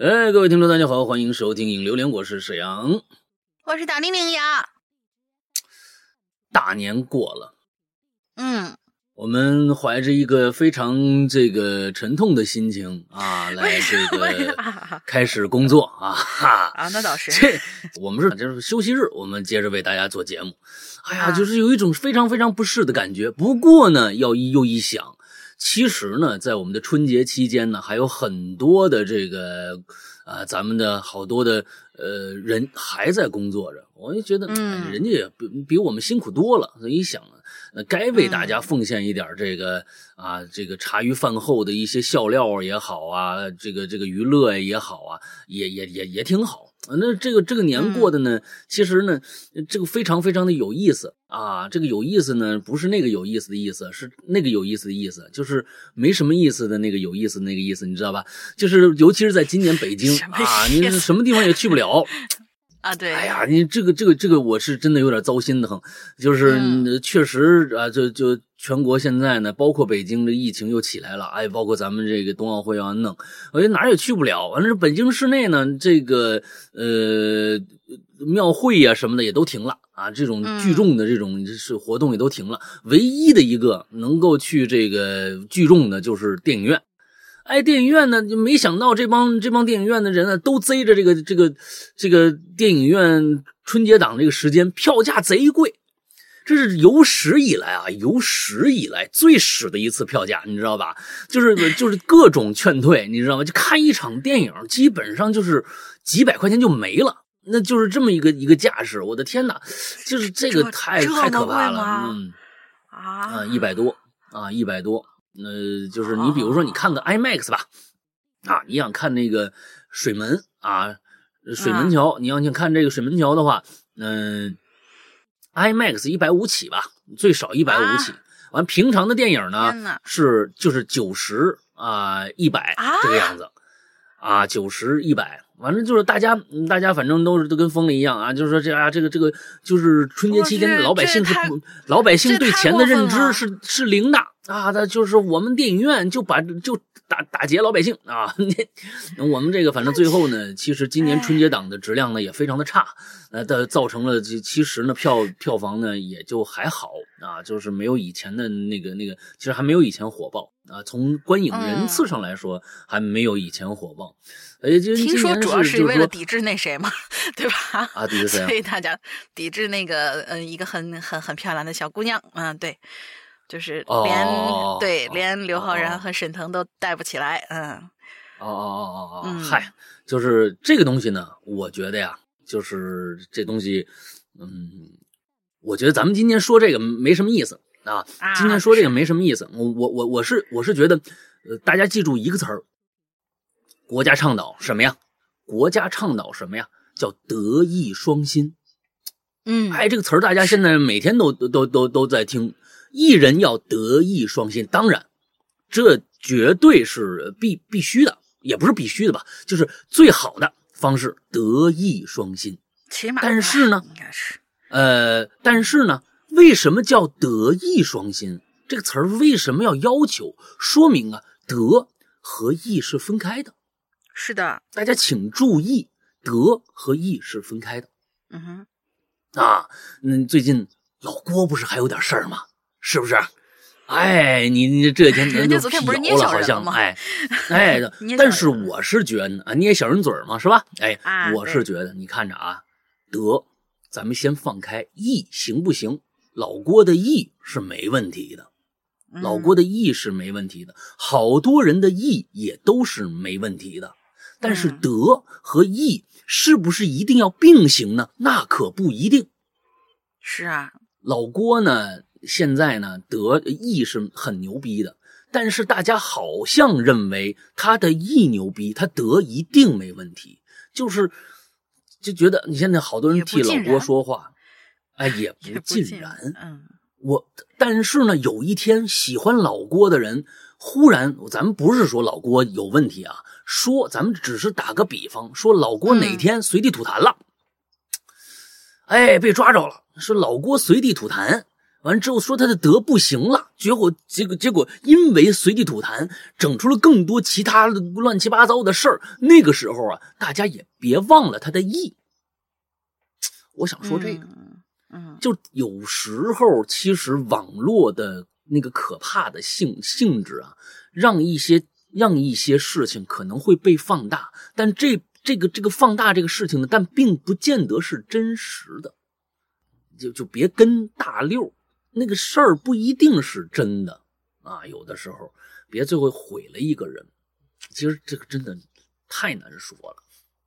哎，各位听众，大家好，欢迎收听《影榴莲》，我是沈阳。我是大玲玲呀。大年过了，嗯，我们怀着一个非常这个沉痛的心情啊，来这个 开始工作啊哈啊，那倒是。这我们是就是休息日，我们接着为大家做节目。哎呀，就是有一种非常非常不适的感觉。不过呢，要一又一想，其实呢，在我们的春节期间呢，还有很多的这个啊，咱们的好多的呃人还在工作着。我就觉得，嗯，人家也比比我们辛苦多了，所以一想，那该为大家奉献一点这个啊，这个茶余饭后的一些笑料也好啊，这个这个娱乐也好啊，也也也也挺好。那这个这个年过的呢，其实呢，这个非常非常的有意思啊。这个有意思呢，不是那个有意思的意思，是那个有意思的意思，就是没什么意思的那个有意思那个意思，你知道吧？就是尤其是在今年北京啊，你什么地方也去不了。啊，对，哎呀，你这个这个这个，我是真的有点糟心的很，就是确实啊，就就全国现在呢，包括北京的疫情又起来了，哎，包括咱们这个冬奥会要弄，我觉得哪儿也去不了。完了，北京市内呢，这个呃庙会呀什么的也都停了啊，这种聚众的这种是活动也都停了。唯一的一个能够去这个聚众的，就是电影院。哎，电影院呢，就没想到这帮这帮电影院的人呢，都贼着这个这个这个电影院春节档这个时间，票价贼贵，这是有史以来啊，有史以来最史的一次票价，你知道吧？就是就是各种劝退，你知道吗？就看一场电影，基本上就是几百块钱就没了，那就是这么一个一个架势。我的天哪，就是这个太太可怕了，嗯啊，一百多啊，一百多。呃，就是你比如说，你看个 IMAX 吧，啊，你想看那个水门啊，水门桥，你要想看这个水门桥的话，嗯，IMAX 一百五起吧，最少一百五起。完，平常的电影呢是就是九十啊一百这个样子，啊九十一百，反正就是大家大家反正都是都跟疯了一样啊，就是说这啊这个这个就是春节期间老百姓是老百姓对钱的认知是是零的。啊，那就是我们电影院就把就打打劫老百姓啊！那我们这个反正最后呢，其实今年春节档的质量呢也非常的差，呃，的造成了这其实呢票票房呢也就还好啊，就是没有以前的那个那个，其实还没有以前火爆啊。从观影人次上来说，还没有以前火爆。哎，就听说主要是为了抵制那谁嘛，对吧？啊，抵制谁？所以大家抵制那个嗯，一个很很很漂亮的小姑娘，嗯，对。就是连对连刘昊然和沈腾都带不起来，嗯，哦哦哦哦哦，嗨，就是这个东西呢，我觉得呀，就是这东西，嗯，我觉得咱们今天说这个没什么意思啊，今天说这个没什么意思，我我我我是我是觉得，呃，大家记住一个词儿，国家倡导什么呀？国家倡导什么呀？叫德艺双馨，嗯，哎，这个词儿大家现在每天都都都都在听。艺人要德艺双馨，当然，这绝对是必必须的，也不是必须的吧，就是最好的方式，德艺双馨。起码，但是呢，应该是，呃，但是呢，为什么叫德艺双馨？这个词儿为什么要要求？说明啊，德和艺是分开的。是的，大家请注意，德和艺是分开的。嗯哼，啊，嗯，最近老郭不是还有点事儿吗？是不是？哎，你你这天人家 昨天不是捏小人 吗？哎哎，但是我是觉得啊，捏小人嘴嘛，是吧？哎，我是觉得，你看着啊，德，咱们先放开义，行不行？老郭的义是没问题的，老郭的义是没问题的，好多人的义也都是没问题的。但是德和义是不是一定要并行呢？那可不一定。是啊。老郭呢，现在呢，德艺是很牛逼的，但是大家好像认为他的艺牛逼，他德一定没问题，就是就觉得你现在好多人替老郭说话，哎，也不尽然。嗯，我但是呢，有一天喜欢老郭的人，忽然，咱们不是说老郭有问题啊，说咱们只是打个比方，说老郭哪天随地吐痰了。哎，被抓着了！说老郭随地吐痰，完之后说他的德不行了，结果结果结果因为随地吐痰，整出了更多其他的乱七八糟的事儿。那个时候啊，大家也别忘了他的义。我想说这个，嗯，就有时候其实网络的那个可怕的性性质啊，让一些让一些事情可能会被放大，但这这个这个放大这个事情呢，但并不见得是真实的，就就别跟大溜。那个事儿不一定是真的啊，有的时候别最后毁了一个人。其实这个真的太难说了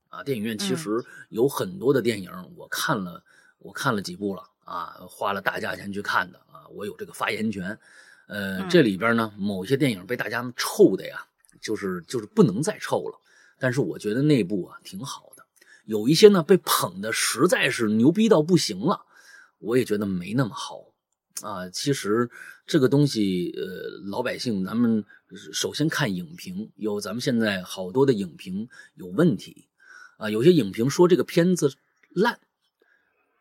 啊！电影院其实有很多的电影，我看了，我看了几部了啊，花了大价钱去看的啊，我有这个发言权。呃，这里边呢，某些电影被大家臭的呀，就是就是不能再臭了。但是我觉得那部啊挺好的，有一些呢被捧的实在是牛逼到不行了，我也觉得没那么好。啊，其实这个东西，呃，老百姓咱们首先看影评，有咱们现在好多的影评有问题，啊，有些影评说这个片子烂，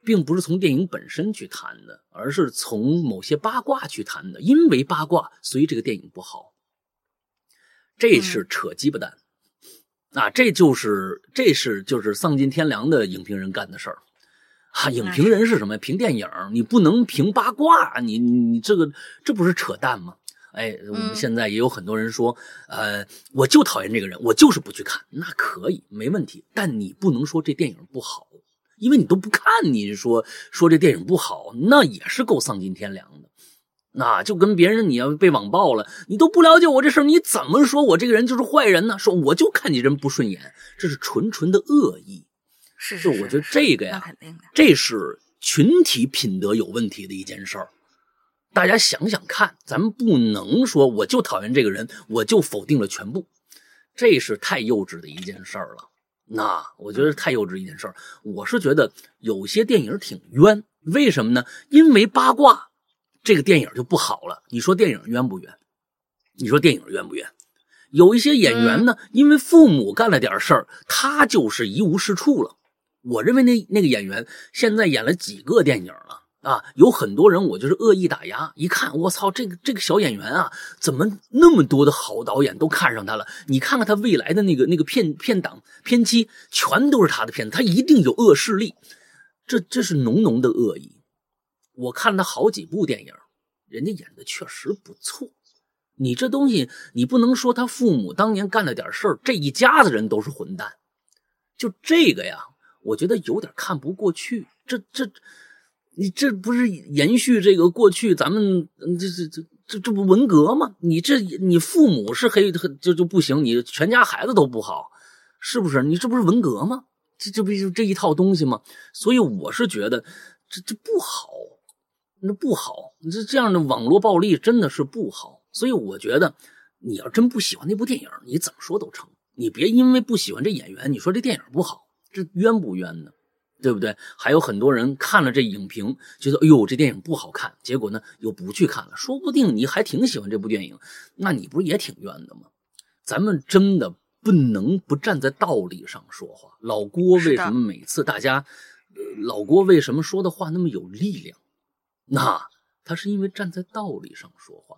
并不是从电影本身去谈的，而是从某些八卦去谈的，因为八卦，所以这个电影不好，这是扯鸡巴蛋，啊，这就是这是就是丧尽天良的影评人干的事儿。啊，影评人是什么呀？评电影，你不能评八卦，你你这个这不是扯淡吗？哎，我们现在也有很多人说，呃，我就讨厌这个人，我就是不去看，那可以没问题，但你不能说这电影不好，因为你都不看，你说说这电影不好，那也是够丧尽天良的。那就跟别人你要被网暴了，你都不了解我这事你怎么说我这个人就是坏人呢？说我就看你人不顺眼，这是纯纯的恶意。是是，我觉得这个呀，这是群体品德有问题的一件事儿。大家想想看，咱们不能说我就讨厌这个人，我就否定了全部，这是太幼稚的一件事儿了。那我觉得太幼稚一件事儿。我是觉得有些电影挺冤，为什么呢？因为八卦，这个电影就不好了。你说电影冤不冤？你说电影冤不冤？有一些演员呢，因为父母干了点事儿，他就是一无是处了。我认为那那个演员现在演了几个电影了啊？有很多人我就是恶意打压，一看我操，这个这个小演员啊，怎么那么多的好导演都看上他了？你看看他未来的那个那个片片档片期，全都是他的片子，他一定有恶势力，这这是浓浓的恶意。我看了他好几部电影，人家演的确实不错。你这东西，你不能说他父母当年干了点事儿，这一家子人都是混蛋，就这个呀。我觉得有点看不过去，这这，你这不是延续这个过去？咱们这这这这这不文革吗？你这你父母是黑就就不行，你全家孩子都不好，是不是？你这不是文革吗？这这不就这一套东西吗？所以我是觉得这这不好，那不好，这这样的网络暴力真的是不好。所以我觉得你要真不喜欢那部电影，你怎么说都成。你别因为不喜欢这演员，你说这电影不好。这冤不冤呢？对不对？还有很多人看了这影评，觉得哎呦这电影不好看，结果呢又不去看了。说不定你还挺喜欢这部电影，那你不是也挺冤的吗？咱们真的不能不站在道理上说话。老郭为什么每次大家，老郭为什么说的话那么有力量？那他是因为站在道理上说话，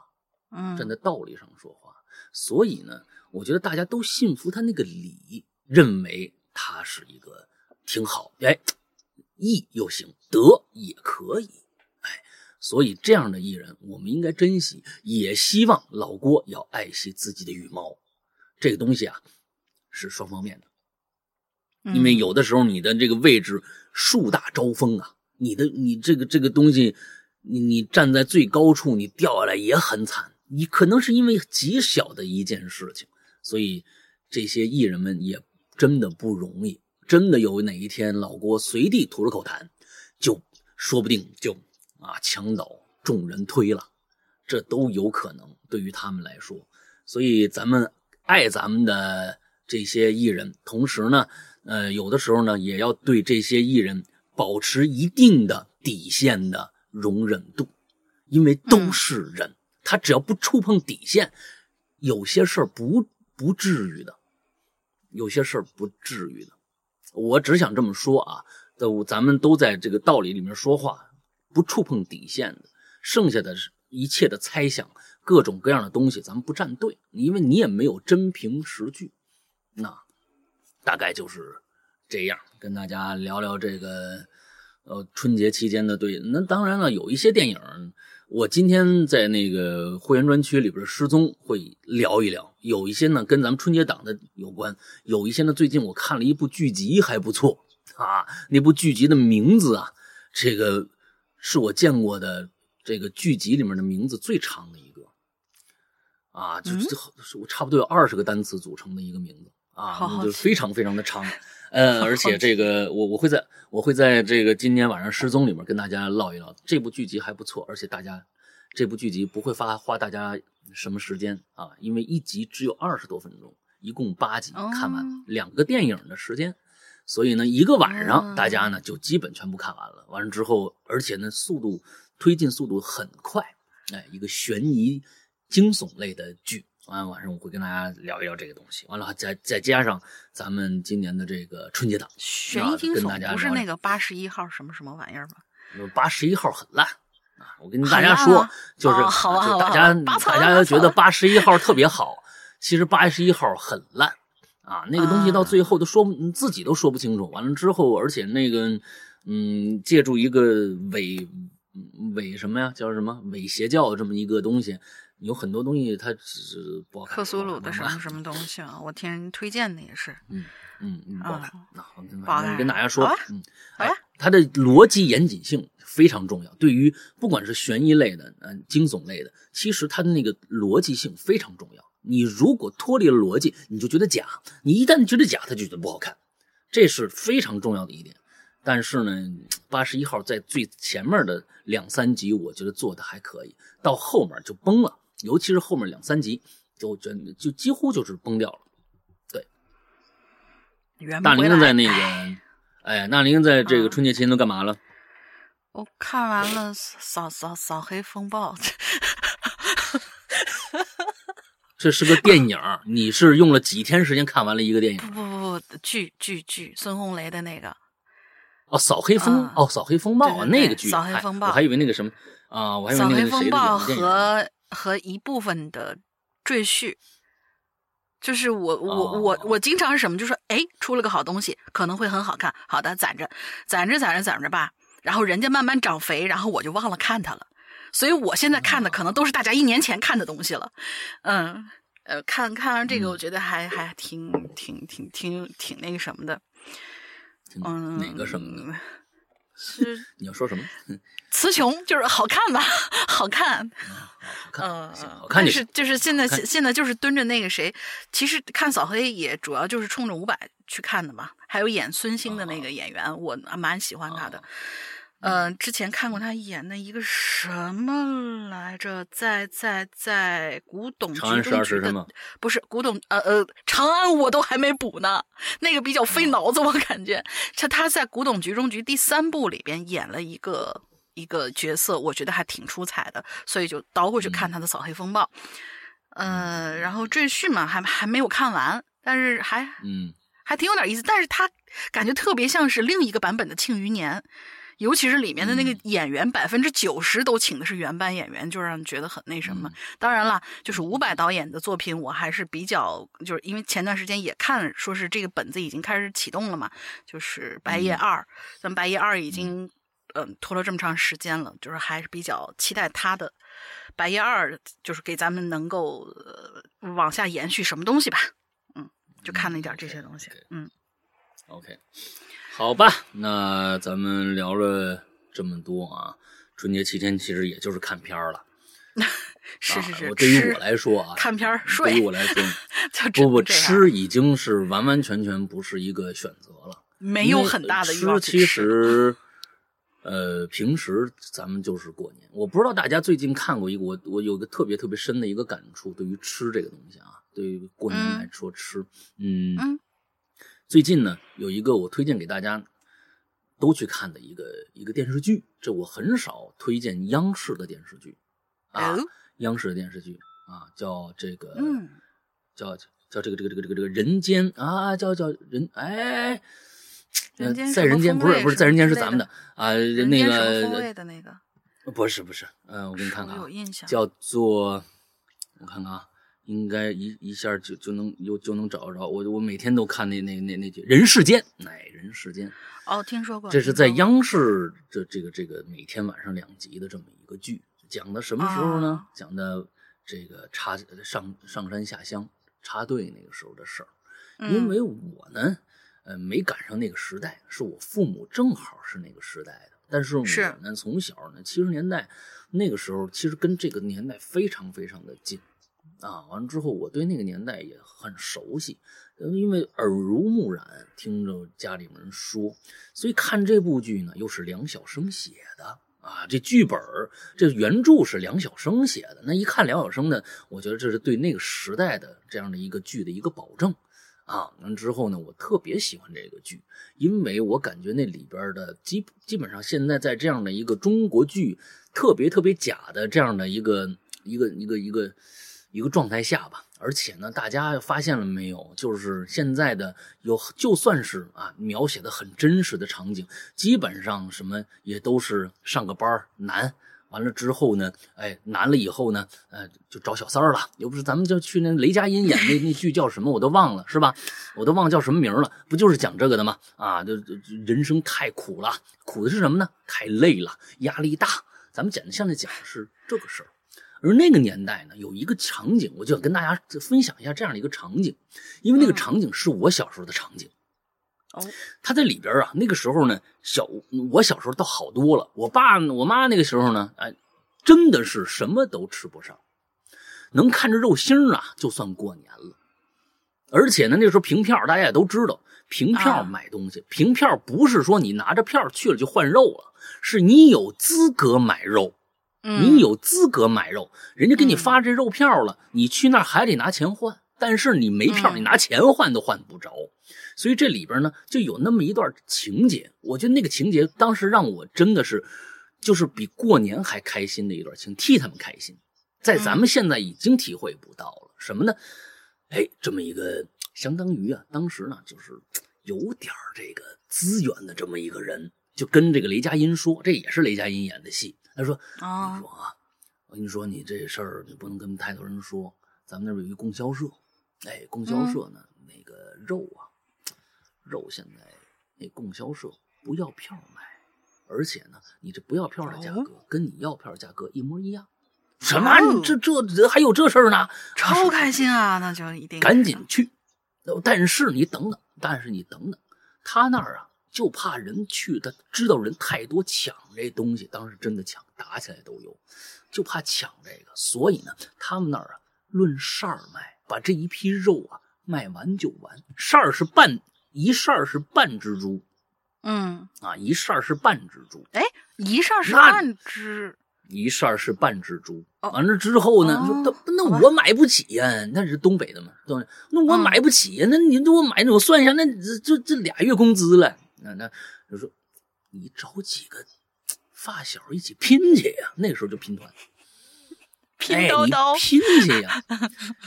嗯，站在道理上说话。所以呢，我觉得大家都信服他那个理，认为。他是一个挺好，哎，义又行，德也可以，哎，所以这样的艺人我们应该珍惜，也希望老郭要爱惜自己的羽毛。这个东西啊是双方面的，因为有的时候你的这个位置树大招风啊，你的你这个这个东西，你你站在最高处，你掉下来也很惨。你可能是因为极小的一件事情，所以这些艺人们也。真的不容易，真的有哪一天老郭随地吐了口痰，就说不定就啊墙倒众人推了，这都有可能对于他们来说。所以咱们爱咱们的这些艺人，同时呢，呃，有的时候呢也要对这些艺人保持一定的底线的容忍度，因为都是人，他只要不触碰底线，有些事儿不不至于的。有些事儿不至于的，我只想这么说啊。都咱们都在这个道理里面说话，不触碰底线的，剩下的一切的猜想，各种各样的东西，咱们不站队，因为你也没有真凭实据。那大概就是这样，跟大家聊聊这个呃春节期间的对。那当然了，有一些电影，我今天在那个会员专区里边失踪会聊一聊。有一些呢跟咱们春节档的有关，有一些呢最近我看了一部剧集还不错啊，那部剧集的名字啊，这个是我见过的。这个剧集里面的名字最长的一个，啊，就是我差不多有二十个单词组成的一个名字啊，就非常非常的长，呃，而且这个我我会在我会在这个今天晚上失踪里面跟大家唠一唠这部剧集还不错，而且大家这部剧集不会花花大家什么时间啊，因为一集只有二十多分钟，一共八集看完两个电影的时间，所以呢一个晚上大家呢就基本全部看完了，完了之后而且呢速度。推进速度很快，哎，一个悬疑惊悚类的剧。完了晚上我会跟大家聊一聊这个东西。完了再再加上咱们今年的这个春节档，悬疑惊悚不是那个八十一号什么什么玩意儿吗？八十一号很烂啊！我跟大家说，就是大家大家觉得八十一号特别好，其实八十一号很烂啊！那个东西到最后都说自己都说不清楚。完了之后，而且那个嗯，借助一个伪。伪什么呀？叫什么伪邪教这么一个东西，有很多东西它是不好看。克苏鲁的什么什么 东西啊？我听人推荐的也是。嗯嗯嗯，不好看。那我跟大家说，嗯，哎，它的逻辑严谨性非常重要。对于不管是悬疑类的、嗯惊悚类的，其实它的那个逻辑性非常重要。你如果脱离了逻辑，你就觉得假；你一旦觉得假，他就觉得不好看。这是非常重要的一点。但是呢，八十一号在最前面的两三集，我觉得做的还可以，到后面就崩了，尤其是后面两三集，就真就几乎就是崩掉了。对，大玲在那个，哎，大玲在这个春节期间都干嘛了？我看完了《扫扫扫黑风暴》，这是个电影，你是用了几天时间看完了一个电影？不不不不，剧剧剧，孙红雷的那个。哦，扫黑风哦，扫黑风暴那个剧，扫黑风暴，我还以为那个什么啊，我还以为那个谁扫黑风暴和和一部分的赘婿，就是我我我我经常是什么，就说哎，出了个好东西，可能会很好看，好的攒着攒着攒着攒着吧，然后人家慢慢长肥，然后我就忘了看它了，所以我现在看的可能都是大家一年前看的东西了，嗯呃，看看完这个，我觉得还还挺挺挺挺挺那个什么的。嗯，哪个什么？是 你要说什么？词穷就是好看吧，好看。好看，好看。就是就是现在现在就是蹲着那个谁，其实看扫黑也主要就是冲着伍佰去看的嘛。还有演孙兴的那个演员，我蛮喜欢他的。嗯，之前看过他演的一个什么来着？在在在古董局中局的，不是古董，呃呃，长安我都还没补呢。那个比较费脑子，我感觉。他他在古董局中局第三部里边演了一个一个角色，我觉得还挺出彩的，所以就倒过去看他的《扫黑风暴》。嗯，然后赘婿嘛，还还没有看完，但是还嗯还挺有点意思，但是他感觉特别像是另一个版本的《庆余年》。尤其是里面的那个演员，百分之九十都请的是原班演员，就让人觉得很那什么。当然了，就是伍佰导演的作品，我还是比较，就是因为前段时间也看，说是这个本子已经开始启动了嘛，就是《白夜二》，咱们《白夜二》已经嗯拖了这么长时间了，就是还是比较期待他的《白夜二》，就是给咱们能够呃往下延续什么东西吧。嗯，就看了一点这些东西。嗯，OK。好吧，那咱们聊了这么多啊，春节期间其实也就是看片儿了。是 是是，对于我来说啊，看片儿睡。对于我来说，不不吃已经是完完全全不是一个选择了。没有很大的欲望其实，呃，平时咱们就是过年。我不知道大家最近看过一个，我我有个特别特别深的一个感触，对于吃这个东西啊，对于过年来说吃，嗯。最近呢，有一个我推荐给大家都去看的一个一个电视剧，这我很少推荐央视的电视剧啊，央视的电视剧啊，叫这个，嗯，叫叫这个这个这个这个这个人间啊，叫叫人哎，在人间不是不是在人间是咱们的啊，那个的那个不是不是，嗯、我给你看看有，印象。叫做我看看啊，应该一一下就就能有就能找着。我我每天都看那那那那句《人世间》，哎，《人世间》，哦，听说过。这是在央视这这个这个每天晚上两集的这么一个剧，讲的什么时候呢？啊讲的这个插上上山下乡插队那个时候的事儿。因嗯为我呢，呃，没赶上那个时代，是我父母正好是那个时代的。但是我是呢，从小呢，七十年代那个时候，其实跟这个年代非常非常的近啊。完了之后，我对那个年代也很熟悉，因为耳濡目染，听着家里人说，所以看这部剧呢，又是梁晓声写的。啊，这剧本这原著是梁晓声写的。那一看梁晓声呢，我觉得这是对那个时代的这样的一个剧的一个保证。啊，完之后呢，我特别喜欢这个剧，因为我感觉那里边的基基本上现在在这样的一个中国剧特别特别假的这样的一个一个一个一个一个状态下吧，而且呢，大家发现了没有，就是现在的有就算是啊描写的很真实的场景，基本上什么也都是上个班难。完了之后呢，哎，难了以后呢，呃，就找小三儿了。又不是咱们就去那雷佳音演那那剧叫什么，我都忘了，是吧？我都忘叫什么名了。不就是讲这个的吗？啊，就就人生太苦了，苦的是什么呢？太累了，压力大。咱们简单现在讲的是这个事儿。而那个年代呢，有一个场景，我就想跟大家分享一下这样的一个场景，因为那个嗯场景是我小时候的场景。哦，他在里边啊，那个时候呢，小我小时候倒好多了。我爸我妈那个时候呢，哎，真的是什么都吃不上，能看着肉星儿啊，就算过年了。而且呢，那时候凭票，大家也都知道，凭票啊买东西，凭票不是说你拿着票去了就换肉了，是你有资格买肉，嗯，你有资格买肉，人家给你发这肉票了，你去那儿还得拿钱换，但是你没票，嗯你拿钱换都换不着。所以这里边呢，就有那么一段情节，我觉得那个情节当时让我真的是，就是比过年还开心的一段情，替他们开心，在咱们现在已经体会不到了。什么呢？哎，这么一个相当于啊，当时呢就是有点这个资源的这么一个人，就跟这个雷佳音说，这也是雷佳音演的戏。他说：“你啊说啊，我跟你说，你这事儿你不能跟太多人说。咱们那边有一供销社，哎，供销社呢，那个肉啊，肉现在那供销社不要票卖，而且呢，你这不要票的价格跟你要票的价格一模一样。什么？你这这这还有这事儿呢？超开心啊！那就一定赶紧去。但是你等等，但是你等等，他那儿啊，就怕人去，他知道人太多抢这东西，当时真的抢，打起来都有，就怕抢这个，所以呢，他们那儿啊，论扇儿卖，把这一批肉啊卖完就完，扇儿是半一扇儿是半只猪嗯，啊，一扇儿是半只猪，哎，一上是半只，一扇儿是半只猪。哦。完了之后呢，那那我买不起呀、那是东北的嘛，对吧？那我嗯买不起呀、那你给我买，我算一下，那这这这俩月工资了，那那就说你找几个发小一起拼去呀、那个时候就拼团，拼哎叨叨你拼去呀！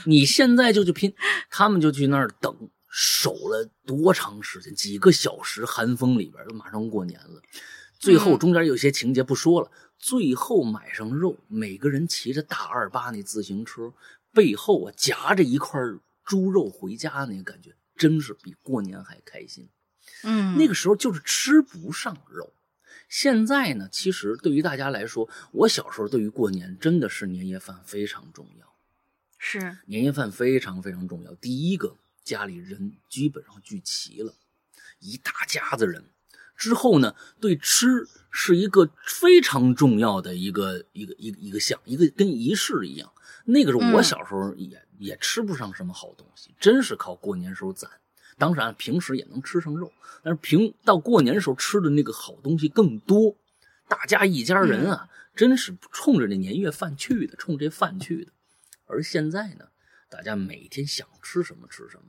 你现在就去拼，他们就去那儿等，守了多长时间？几个小时，寒风里边，都马上过年了。最后嗯中间有些情节不说了，最后买上肉，每个人骑着大二八那自行车，背后啊夹着一块猪肉回家，那个感觉真是比过年还开心。嗯，那个时候就是吃不上肉。现在呢，其实对于大家来说，我小时候对于过年真的是年夜饭非常重要。是年夜饭非常非常重要。第一个，家里人基本上聚齐了，一大家子人。之后呢，对吃是一个非常重要的一个一个一个一个项，一个跟仪式一样。那个时候我嗯小时候也、也吃不上什么好东西，真是靠过年时候攒。当然，平时也能吃上肉，但是平到过年时候吃的那个好东西更多。大家一家人啊，真是冲着这年夜饭去的，冲这饭去的。而现在呢，大家每天想吃什么吃什么，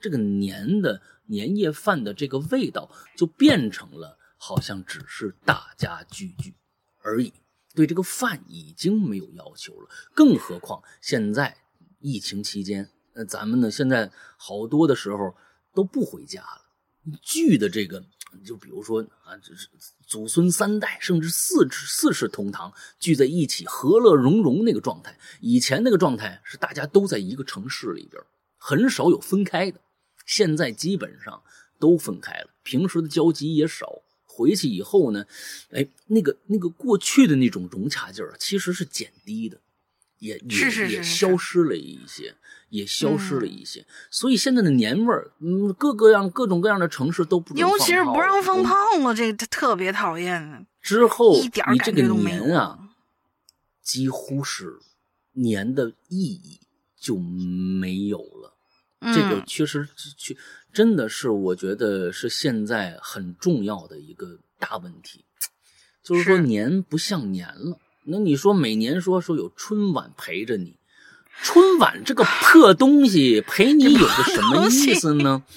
这个年的年夜饭的这个味道就变成了好像只是大家聚聚而已，对这个饭已经没有要求了。更何况现在疫情期间，呃，咱们呢现在好多的时候都不回家了，聚的这个就比如说啊，就是祖孙三代，甚至四四世同堂聚在一起，和乐融融那个状态。以前那个状态是大家都在一个城市里边，很少有分开的。现在基本上都分开了，平时的交集也少。回去以后呢，哎，那个那个过去的那种融洽劲儿，其实是减低的，也也也消失了一些，也消失了一些。所以现在的年味儿，嗯，各个样各种各样的城市都不尤其是不让放炮了，这个特别讨厌。之后你这个年啊，几乎是年的意义就没有了。这个确实确。真的是，我觉得是现在很重要的一个大问题，就是说年不像年了。那你说每年说说有春晚陪着你，春晚这个破东西陪你有个什么意思呢？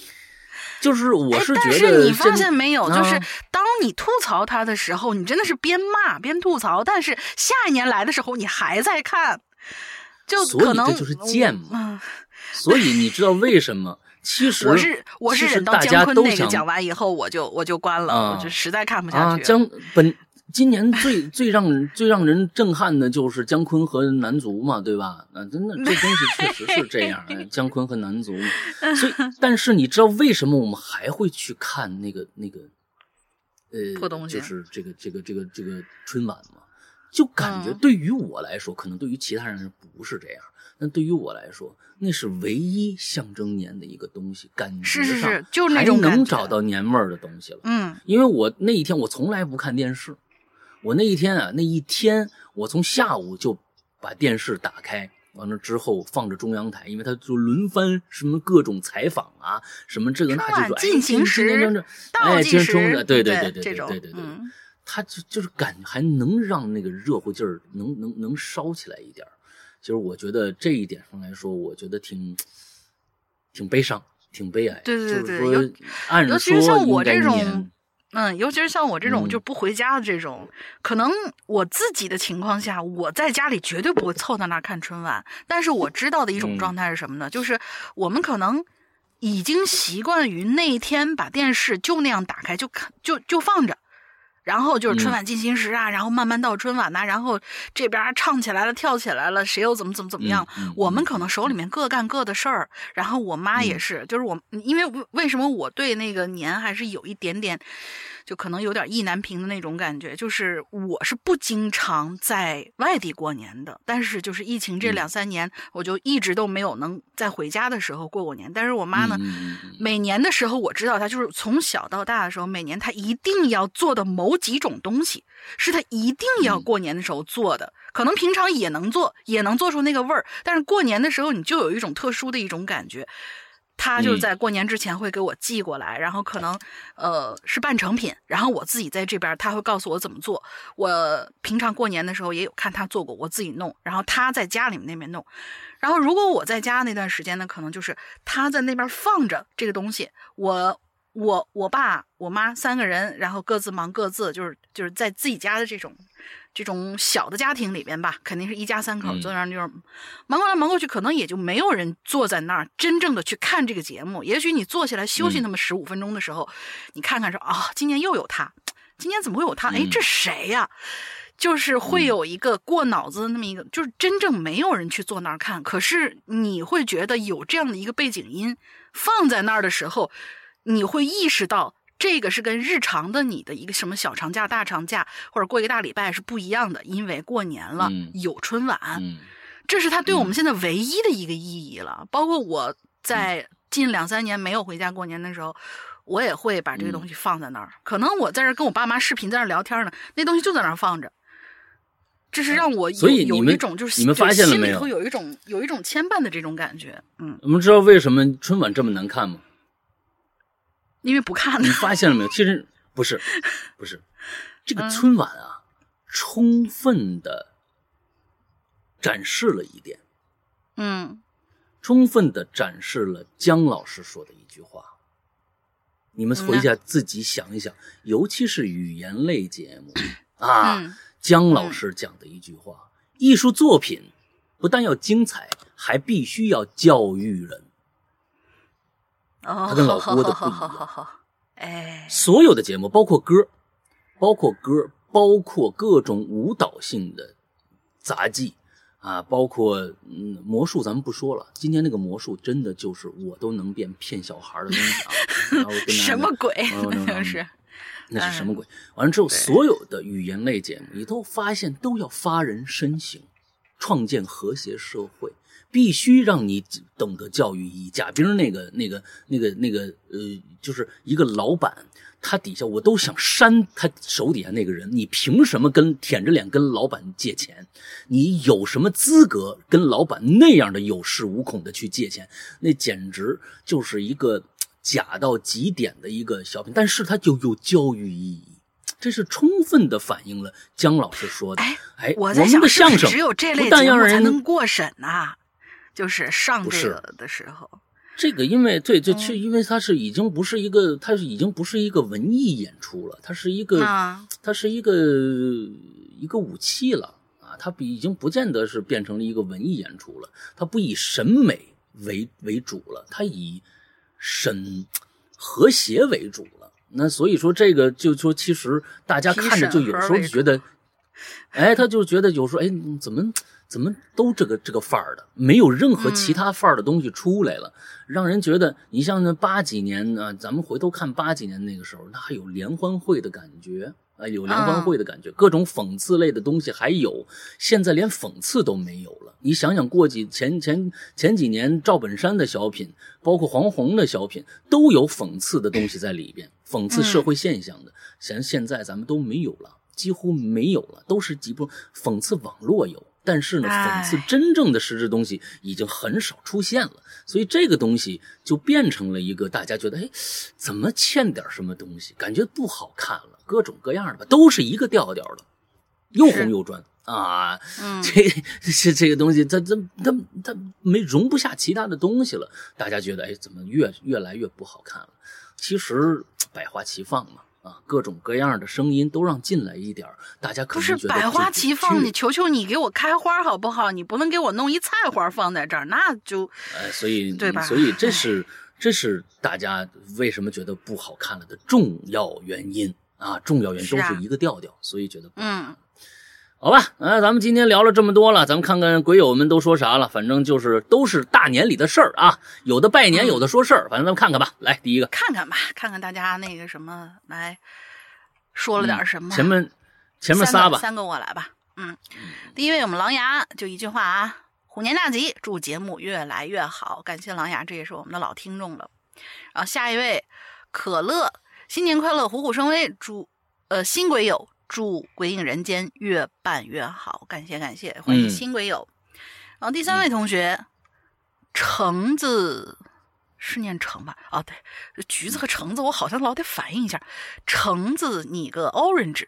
就是我是觉得，但是你发现没有，就是当你吐槽他的时候，你真的是边骂边吐槽，但是下一年来的时候，你还在看，就可能这就是贱嘛。所以你知道为什么？其实我是我是忍到姜昆那个讲完以后，我就我就关了，我就实在看不下去。姜本今年最 最让人最让人震撼的就是姜昆和男足嘛，对吧？啊，真的这东西确实是这样，姜昆和男足。所以，但是你知道为什么我们还会去看那个那个呃，就是这个这个这个这个春晚嘛？就感觉对于我来说，可能对于其他人不是这样。但对于我来说，那是唯一象征年的一个东西，感觉上还能找到年味儿的东西了。嗯，因为我那一天我从来不看电视，我那一天啊，那一天我从下午就把电视打开，完了之后放着中央台，因为他就轮番什么各种采访啊，什么这个那就是进行时，哎，进行时，对对对对对对对对，他就就是感还能让那个热乎劲儿能能能烧起来一点其实我觉得这一点上来说，我觉得挺挺悲伤，挺悲哀。对对对，尤尤其是像我这种，嗯，尤其是像我这种就不回家的这种，可能我自己的情况下，我在家里绝对不会凑在那儿看春晚。但是我知道的一种状态是什么呢？就是我们可能已经习惯于那一天把电视就那样打开，就看就就放着。然后就是春晚进行时啊，然后慢慢到春晚呐，然后这边唱起来了，跳起来了，谁又怎么怎么怎么样？我们可能手里面各干各的事儿。然后我妈也是，就是我，因为为什么我对那个年还是有一点点。就可能有点意难平的那种感觉，就是我是不经常在外地过年的，但是就是疫情这两三年，我就一直都没有能在回家的时候过过年。但是我妈呢，每年的时候我知道她就是从小到大的时候，每年她一定要做的某几种东西，是她一定要过年的时候做的。可能平常也能做，也能做出那个味儿，但是过年的时候你就有一种特殊的一种感觉。他就在过年之前会给我寄过来，然后可能呃是半成品，然后我自己在这边他会告诉我怎么做。我平常过年的时候也有看他做过，我自己弄，然后他在家里面那边弄。然后如果我在家那段时间呢，可能就是他在那边放着这个东西，我我我爸我妈三个人，然后各自忙各自，就是就是在自己家的这种。这种小的家庭里边吧，肯定是一家三口坐那儿就是忙过来忙过去，可能也就没有人坐在那儿真正的去看这个节目。也许你坐下来休息那么十五分钟的时候，你看看说啊，今年又有他，今年怎么会有他？哎，这谁呀？就是会有一个过脑子的那么一个，就是真正没有人去坐那儿看。可是你会觉得有这样的一个背景音放在那儿的时候，你会意识到。这个是跟日常的你的一个什么小长假、大长假或者过一个大礼拜是不一样的，因为过年了有春晚，这是它对我们现在唯一的一个意义了。包括我在近两三年没有回家过年的时候，我也会把这个东西放在那儿。可能我在这跟我爸妈视频，在那聊天呢，那东西就在那儿放着。这是让我有有一种就是你们发现了没有？有一种有一种牵绊的这种感觉。嗯，我们知道为什么春晚这么难看吗？因为不看，你发现了没有？其实不是，不是，这个春晚啊，充分的展示了一点，嗯，充分的展示了姜老师说的一句话。你们回家自己想一想，尤其是语言类节目啊，姜老师讲的一句话：艺术作品不但要精彩，还必须要教育人。他跟老郭的不一样，哎，所有的节目，包括歌，包括歌，包括各种舞蹈性的杂技啊，包括嗯魔术，咱们不说了。今天那个魔术真的就是我都能变骗小孩的东西啊！什么鬼？那 是那是什么鬼？完了之后，所有的语言类节目，你都发现都要发人深省，创建和谐社会，必须让你懂得教育意义。贾冰那个、那个、那个、那个，呃，就是一个老板，他底下我都想扇他手底下那个人。你凭什么跟舔着脸跟老板借钱？你有什么资格跟老板那样的有恃无恐的去借钱？那简直就是一个假到极点的一个小品，但是它就有教育意义。这是充分的反映了姜老师说的。哎哎，我在想，们的相声只有这类节目才能过审呐、就是上这个的时候，这个，因为对，这嗯。是因为它是已经不是一个，它是已经不是一个文艺演出了，它是一个，啊。它是一个一个武器了啊，它比已经不见得是变成了一个文艺演出了，它不以审美为为主了，它以审和谐为主了。那所以说，这个就说，其实大家看着就有时候就觉得，哎，他就觉得有时候，哎，怎么怎么都这个这个范儿的，没有任何其他范儿的东西出来了，让人觉得，你像那八几年呢、咱们回头看八几年那个时候，那还有联欢会的感觉。啊，有联欢会的感觉，各种讽刺类的东西还有，现在连讽刺都没有了。你想想，过几前前前几年赵本山的小品，包括黄宏的小品，都有讽刺的东西在里边，讽刺社会现象的。现现在咱们都没有了，几乎没有了，都是几部讽刺网络有，但是呢，哎讽刺真正的实质东西已经很少出现了。所以这个东西就变成了一个大家觉得，哎，怎么欠点什么东西，感觉不好看了，各种各样的吧，都是一个调调的，又红又专啊。嗯，这这这个东西，它它它它没容不下其他的东西了，大家觉得，哎，怎么越越来越不好看了？其实百花齐放嘛，啊，各种各样的声音都让进来一点儿大家可不是百花齐放，你求求你给我开花好不好？你不能给我弄一菜花放在这儿，那就哎，所以对吧所以这？是这是大家为什么觉得不好看了的重要原因啊，重要原因都是一个调调，所以觉得嗯，好吧，啊，咱们今天聊了这么多了，咱们看看鬼友们都说啥了。反正就是都是大年里的事儿啊，有的拜年，嗯有的说事儿，反正咱们看看吧。来，第一个，看看吧，看看大家那个什么来说了点什么。嗯前面前面仨吧，个三个我来吧。嗯，第一位我们狼牙就一句话啊，虎年大吉，祝节目越来越好，感谢狼牙，这也是我们的老听众了。然后下一位可乐，新年快乐，虎虎生威，祝呃新鬼友祝鬼影人间越办越好，感谢感谢，欢迎嗯新鬼友。然后第三位同学，橙子。是念橙吧？哦，对，橘子和橙子，我好像老得反应一下。橙子，你个 orange，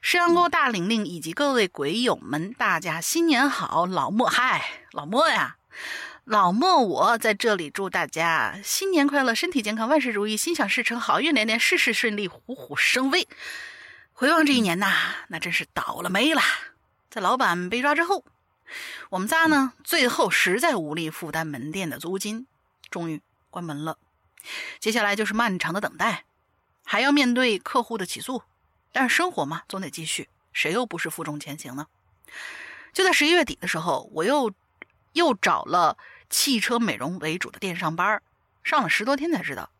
石阳沟大玲玲以及各位鬼友们，大家新年好！老莫，嗨，老莫呀，老莫，我在这里祝大家新年快乐，身体健康，万事如意，心想事成，好运连连，事事顺利，虎虎生威。回望这一年呐，那真是倒了霉了。在老板被抓之后，我们仨呢，最后实在无力负担门店的租金，终于关门了。接下来就是漫长的等待，还要面对客户的起诉。但是生活嘛，总得继续，谁又不是负重前行呢？就在十一月底的时候，我又又找了汽车美容为主的店上班儿，上了十多天才知道，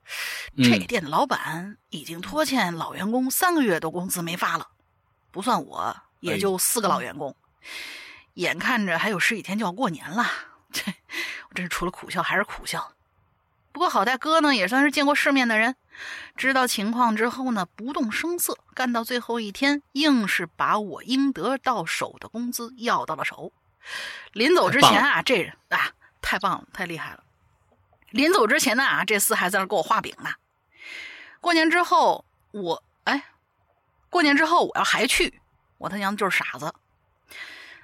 这嗯店的老板已经拖欠老员工三个月的工资没发了，不算我，也就四个老员工。眼看着还有十几天就要过年了，这我真是除了苦笑还是苦笑。不过好在哥呢也算是见过世面的人，知道情况之后呢，不动声色，干到最后一天，硬是把我应得到手的工资要到了手。临走之前啊，这人啊太棒了，太厉害了。临走之前呢啊，这厮还在那给我画饼呢。过年之后，我哎，过年之后我要还去，我他娘就是傻子。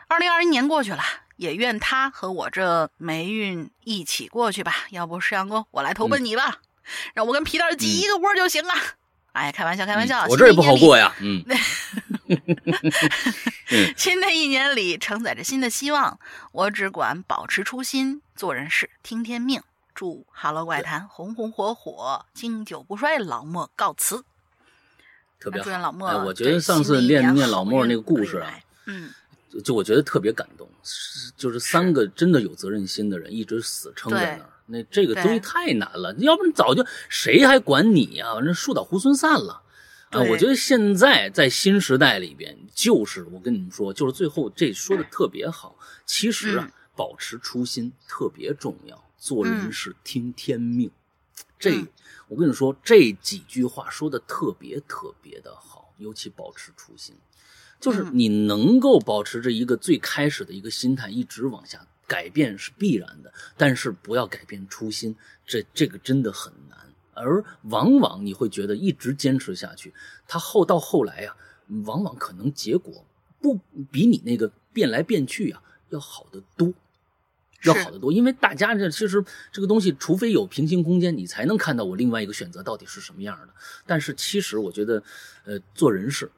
二零二一年过去了，也愿他和我这霉运一起过去吧。要不石阳哥，我来投奔你吧，让我跟皮蛋挤一个窝就行了。哎，开玩笑，开玩笑，嗯我这儿也不好过。呀，嗯，新的一年里承载着新的希望，我只管保持初心，做人事，听天命。祝祝《哈喽怪谈》红红火火，经久不衰。老莫告辞，特别好。祝愿老莫哎，我觉得上次念念老莫那个故事啊，嗯，就就我觉得特别感动，是就是三个真的有责任心的人一直死撑在那儿，那这个东西太难了，要不然早就谁还管你呀、反正树倒猢狲散了。啊，我觉得现在在新时代里边，就是我跟你们说，就是最后这说的特别好。其实啊，嗯保持初心特别重要，做人嗯是听天命。这嗯我跟你说，这几句话说的特别特别的好，尤其保持初心。就是嗯你能够保持着一个最开始的一个心态，一直往下改变是必然的，但是不要改变初心，这这个真的很难。而往往你会觉得一直坚持下去，他后到后来呀、往往可能结果不比你那个变来变去啊、要好得多。要好得多，因为大家这其实这个东西，除非有平行空间，你才能看到我另外一个选择到底是。什么样的。但是。其实我觉得，呃，做人事，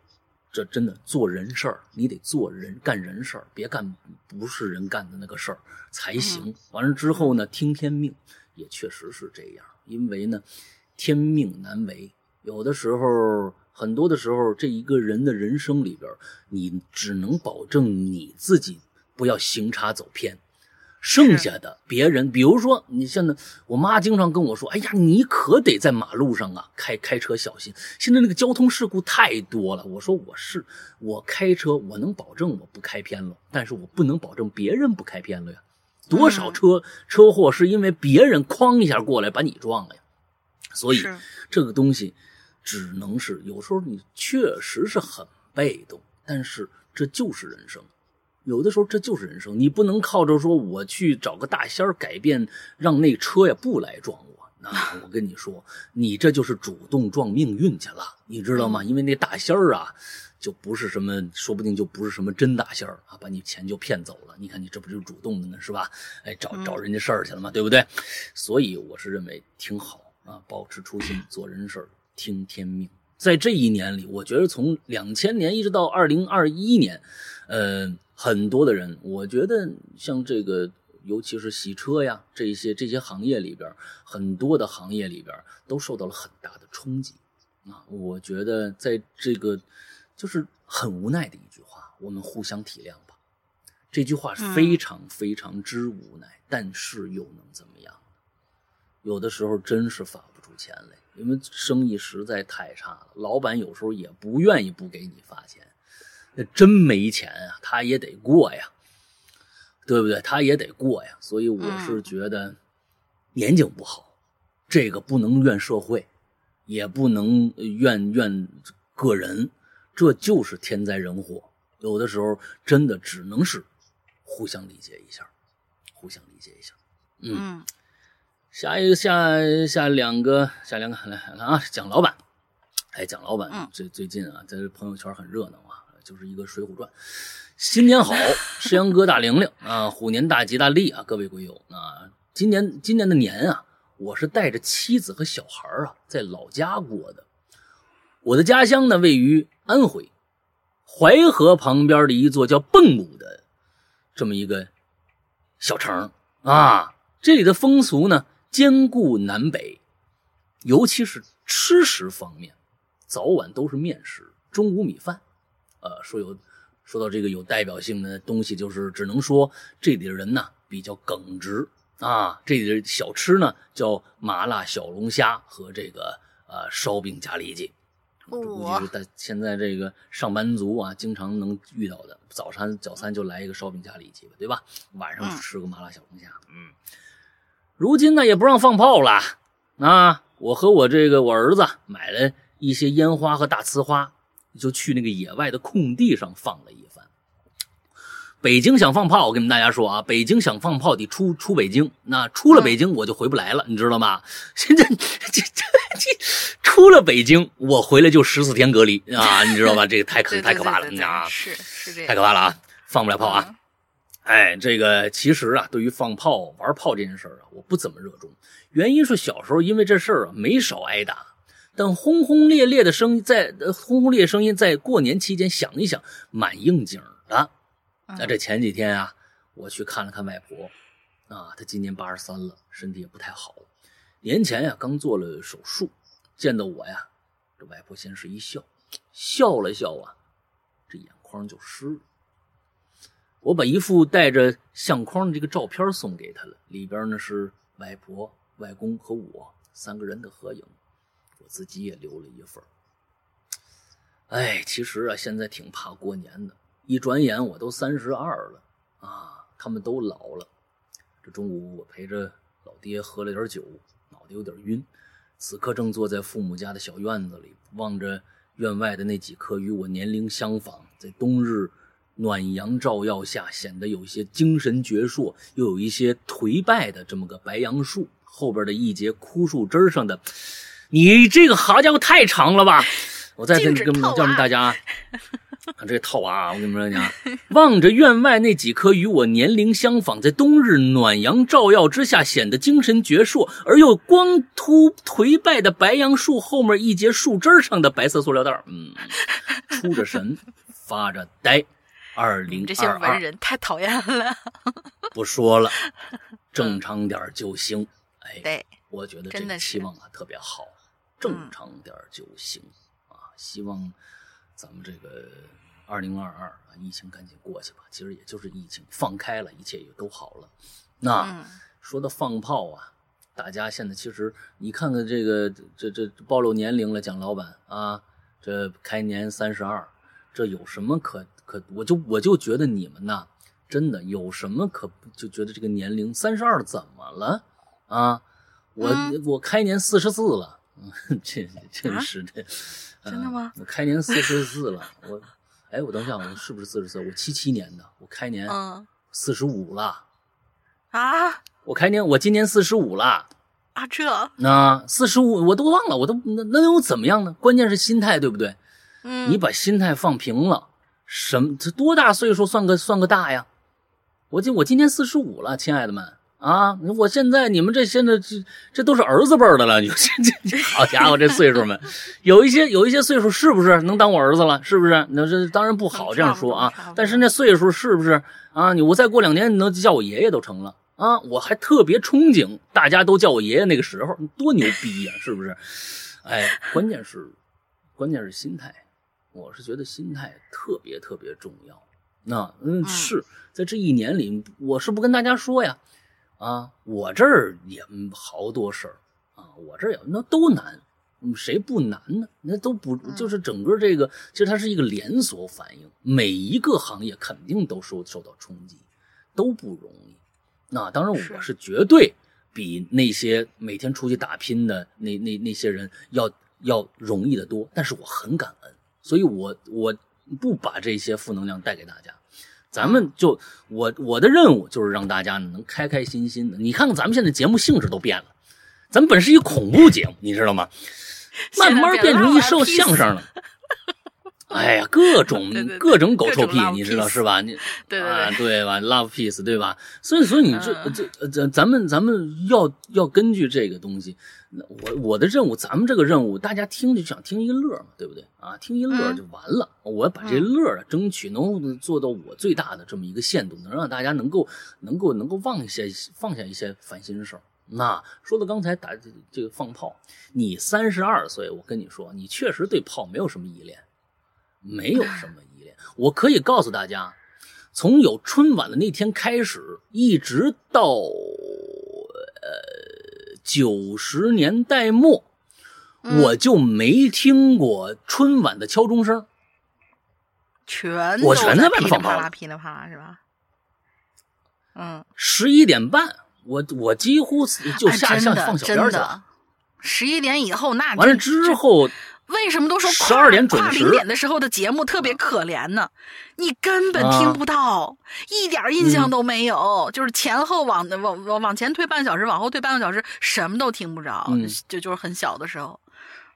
这真的做人事儿，你得做人干人事儿，别干不是。人干的那个事儿才行。完了之后呢，听天命，也确实是。这样，因为呢，天命难违，有的时候。很多的时候，这一个人的人生里边，你只能保证你自己不要行差走偏，剩下的别人，比如说你现在，我妈经常跟我说：“哎呀，你可得在马路上啊开开车小心，现在那个交通事故太多了。”我说：“我是我开车，我能保证我不开偏了，但是我不能保证别人不开偏了呀。多少车、车祸是因为别人哐一下过来把你撞了呀？所以这个东西只能是有时候你确实是很被动，但是这就是人生。有的时候这就是人生，你不能靠着说我去找个大仙儿改变，让那车呀不来撞我。那 我跟你说，你这就是主动撞命运去了，你知道吗？因为那大仙儿啊，就不是什么，说不定就不是什么真大仙儿啊，把你钱就骗走了。你看你这不就主动的呢，是吧？哎，找找人家事儿去了嘛，对不对？所以我是认为挺好啊，保持初心，做人事儿，听天命。在这一年里，我觉得从两千年一直到二零二一年，呃，很多的人，我觉得像这个，尤其是洗车呀这些这些行业里边，很多的行业里边都受到了很大的冲击啊。我觉得在这个就是很无奈的一句话，我们互相体谅吧。这句话是非常非常之无奈，但是又能怎么样？有的时候真是发不出钱来，因为生意实在太差了，老板有时候也不愿意不给你发钱。那真没钱啊，他也得过呀，对不对？他也得过呀。所以我是觉得年景不好，这个不能怨社会，也不能怨怨个人，这就是天灾人祸。有的时候真的只能是互相理解一下，互相理解一下。嗯，嗯下一个下下两个下两个来来啊，蒋老板，哎，蒋老板嗯最最近啊，在朋友圈很热闹啊，就是一个《水浒传》。新年好，石阳哥大玲玲啊，虎年大吉大利啊，各位鬼友啊，今年今年的年啊，我是带着妻子和小孩啊，在老家过的。我的家乡呢，位于安徽淮河旁边的一座叫蚌埠的这么一个小城啊。这里的风俗呢，兼顾南北，尤其是吃食方面，早晚都是面食，中午米饭。呃，说有说到这个有代表性的东西，就是只能说这里的人呢比较耿直啊。这里的小吃呢叫麻辣小龙虾和这个呃烧饼夹里脊。这估计是在现在这个上班族啊，经常能遇到的。早餐早餐就来一个烧饼夹里脊吧，对吧？晚上吃个麻辣小龙虾。嗯，如今呢也不让放炮了啊！我和我这个我儿子买了一些烟花和大呲花，就去那个野外的空地上放了一番。北京想放炮，我跟你们大家说啊，北京想放炮得出出北京，那出了北京我就回不来了，你知道吗？现在 这这这出了北京，我回来就十四天隔离啊，你知道吧？这个太可太可怕了对对对啊！是是这样，太可怕了啊！放不了炮啊！嗯哎，这个其实啊，对于放炮、玩炮这件事儿啊，我不怎么热衷。原因是小时候因为这事儿啊没少挨打，但轰轰烈烈的声音在呃轰轰烈烈声音在过年期间响一响，蛮应景的。嗯那这前几天啊，我去看了看外婆，啊，她今年八十三了，身体也不太好。年前呀，刚做了手术，见到我呀，这外婆先是一笑，笑了笑啊，这眼眶就湿了。我把一副带着相框的这个照片送给她了，里边呢是外婆、外公和我三个人的合影，我自己也留了一份。哎，其实啊，现在挺怕过年的，一转眼我都三十二了啊，他们都老了。这中午我陪着老爹喝了点酒，脑袋有点晕，此刻正坐在父母家的小院子里，望着院外的那几棵与我年龄相仿，在冬日。暖阳照耀下，显得有些精神矍铄，又有一些颓败的这么个白杨树后边的一节枯树枝上的，你这个好家伙太长了吧！我再跟跟叫大家，看 这套娃，我跟你们讲，望着院外那几棵与我年龄相仿，在冬日暖阳照耀之下显得精神矍铄而又光秃颓败的白杨树后面一截树枝上的白色塑料袋，嗯，出着神，发着呆。二零这些文人太讨厌了，不说了，正常点就行。哎，对，我觉得这个期望啊特别好，正常点就行啊。希望咱们这个二零二二啊，疫情赶紧过去吧。其实也就是疫情放开了，一切也都好了。那说到放炮啊，大家现在其实你看看这个，这这暴露年龄了，蒋老板啊，这开年三十二，这有什么可？可我就我就觉得你们呐，真的有什么可就觉得这个年龄三十二怎么了啊？我我开年四十四了，这这是的，真的吗？我开年四十四了，我哎，我等一下，我是不是四十四？我七七年的，我开年四十五了啊！我开年我今年四十五了啊！这那四十五我都忘了，我都那那又怎么样呢？关键是心态对不对？嗯，你把心态放平了。什么？这多大岁数算个算个大呀？我今我今年四十五了，亲爱的们啊！我现在你们这现在这这都是儿子辈的了，你这这好家伙，这岁数们，有一些有一些岁数是不是能当我儿子了？是不是？那这当然不好这样说啊。但是那岁数是不是啊？你我再过两年你能叫我爷爷都成了啊！我还特别憧憬大家都叫我爷爷那个时候，多牛逼呀！是不是？哎，关键是关键是心态。我是觉得心态特别特别重要。那嗯，是在这一年里，我是不跟大家说呀。啊，我这儿也好多事儿啊，我这儿也那都难，谁不难呢？那都不就是整个这个，其实它是一个连锁反应，每一个行业肯定都受受到冲击，都不容易。那当然，我是绝对比那些每天出去打拼的那那那些人要要容易的多，但是我很感恩。所以，我我不把这些负能量带给大家，咱们就我我的任务就是让大家能开开心心的。你看看咱们现在节目性质都变了，咱们本是一恐怖节目，你知道吗？慢慢变成一说相声了。哎呀，各种 各种狗臭屁，你知道是吧？你 啊，对吧？Love peace，对吧？所以，所以你这这这，咱们咱们要要根据这个东西。我我的任务，咱们这个任务，大家听就想听一乐嘛，对不对啊？听一乐就完了。我把这乐啊，争取能做到我最大的这么一个限度，能让大家能够能够能够放下放下一些烦心事儿。那说到刚才打这个放炮，你三十二岁，我跟你说，你确实对炮没有什么依恋。没有什么依恋，我可以告诉大家，从有春晚的那天开始，一直到呃九十年代末，我就没听过春晚的敲钟声，全我全在外面放炮，噼里啪啦，噼里啪啦，是吧？嗯，十一点半，我我几乎就下下放小鞭去了。十一点以后，那完了之后。为什么都说十二点准时？零点的时候的节目特别可怜呢？你根本听不到，一点印象都没有。就是前后往往往往前推半小时，往后推半个小时，什么都听不着。就就是很小的时候，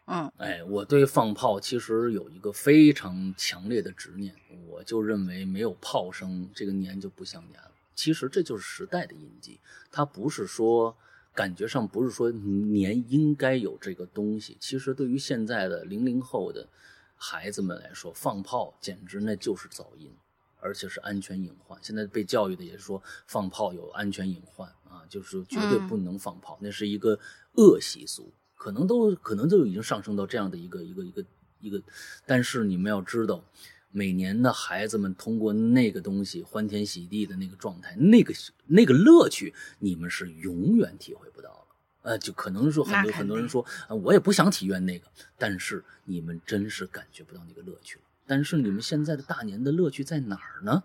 嗯，哎，我对放炮其实有一个非常强烈的执念，我就认为没有炮声，这个年就不像年了。其实这就是时代的印记，它不是说。感觉上不是说年应该有这个东西，其实对于现在的零零后的孩子们来说，放炮简直那就是噪音而且是安全隐患。现在被教育的也是说放炮有安全隐患啊，就是绝对不能放炮，那是一个恶习俗，可能都可能就已经上升到这样的一个一个一个一个。但是你们要知道，每年的孩子们通过那个东西欢天喜地的那个状态，那个那个乐趣，你们是永远体会不到了。呃，就可能说很多很多人说，呃，我也不想体验那个，但是你们真是感觉不到那个乐趣了。但是你们现在的大年的乐趣在哪儿呢？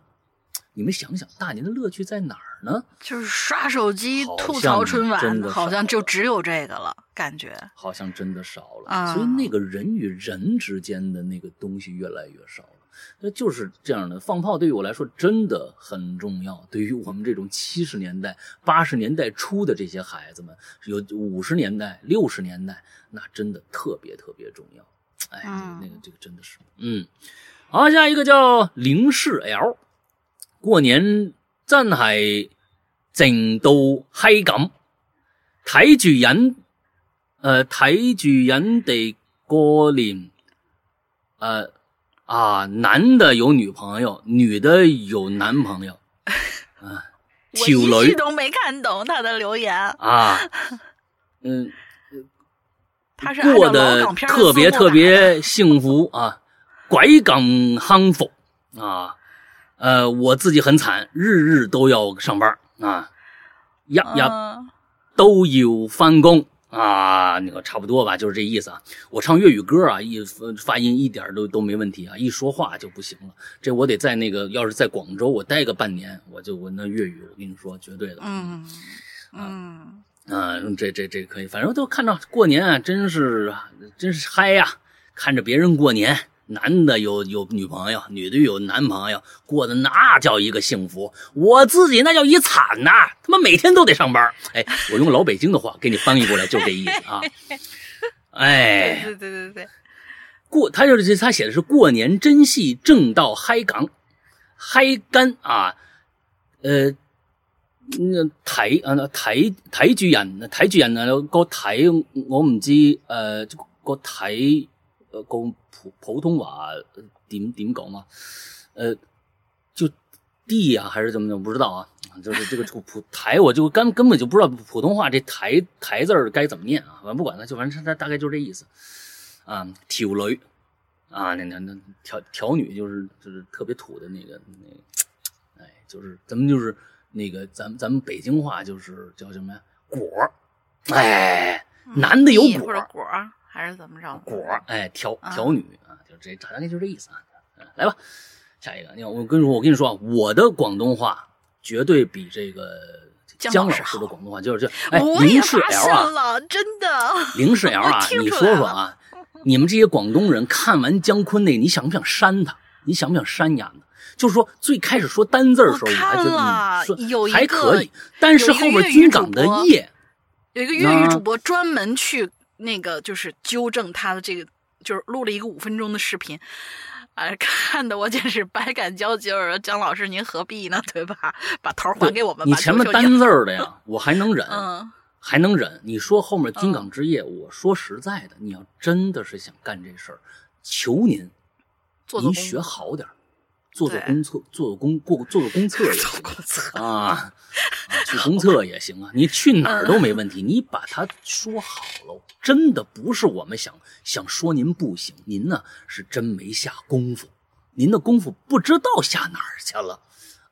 你们想想，大年的乐趣在哪儿呢？就是刷手机、吐槽春晚，好像就只有这个了，感觉好像真的少了。所以那个人与人之间的那个东西越来越少了。那就是这样的，放炮对于我来说真的很重要。对于我们这种七十年代、八十年代初的这些孩子们，有五十年代、六十年代，那真的特别特别重要。哎，那个这个真的是，嗯。好，下一个叫零式 L。过年真係整到嗨咁，睇住人，呃睇住人哋过年，誒、呃、啊，男的有女朋友，女的有男朋友，啊，條女我一句都没看懂他的留言。啊，嗯，他是过得特别特别幸福啊，鬼咁幸福啊。呃，我自己很惨，日日都要上班。啊，日日都有翻工啊，那个差不多吧，就是这意思啊。我唱粤语歌啊，一发音一点都都没问题啊，一说话就不行了。这我得在那个，要是在广州，我待个半年，我就我那粤语，我跟你说，绝对的。嗯嗯啊，这这这可以，反正都看着过年啊，真是真是嗨呀，看着别人过年。男的有有女朋友，女的有男朋友，过得那叫一个幸福。我自己那叫一惨呐，他妈每天都得上班。哎，我用老北京的话给你翻译过来，就这意思啊。哎，对对对对，过他就是他写的是过年真戏正到嗨港，嗨干啊，呃，那睇啊睇睇住人睇住人啊個睇我唔知誒個睇誒個。普普通話點點講嘛？呃，就地啊，还是怎麼的？我不知道啊。就是這個普 台，我就根根本就不知道普通话这台台字兒該怎么念啊。反正不管它，就反正它大概就这意思啊。條女啊，那那那條條女就是就是特别土的那个那個，哎，就是咱们就是那个咱们咱们北京话就是叫什么呀？果兒，哎，男的有果兒。果兒。還是怎么着？果哎，调调女啊，就这大概就这意思啊。来吧，下一个，你我跟你说，我跟你说啊，我的广东话绝对比这个姜老师的广东话就是就哎，零是 L 啊，真的零式 L 啊，你说说啊，你们这些广东人看完姜昆那，你想不想扇他？你想不想刪呀？就是说最开始说单字的时候，我还觉得說還可以，但是后边军港的夜，有一个粤语主播专门去。那个就是纠正他的这个，就是录了一个五分钟的视频，哎，看的我简直百感交集。我说姜老师您何必呢？对吧？把头还给我们。你前面单字儿的呀，我还能忍，嗯，还能忍。你说后面金港之夜，嗯，我说实在的，你要真的是想干这事儿，求您，做您学好點。做做公厕，做做公过做做公厕也行啊，啊，去公厕也行啊。你去哪儿都没问题，你把它说好了。真的不是我们想想说您不行，您呢是真没下功夫，您的功夫不知道下哪儿去了。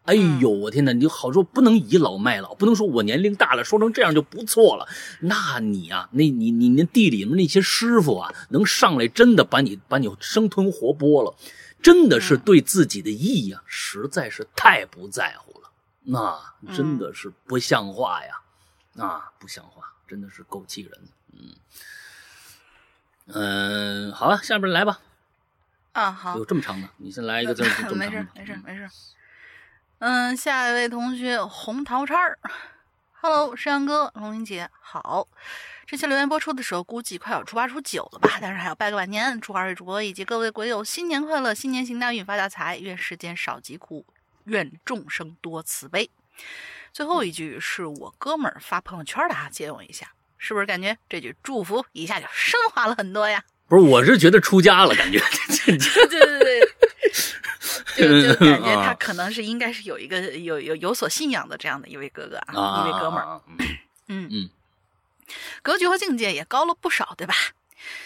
哎呦，我天哪！你就好说不能倚老卖老，不能说我年龄大了说成这样就不错了。那你啊，那你你那地里面那些师傅啊，能上来真的把你把你生吞活剥了。真的是对自己的意义啊，实在是太不在乎了，那真的是不像话呀，啊，不像话，真的是够气人。嗯，嗯，好了，下边来吧。啊，好，有这么长的，你先来一个字，這麼長。沒事，没事，没事。嗯，下一位同学红桃叉儿，Hello，山羊哥，龙玲姐，好。這期留言播出的时候，估计快要初八、初九了吧？但是还要拜个晚年，祝二位主播以及各位鬼友新年快乐，新年行大运，发大财，愿世间少疾苦，愿众生多慈悲。最后一句是我哥们儿发朋友圈的啊，借用一下，是不是感觉这句祝福一下就升华了很多呀？不是，我是觉得出家了，感觉。对对对对。就就感觉他啊可能是应该是有一个有有有所信仰的这样的一位哥哥啊，啊，一位哥们儿。儿，嗯嗯格局和境界也高了不少，对吧？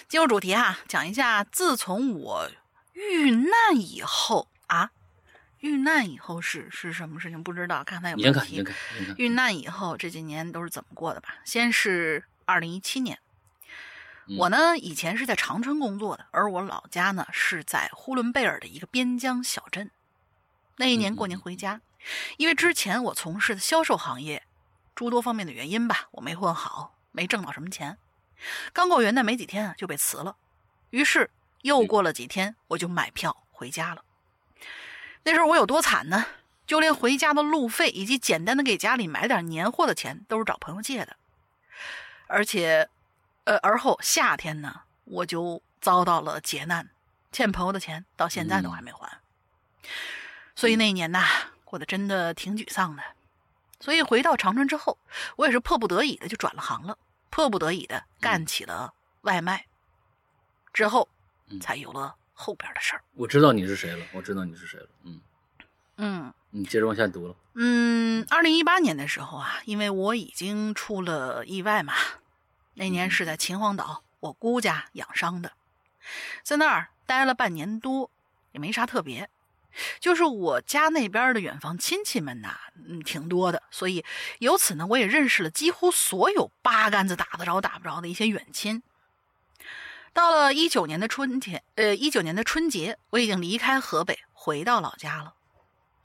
进入主题啊、讲一下自从我遇难以后啊，遇难以后是是什么事情？不知道，看他有你没有提先看，你先看，你先看，遇难以后这几年都是怎么过的吧？先是二零一七年，嗯我呢以前是在长春工作的，而我老家呢是在呼伦贝尔的一个边疆小镇。那一年过年回家，因为之前我从事的销售行业，诸多方面的原因吧，我没混好，没挣到什么钱。刚过元旦没几天啊，就被辞了。于是又过了几天，我就买票回家了。那时候我有多惨呢？就连回家的路费以及简单的给家里买点年货的钱，都是找朋友借的。而且，呃，而后夏天呢，我就遭到了劫难，欠朋友的钱到现在都还没还。所以那一年呐，过得真的挺沮丧的。所以回到长春之后，我也是迫不得已的就转了行了，迫不得已的干起了外卖。之后嗯才有了后边的事儿。我知道你是谁了，我知道你是谁了，嗯，嗯你接着往下读了，嗯，二零一八年的时候啊，因为我已经出了意外嘛，那年是在秦皇岛我姑家养伤的，在那儿待了半年多，也没啥特别。就是我家那边的远房亲戚们呐，嗯，挺多的，所以由此呢，我也认识了几乎所有八竿子打得着打不着的一些远亲。到了一九年的春天，呃，一九年的春节，我已经离开河北，回到老家了。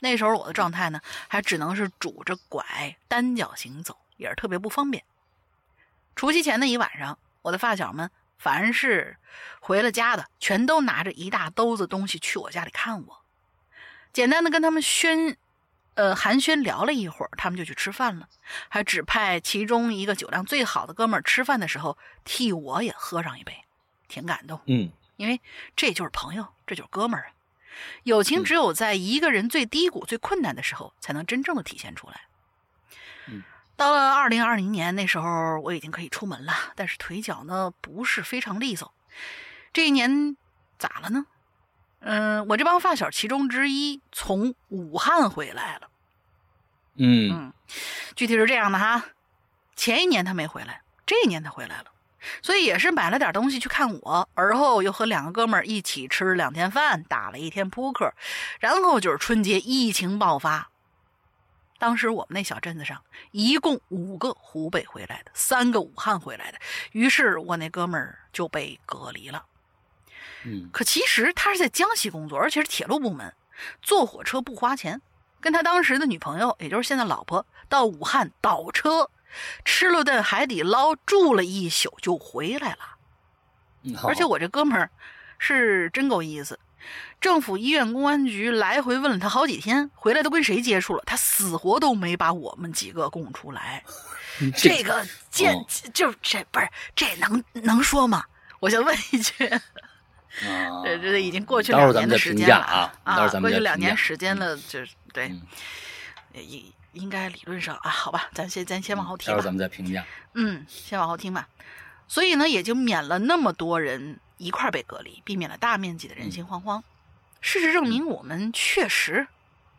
那时候我的状态呢，还只能是拄着拐单脚行走，也是特别不方便。除夕前的一晚上，我的发小们凡是回了家的，全都拿着一大兜子东西去我家里看我。简单的跟他们宣，呃，寒暄聊了一会儿，他们就去吃饭了，还指派其中一个酒量最好的哥们儿吃饭的时候替我也喝上一杯，挺感动。嗯因为这就是朋友，这就是哥们儿啊。友情只有在一个人最低谷、最困难的时候，才能真正的体现出来。嗯，到了二零二零年那时候，我已经可以出门了，但是腿脚呢不是非常利索。这一年咋了呢？嗯，我这帮发小其中之一从武汉回来了。嗯嗯，具体是这样的哈，前一年他没回来，这一年他回来了，所以也是买了点东西去看我，而后又和两个哥们儿一起吃两天饭，打了一天扑克，然后就是春节疫情爆发。当时我们那小镇子上一共五个湖北回来的，三个武汉回来的，于是我那哥们儿就被隔离了。嗯可其实他是在江西工作，而且是铁路部门，坐火车不花钱。跟他当时的女朋友，也就是现在老婆，到武汉倒车，吃了顿海底捞，住了一宿就回来了。嗯，而且我这哥们儿是真够意思，政府、医院、公安局来回问了他好几天，回来都跟谁接触了，他死活都没把我们几个供出来。这个见哦就这不是这能能说吗？我想问一句。啊，这这已经过去两年的时间了价啊，啊过去两年时间了，就是对嗯，应应该理论上啊，好吧，咱先咱先往后听吧待会儿咱，们再评价，嗯，先往后听吧。所以呢，也就免了那么多人一块儿被隔离，避免了大面积的人心惶惶。事实证明，我们确实，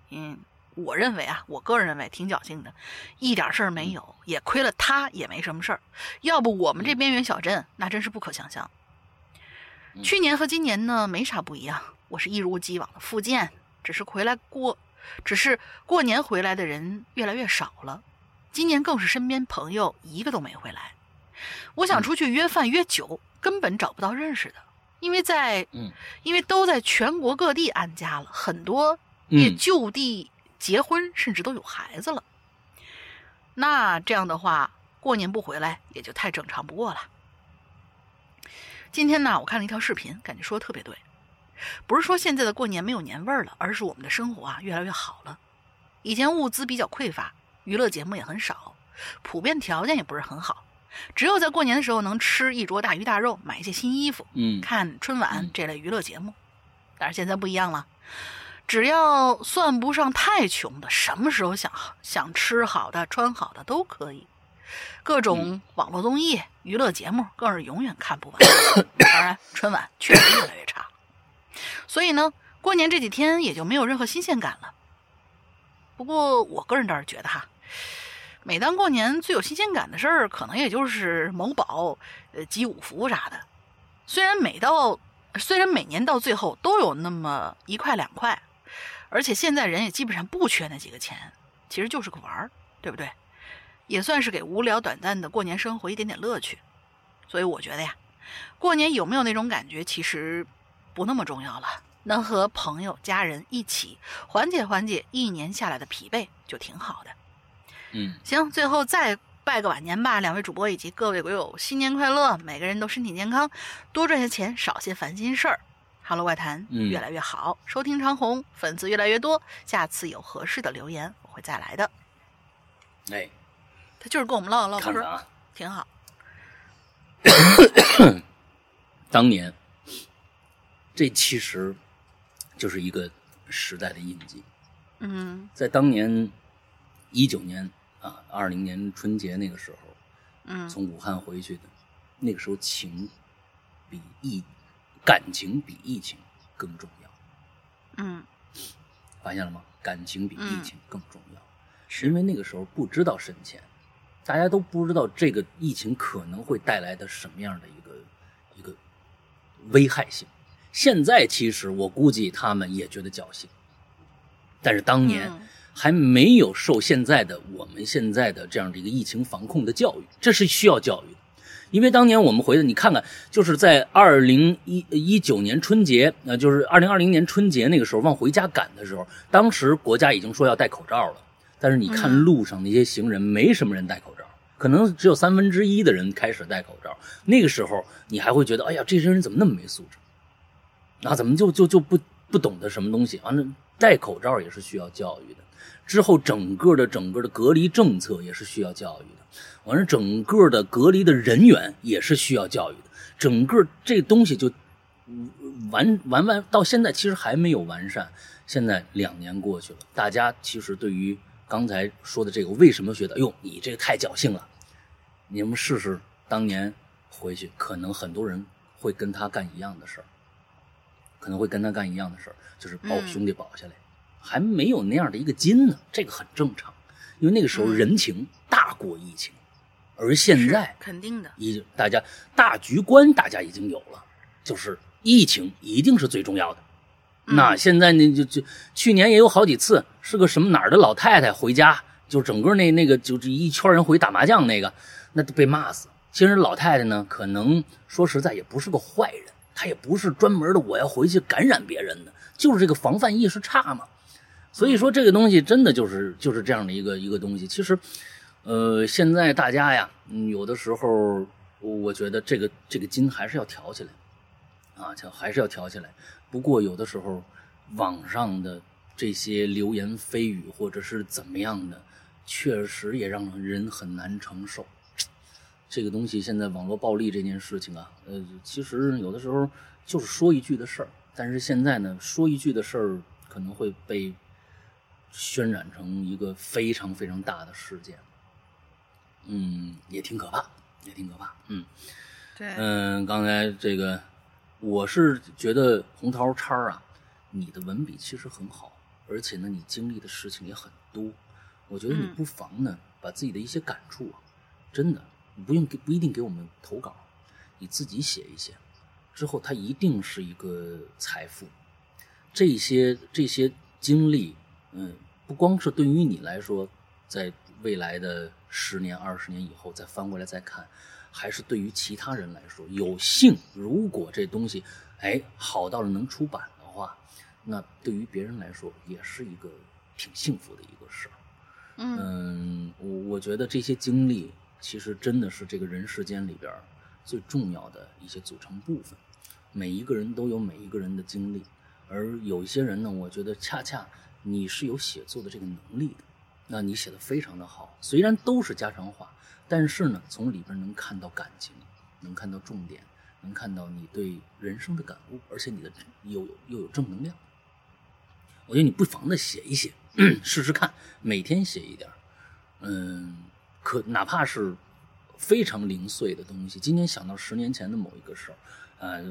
嗯，我认为啊，我个人认为挺侥幸的，一点事儿没有，也亏了他也没什么事儿。要不我们这边缘小镇那真是不可想象。嗯去年和今年呢没啥不一样，我是一如既往的复健，只是回来过，只是过年回来的人越来越少了。今年更是身边朋友一个都没回来。我想出去约饭约酒，根本找不到认识的，因为在嗯因为都在全国各地安家了，很多也嗯就地结婚，甚至都有孩子了。那这样的话，过年不回来也就太正常不过了。今天呢，我看了一条视频，感觉说的特别对。不是说现在的过年没有年味儿了，而是我们的生活啊越来越好了。以前物资比较匮乏，娱乐节目也很少，普遍条件也不是很好，只有在过年的时候能吃一桌大鱼大肉，买一些新衣服，嗯看春晚嗯这类娱乐节目。但是现在不一样了，只要算不上太穷的，什么时候想想吃好的、穿好的都可以。各种网络综艺、娱乐节目更是永远看不完。当然，春晚确实越来越差。所以呢，过年这几天也就没有任何新鲜感了。不过我个人倒是觉得哈，每当过年最有新鲜感的事儿，可能也就是某宝呃集五福啥的。虽然每到虽然每年到最后都有那么一块两块，而且现在人也基本上不缺那几个钱，其实就是个玩儿，对不对？也算是给无聊短暂的过年生活一点点乐趣。所以我觉得呀，过年有没有那种感觉，其实不那么重要了。能和朋友、家人一起缓解缓解一年下来的疲惫，就挺好的。嗯，行，最后再拜个晚年吧，两位主播以及各位鬼友，新年快乐！每个人都身体健康，多赚些钱，少些烦心事儿。Hello 外谈嗯越来越好，收听长虹，粉丝越来越多。下次有合适的留言，我会再来的。哎，他就是跟我们唠唠嗑，啊，挺好。当年这其实就是一个时代的印记。嗯在当年一九年啊，二零年春节那个时候，嗯从武汉回去的，那个时候情比疫感情比疫情更重要，嗯发现了吗？感情比疫嗯情更重要，是因为那个时候不知道深浅，大家都不知道这个疫情可能会带来的什么样的一个一个危害性。现在其实我估计他们也觉得侥幸，但是当年。嗯还没有受现在的我们现在的这样的一个疫情防控的教育，这是需要教育的。因为当年我们回的，你看看，就是在二零一一九年春节，呃，就是二零二零年春节那个时候往回家赶的时候，当时国家已经说要戴口罩了，但是你看嗯路上那些行人，没什么人戴口罩，可能只有三分之一的人开始戴口罩。那个时候你还会觉得，哎呀，这些人怎么那么没素质？啊，怎么就就就不不懂得什么东西？完了，戴口罩也是需要教育的。之后，整个的整个的隔离政策也是需要教育的。完了，整个的隔离的人员也是需要教育的。整个这东西就嗯完完完到现在其实还没有完善。现在两年过去了，大家其实对于刚才说的这个为什么觉得，哎呦，你这个太侥幸了？你们试试当年回去，可能很多人会跟他干一样的事儿，可能会跟他干一样的事儿，就是把我嗯兄弟保下来。还没有那样的一个筋呢，这个很正常，因为那个时候嗯人情大过疫情，而现在肯定的，已大家大局观大家已经有了，就是疫情一定是最重要的。那现在呢，就就去年也有好几次，是个什么哪儿的老太太回家，就整个那那个就这一圈人回打麻将那个，那都被骂死。其实老太太呢，可能说实在也不是个坏人，她也不是专门的我要回去感染别人的，就是这个防范意识差嘛。所以说这个东西真的就是就是这样的一个一个东西。其实，呃，现在大家呀，有的时候我觉得这个这个筋还是要调起来，啊，就还是要调起来。不过有的时候网上的这些流言蜚语或者是怎么样的，确实也让人很难承受。这个东西现在网络暴力这件事情啊，呃，其实有的时候就是说一句的事儿，但是现在呢，说一句的事儿可能会被渲染成一个非常非常大的事件，嗯，也挺可怕，也挺可怕，嗯。对，嗯，刚才这个我是觉得红桃叉啊，你的文笔其实很好，而且呢，你经历的事情也很多，我觉得你嗯不妨呢，把自己的一些感触啊，真的，你不用给不一定给我们投稿，你自己写一写，之后它一定是一个财富。这些这些经历，嗯，不光是对于你来说，在未来的十年、二十年以后再翻过来再看，还是对于其他人来说，有幸如果这东西，哎，好到了能出版的话，那对于别人来说也是一个挺幸福的一个事儿。嗯嗯，我我觉得这些经历其实真的是这个人世间里边儿最重要的一些组成部分。每一个人都有每一个人的经历，而有一些人呢，我觉得恰恰你是有写作的这个能力的，那你写的非常的好。虽然都是家常话，但是呢，从里边能看到感情，能看到重点，能看到你对人生的感悟，而且你的又有又有正能量。我觉得你不妨的写一写，试试看，每天写一点，嗯，可哪怕是非常零碎的东西。今天想到十年前的某一个事儿，呃，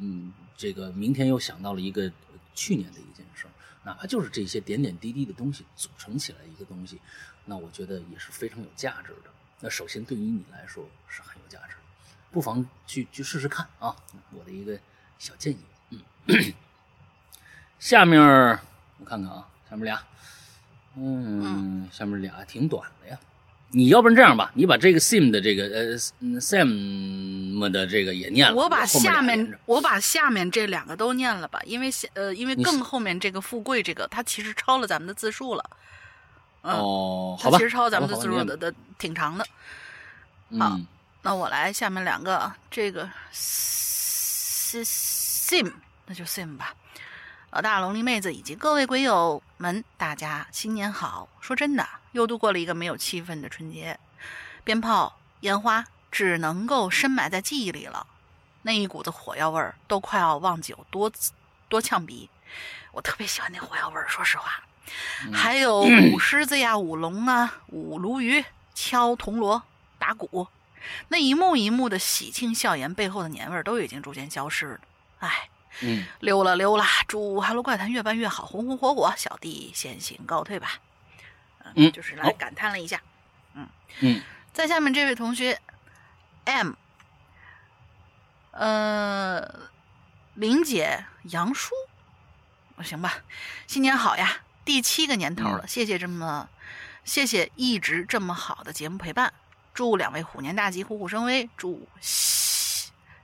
嗯，这个明天又想到了一个去年的一件事，哪怕就是这些点点滴滴的东西组成起来一个东西，那我觉得也是非常有价值的。那首先对于你来说是很有价值，不妨去去试试看啊！我的一个小建议，嗯。下面我看看啊，下面俩，嗯，下面俩挺短的呀。你要不然这样吧，你把这个 Sim 的这个呃 Sam 的这个也念了。我把下面面我把下面这两个都念了吧，因为下呃因为更后面这个富贵这个，它其实超了咱们的字数了。哦，好吧。其实超咱们的字数的的挺长的。好，那我来下面两个，这个 Sim 那就 Sim 吧。老大龙鳞妹子以及各位鬼友们，大家新年好！说真的，又度过了一个没有气氛的春节，鞭炮、烟花只能够深埋在记忆里了。那一股子火药味儿，都快要忘记有多多呛鼻。我特别喜欢那火药味儿，说实话。还有 舞狮子呀，舞龙啊，舞鲈鱼，敲铜锣，打鼓，那一幕一幕的喜庆笑颜背后的年味儿，都已经逐渐消失了。唉。嗯，溜了溜了，祝《哈喽怪谈》越办越好，红红火火。小弟先行告退吧。嗯，就是来感叹了一下。嗯嗯，在下面这位同学，M，呃，林姐杨叔，行吧，新年好呀，第七个年头了，谢谢这么，谢谢一直这么好的节目陪伴，祝两位虎年大吉，虎虎生威，祝。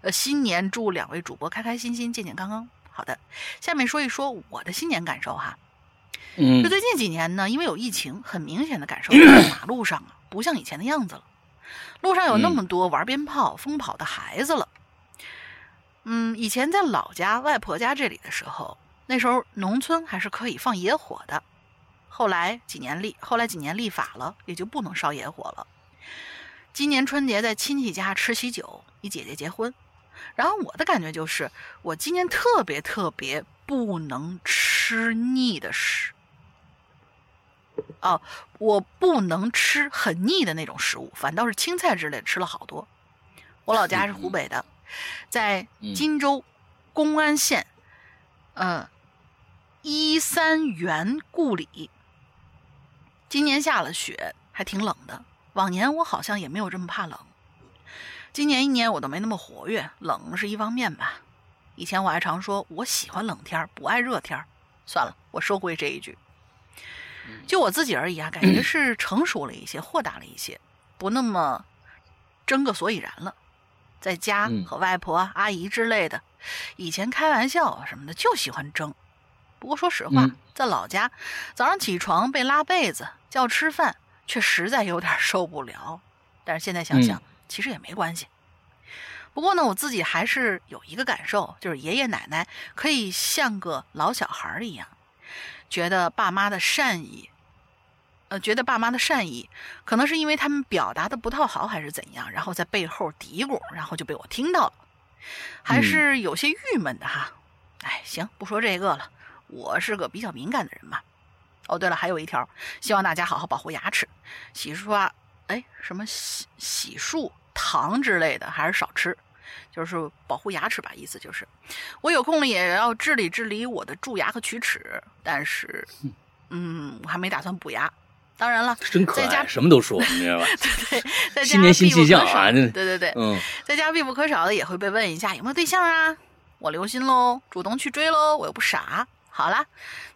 呃，新年祝两位主播开开心心、健健康康。好的，下面说一说我的新年感受哈。嗯，就最近几年呢，因为有疫情，很明显的感受在 马路上啊，不像以前的样子了。路上有那么多玩鞭炮、疯跑的孩子了。嗯，以前在老家、外婆家这里的时候，那时候农村还是可以放野火的。后来几年立，后来几年立法了，也就不能烧野火了。今年春节在亲戚家吃喜酒，你姐姐结婚。然后我的感觉就是，我今年特别特别不能吃腻的食，哦，我不能吃很腻的那种食物，反倒是青菜之类吃了好多。我老家是湖北的，在荆州公安县，呃，一三元故里。今年下了雪，还挺冷的。往年我好像也没有这么怕冷。今年一年我都没那么活跃，冷是一方面吧。以前我还常说我喜欢冷天不爱热天算了，我收回这一句。就我自己而言啊，感觉是成熟了一些，豁达了一些，不那么争个所以然了。在家和外婆、阿姨之类的，以前开玩笑什么的就喜欢争。不过说实话，在老家，早上起床被拉被子叫吃饭，却实在有点受不了。但是现在想想。其实也没关系，不过呢，我自己还是有一个感受，就是爷爷奶奶可以像个老小孩一样，觉得爸妈的善意，呃，觉得爸妈的善意，可能是因为他们表达的不太好，还是怎样，然后在背后嘀咕，然后就被我听到了，还是有些郁闷的哈。哎，行，不说这个了，我是个比较敏感的人嘛。哦，对了，还有一条，希望大家好好保护牙齿，洗刷。哎，什么洗洗漱糖之类的，还是少吃，就是保护牙齿吧。意思就是，我有空了也要治理治理我的蛀牙和龋齿。但是，嗯，我还没打算补牙。当然了，真可爱，什么都说，你知道吧？对对，在新年新气象啊！对对对，嗯，在家必不可少的也会被问一下有没有对象啊？我留心喽，主动去追喽，我又不傻。好了，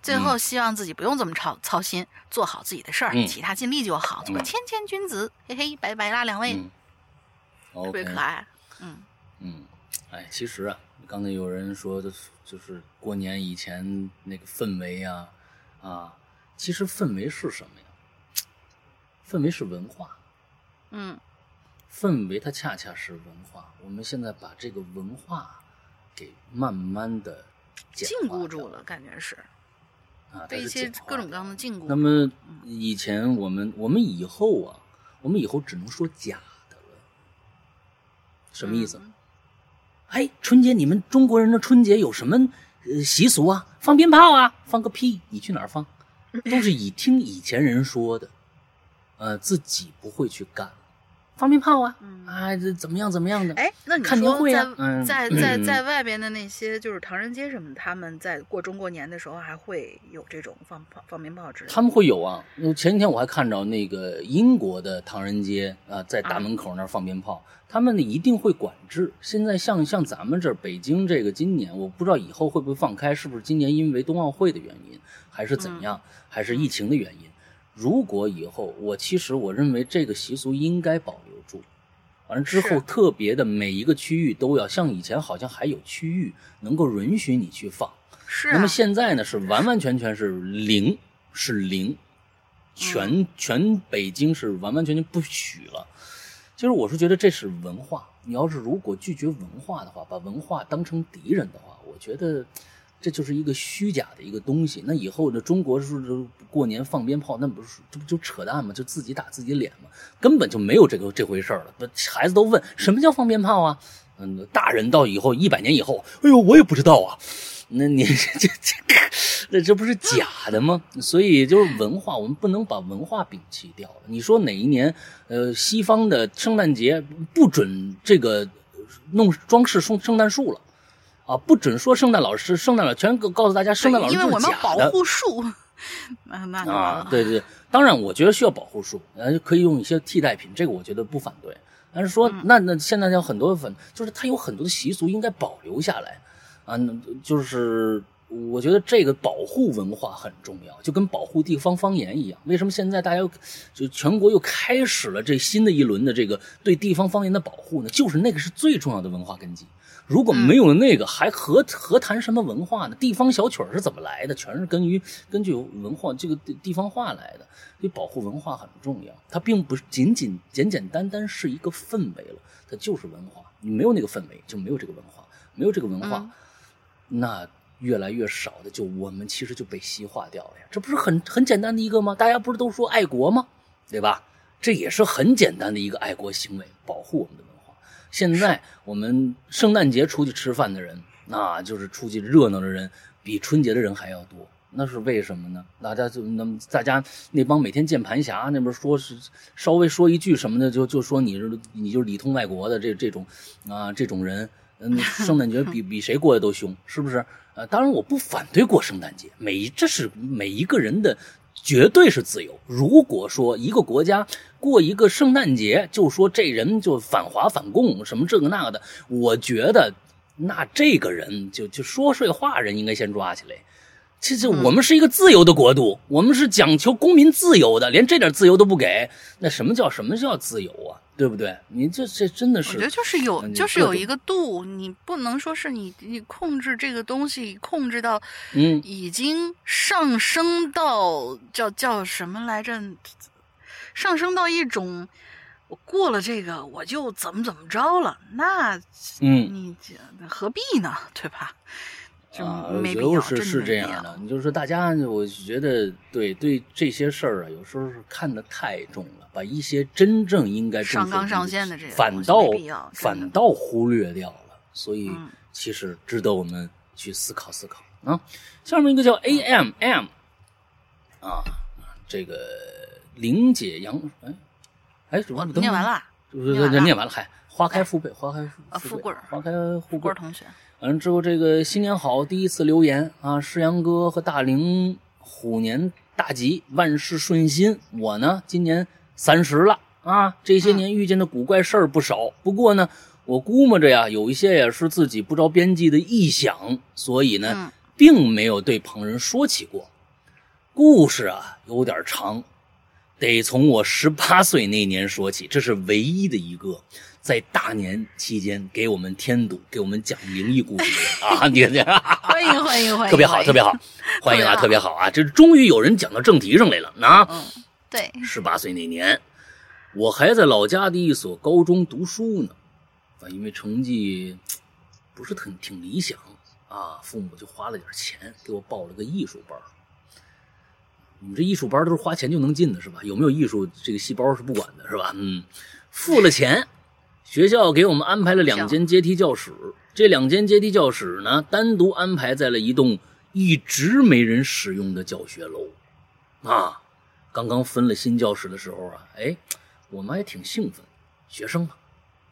最后希望自己不用这么操操心，做好自己的事儿，其他尽力就好，做个谦谦君子。嘿嘿，拜拜啦，两位，特别可爱。嗯嗯，哎，其实啊，刚才有人说的，就是过年以前那个氛围啊啊，其实氛围是什么呀？氛围是文化。嗯，氛围它恰恰是文化。我们现在把这个文化给慢慢的。禁锢住了，感觉是啊，被一些各种各样的禁锢。那么以前我们，我们以后啊，我们以后只能说假的了。什么意思？哎，春节你们中国人的春节有什么呃习俗啊？放鞭炮啊？放个屁！你去哪儿放？都是以听以前人说的，呃，自己不会去干。放鞭炮啊，嗯啊，这怎么样怎么样的？哎，那你看年说会啊嗯在在在在外边的那些就是唐人街什么，他们在过中国年的时候还会有这种放炮放鞭炮之类的。他们会有啊。呃前几天我还看着那个英国的唐人街啊、在大门口那儿放鞭炮，他们一定会管制。现在像像咱们这儿北京这个今年，我不知道以后会不会放开，是不是今年因为冬奥会的原因，还是怎样，还是疫情的原因？如果以后，我其实我认为这个习俗应该保留住。完了之后，特别的每一个区域都要像以前好像还有区域能够允许你去放。是啊，那么现在呢，是完完全全是零，是零，全、全北京是完完全全不许了。其实我是觉得这是文化，你要是如果拒绝文化的话，把文化当成敌人的话，我觉得这就是一个虚假的一个东西。那以后的中国是过年放鞭炮，那不是这不就扯淡吗？就自己打自己脸吗？根本就没有这个这回事儿了。孩子都问什么叫放鞭炮啊？嗯，大人到以后一百年以后，哎呦，我也不知道啊。那你 这这这那这不是假的吗？所以就是文化，我们不能把文化摒弃掉了。你说哪一年，呃，西方的圣诞节不准这个弄装饰圣圣诞树了，啊，不准说圣诞老师、圣诞老全告告诉大家圣诞老师因为我们保护树，啊对对，当然我觉得需要保护树，呃，可以用一些替代品，这个我觉得不反对。但是说，嗯那那现在有很多粉，就是它有很多的习俗应该保留下来啊，那就是我觉得这个保护文化很重要，就跟保护地方方言一样。为什么现在大家就全国又开始了这新的一轮的这个对地方方言的保护呢？就是那个是最重要的文化根基。如果没有了那个，还何何谈什么文化呢？地方小曲儿是怎么来的？全是根于根据文化这个地地方话来的。所以保护文化很重要，它并不是仅仅简简单单是一个氛围了，它就是文化。你没有那个氛围，就没有这个文化，没有这个文化，嗯那越来越少的就我们其实就被西化掉了呀。这不是很很简单的一个吗？大家不是都说爱国吗？对吧？这也是很简单的一个爱国行为，保护我们的文化。现在我们圣诞节出去吃饭的人，那就是出去热闹的人，比春节的人还要多。那是为什么呢？大家就那么大家那帮每天键盘侠那边说是稍微说一句什么的，就就说你是你就是里通外国的这这种啊这种人，嗯，圣诞节比 比谁过得都凶，是不是？呃，当然我不反对过圣诞节，每一这是每一个人的绝对是自由。如果说一个国家过一个圣诞节，就说这人就反华反共什么这个那个的，我觉得那这个人就就说睡话人应该先抓起来。这这我们是一个自由的国度，我们是讲求公民自由的，连这点自由都不给，那什么叫什么叫自由啊？对不对？你这这真的是，我觉得就是有，就是有一个度，你不能说是你你控制这个东西控制到嗯已经上升到叫叫什么来着？上升到一种我过了这个我就怎么怎么着了，那嗯。你何必呢？对吧？就啊，没必要，就是是这样的，就是大家，我觉得对对这些事儿啊，有时候是看得太重了，把一些真正应该重上纲上线的这些反倒反倒忽略掉了，所以嗯其实值得我们去思考思考啊。下面一个叫 A M M 啊，这个玲姐杨哎哎，完了，对念完了念完了，嗨，花开富贵，花开啊富贵花开富贵同学，完了之后，这个新年好，第一次留言啊，世阳哥和大龄虎年大吉，万事顺心。我呢，今年三十了啊，这些年遇见的古怪事儿不少。不过呢，我估摸着呀，有一些也是自己不着边际的臆想，所以呢，并没有对旁人说起过。故事啊，有点长，得从我十八岁那年说起，这是唯一的一个在大年期间给我们添堵、给我们讲灵异故事的人啊！你看这，欢迎欢迎欢迎，特别好，特别好，欢迎啊，特别好啊！这终于有人讲到正题上来了啊！嗯，对，十八岁那年，我还在老家的一所高中读书呢，啊，因为成绩不是挺挺理想啊，父母就花了点钱给我报了个艺术班。你们这艺术班都是花钱就能进的是吧？有没有艺术这个细胞是不管的是吧？嗯，付了钱，学校给我们安排了两间阶梯教室，这两间阶梯教室呢，单独安排在了一栋一直没人使用的教学楼，啊。刚刚分了新教室的时候啊，哎，我们还挺兴奋，学生嘛，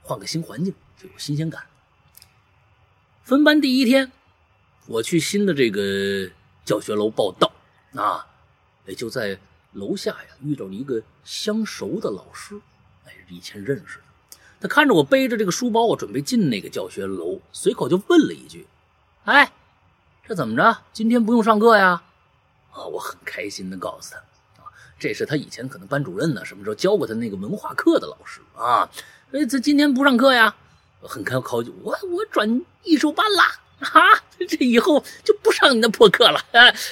换个新环境就有新鲜感。分班第一天，我去新的这个教学楼报道啊，也就在楼下呀遇到了一个相熟的老师，哎，以前认识的。他看着我背着这个书包，我准备进那个教学楼，随口就问了一句：“哎，这怎么着？今天不用上课呀？”啊，我很开心的告诉他，啊，这是他以前可能班主任呢，什么时候教过他那个文化课的老师啊？哎，这今天不上课呀？很开考我我转艺术班啦！啊，这以后就不上你那破课了！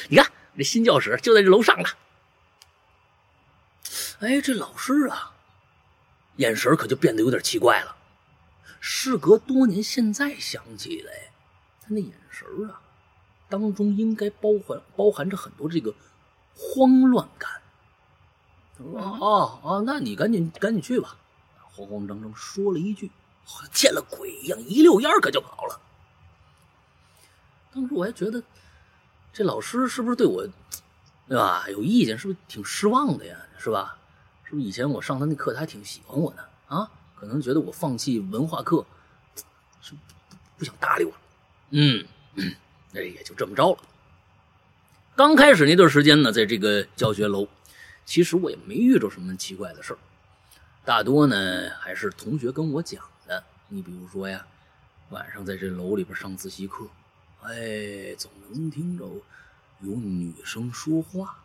你看这新教室就在这楼上呢。哎，这老师啊。眼神可就变得有点奇怪了。事隔多年，现在想起来，他那眼神啊，当中应该包含包含着很多这个慌乱感。哦哦，那你赶紧赶紧去吧，慌慌张张说了一句，好像见了鬼一样，一溜烟可就跑了。当时我还觉得，这老师是不是对我，对吧？有意见，是不是挺失望的呀？是吧？是不是以前我上他那课，他还挺喜欢我的啊？可能觉得我放弃文化课，是不想搭理我。嗯，那也就这么着了。刚开始那段时间呢，在这个教学楼，其实我也没遇着什么奇怪的事儿，大多呢还是同学跟我讲的。你比如说呀，晚上在这楼里边上自习课，哎，总能听着有女生说话。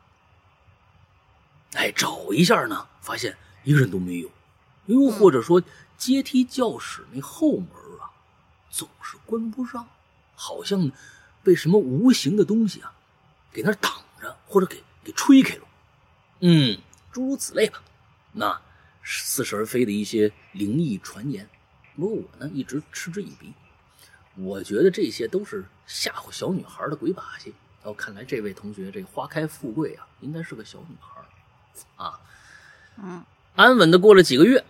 哎，找一下呢，发现一个人都没有，又或者说阶梯教室那后门啊，总是关不上，好像被什么无形的东西啊给那挡着，或者给给吹开了，嗯，诸如此类吧。那似是而非的一些灵异传言，不过我呢一直嗤之以鼻，我觉得这些都是吓唬小女孩的鬼把戏。哦，看来这位同学这花开富贵啊，应该是个小女孩。啊，嗯，安稳的过了几个月，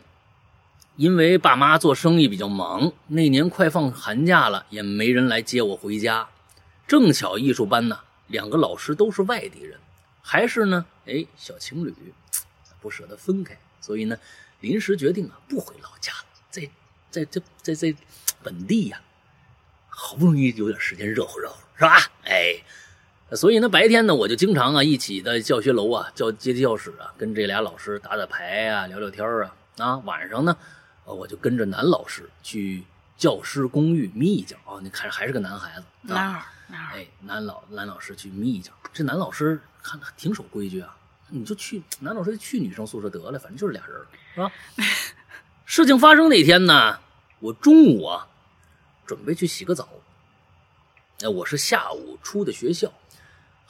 因为爸妈做生意比较忙，那年快放寒假了，也没人来接我回家。正巧艺术班呢，两个老师都是外地人，还是呢，哎，小情侣，不舍得分开，所以呢，临时决定啊，不回老家了，在在这在在本地呀，好不容易有点时间热乎热乎，是吧？哎。所以呢，白天呢，我就经常啊一起在教学楼啊、教阶梯教室啊，跟这俩老师打打牌啊、聊聊天啊。啊，晚上呢，我就跟着男老师去教师公寓眯一觉啊。你看，还是个男孩子。男孩，男孩。哎，男老男老师去眯一觉。这男老师看着挺守规矩啊，你就去男老师去女生宿舍得了，反正就是俩人，是吧？事情发生那天呢，我中午啊准备去洗个澡。哎，我是下午出的学校。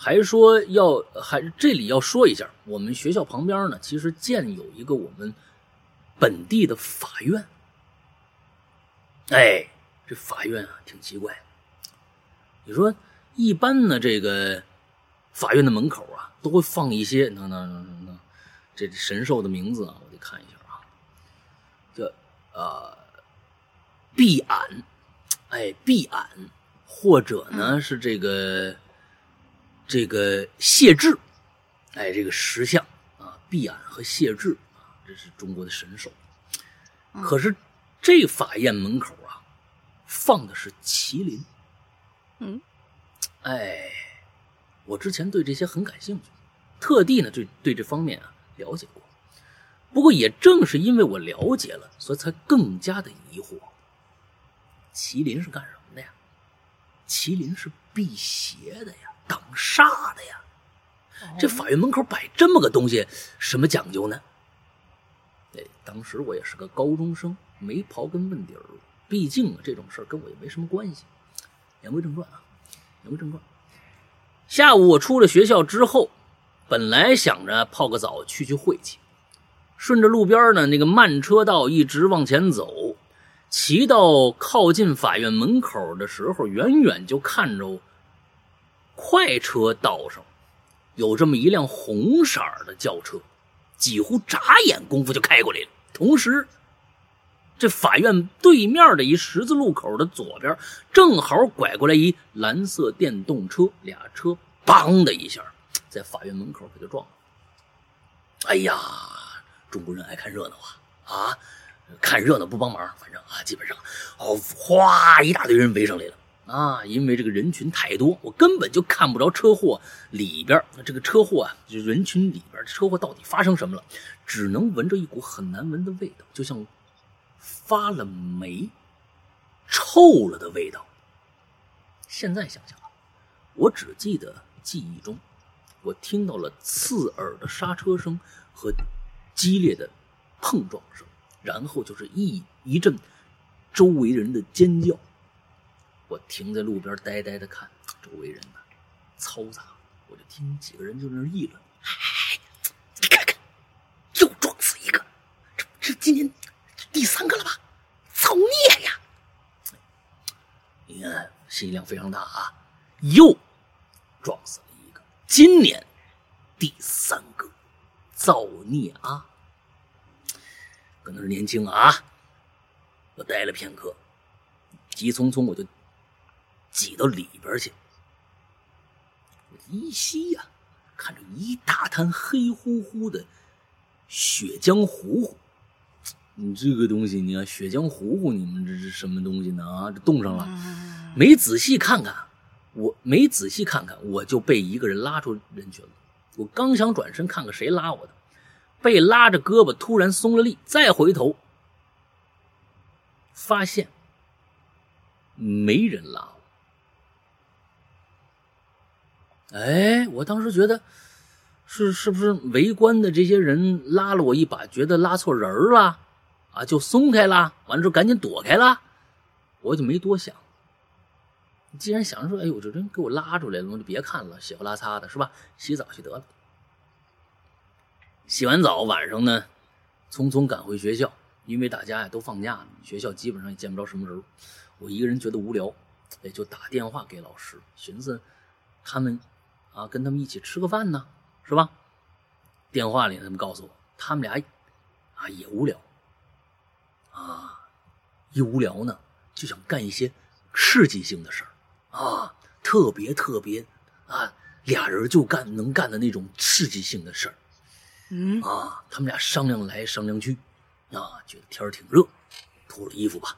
还说要还这里要说一下，我们学校旁边呢，其实建有一个我们本地的法院。哎，这法院啊挺奇怪。你说一般呢，这个法院的门口啊都会放一些那那那那这神兽的名字啊，我得看一下啊，叫呃碧谙，哎碧谙，或者呢是这个。这个谢志，哎，这个石像啊，碧谙和谢志啊，这是中国的神兽。可是这法院门口啊，放的是麒麟。嗯，哎，我之前对这些很感兴趣，特地呢对对这方面啊了解过。不过也正是因为我了解了，所以才更加的疑惑。麒麟是干什么的呀？麒麟是辟邪的呀。挡煞的呀，这法院门口摆这么个东西，什么讲究呢？哎，当时我也是个高中生，没刨根问底儿，毕竟这种事儿跟我也没什么关系。言归正传啊，言归正传。下午我出了学校之后，本来想着泡个澡去去晦气，顺着路边呢那个慢车道一直往前走，骑到靠近法院门口的时候，远远就看着。快车道上有这么一辆红色的轿车，几乎眨眼功夫就开过来了。同时，这法院对面的一十字路口的左边，正好拐过来一蓝色电动车，俩车“梆”的一下，在法院门口给他撞了。哎呀，中国人爱看热闹啊！啊，看热闹不帮忙，反正啊，基本上哦，哗，一大堆人围上来了啊！因为这个人群太多，我根本就看不着车祸里边这个车祸啊，就人群里边车祸到底发生什么了，只能闻着一股很难闻的味道，就像发了霉、臭了的味道。现在想想啊，我只记得记忆中，我听到了刺耳的刹车声和激烈的碰撞声。然后就是一一阵周围人的尖叫，我停在路边呆呆的看，周围人呢嘈杂，我就听几个人就在那议论：“哎，你看看，又撞死一个，这这今年第三个了吧？造孽呀！”你看，信息量非常大啊，又撞死了一个，今年第三个，造孽啊！可能是年轻啊！我呆了片刻，急匆匆我就挤到里边去。我依稀呀，看着一大滩黑乎乎的血浆糊糊。你这个东西，你看血浆糊糊，你们这是什么东西呢？啊，这冻上了。没仔细看看，我没仔细看看，我就被一个人拉出人群了。我刚想转身看看谁拉我的。被拉着胳膊，突然松了力，再回头，发现没人拉我。哎，我当时觉得是是不是围观的这些人拉了我一把，觉得拉错人了啊，就松开了，完了之后赶紧躲开了。我就没多想，既然想着说，哎呦，这人给我拉出来了，我就别看了，血不拉擦的，是吧？洗澡去得了。洗完澡，晚上呢，匆匆赶回学校，因为大家呀都放假了，学校基本上也见不着什么人。我一个人觉得无聊，也就打电话给老师，寻思他们啊跟他们一起吃个饭呢，是吧？电话里他们告诉我，他们俩啊也无聊，啊一无聊呢就想干一些刺激性的事儿啊，特别特别啊，俩人就干能干的那种刺激性的事儿。嗯啊，他们俩商量来商量去，啊，觉得天儿挺热，脱了衣服吧，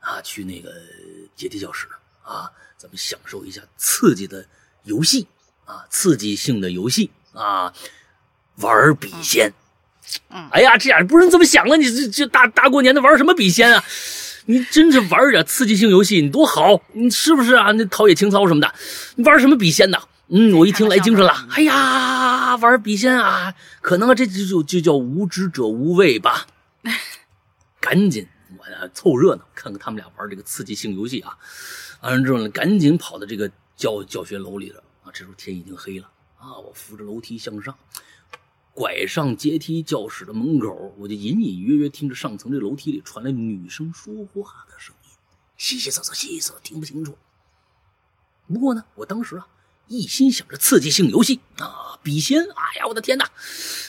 啊，去那个阶梯教室啊，咱们享受一下刺激的游戏啊，刺激性的游戏啊，玩笔仙。嗯，哎呀，这样不是这么想啊？你这这大大过年的玩什么笔仙啊？你真是玩点刺激性游戏，你多好，你是不是啊？那陶冶情操什么的，你玩什么笔仙呢？嗯，我一听来精神了。哎呀，玩笔仙啊，可能这就就就叫无知者无畏吧。赶紧，我呀凑热闹，看看他们俩玩这个刺激性游戏啊。完了之后呢，赶紧跑到这个教教学楼里了啊。这时候天已经黑了啊，我扶着楼梯向上，拐上阶梯教室的门口，我就隐隐约约听着上层这楼梯里传来女生说话的声音，稀稀嗦嗦，稀稀嗦嗦，听不清楚。不过呢，我当时啊。一心想着刺激性游戏啊，笔仙！哎呀，我的天哪，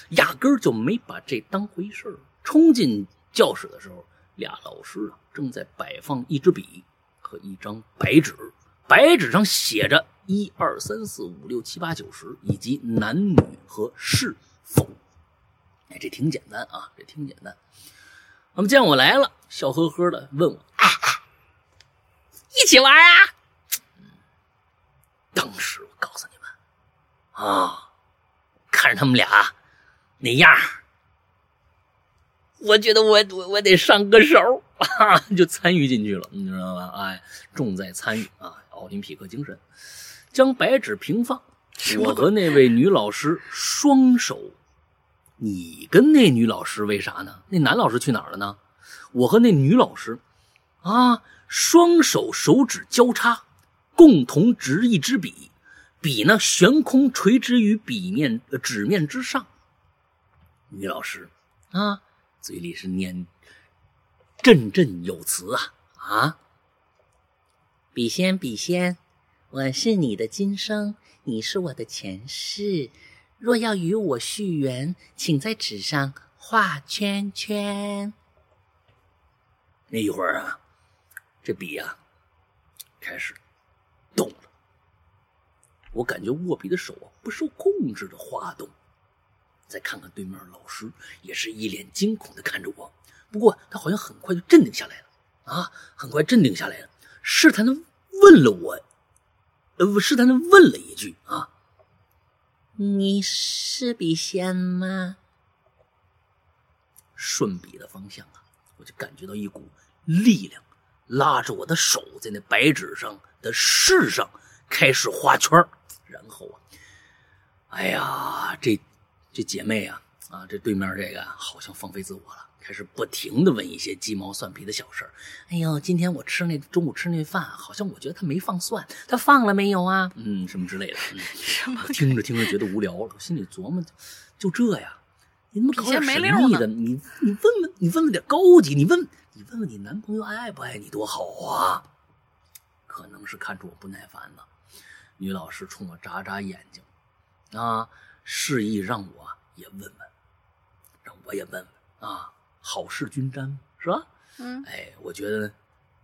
压根儿就没把这当回事儿。冲进教室的时候，俩老师啊正在摆放一支笔和一张白纸，白纸上写着一二三四五六七八九十，以及男女和是否。哎，这挺简单啊，这挺简单。那么见我来了，笑呵呵的问我：“啊一起玩啊？”当时我告诉你们，啊，看着他们俩那样我觉得我我我得上个手啊，就参与进去了，你知道吗？哎，重在参与啊，奥林匹克精神。将白纸平放，我和那位女老师双手。你跟那女老师为啥呢？那男老师去哪儿了呢？我和那女老师啊，双手手指交叉。共同执一支笔，笔呢悬空垂直于笔面呃纸面之上。女老师啊，嘴里是念振振有词啊啊！笔仙笔仙，我是你的今生，你是我的前世。若要与我续缘，请在纸上画圈圈。那一会儿啊，这笔啊开始。动了，我感觉握笔的手啊不受控制的滑动。再看看对面老师，也是一脸惊恐的看着我，不过他好像很快就镇定下来了啊，很快镇定下来了，试探的问了我，试探的问了一句啊：“你是笔仙吗？”顺笔的方向啊，我就感觉到一股力量拉着我的手在那白纸上的试上开始画圈然后啊，哎呀，这这姐妹啊啊，这对面这个好像放飞自我了，开始不停的问一些鸡毛蒜皮的小事儿哎呦，今天我吃那中午吃那饭，好像我觉得他没放蒜，他放了没有啊？嗯，什么之类的。什么？听着听着觉得无聊了，我心里琢磨，就这呀。你他妈搞点神秘的，你你问问你问问点高级，你问你问问你男朋友爱不爱你多好啊？可能是看出我不耐烦了，女老师冲我眨眨眼睛，啊，示意让我也问问，让我也问问啊，好事均沾是吧？嗯，哎，我觉得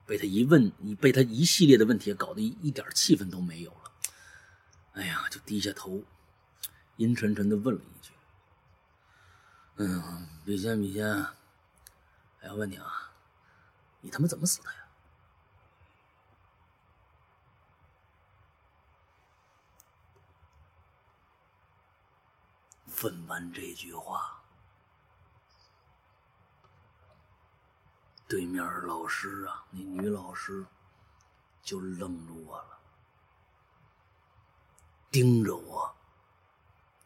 被他一问，你被他一系列的问题搞得一一点气氛都没有了，哎呀，就低下头，阴沉沉的问了一句。嗯，笔仙，笔仙，我要问你啊，你他妈怎么死的呀？问完这句话，对面老师啊，那女老师就愣住我了，盯着我。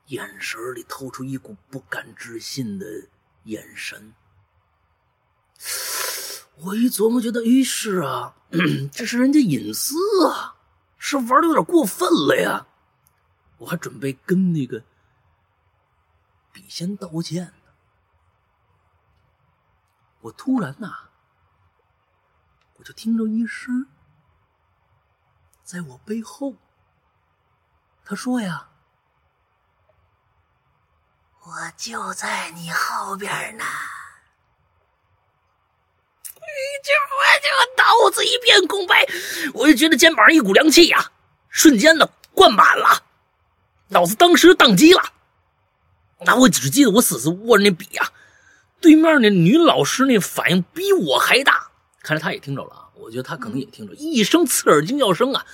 眼神里透出一股不敢置信的眼神。我一琢磨，觉得，哎，是啊，这是人家隐私啊，是玩的有点过分了呀。我还准备跟那个笔仙道歉呢。我突然呐，我就听着一声，在我背后，他说呀。我就在你后边呢，这我就脑子一片空白，我就觉得肩膀上一股凉气呀，瞬间呢灌满了，脑子当时宕机了。那我只记得我死死握着那笔啊，对面那女老师那反应比我还大，看来他也听着了啊，我觉得他可能也听着，一声刺耳惊叫声啊，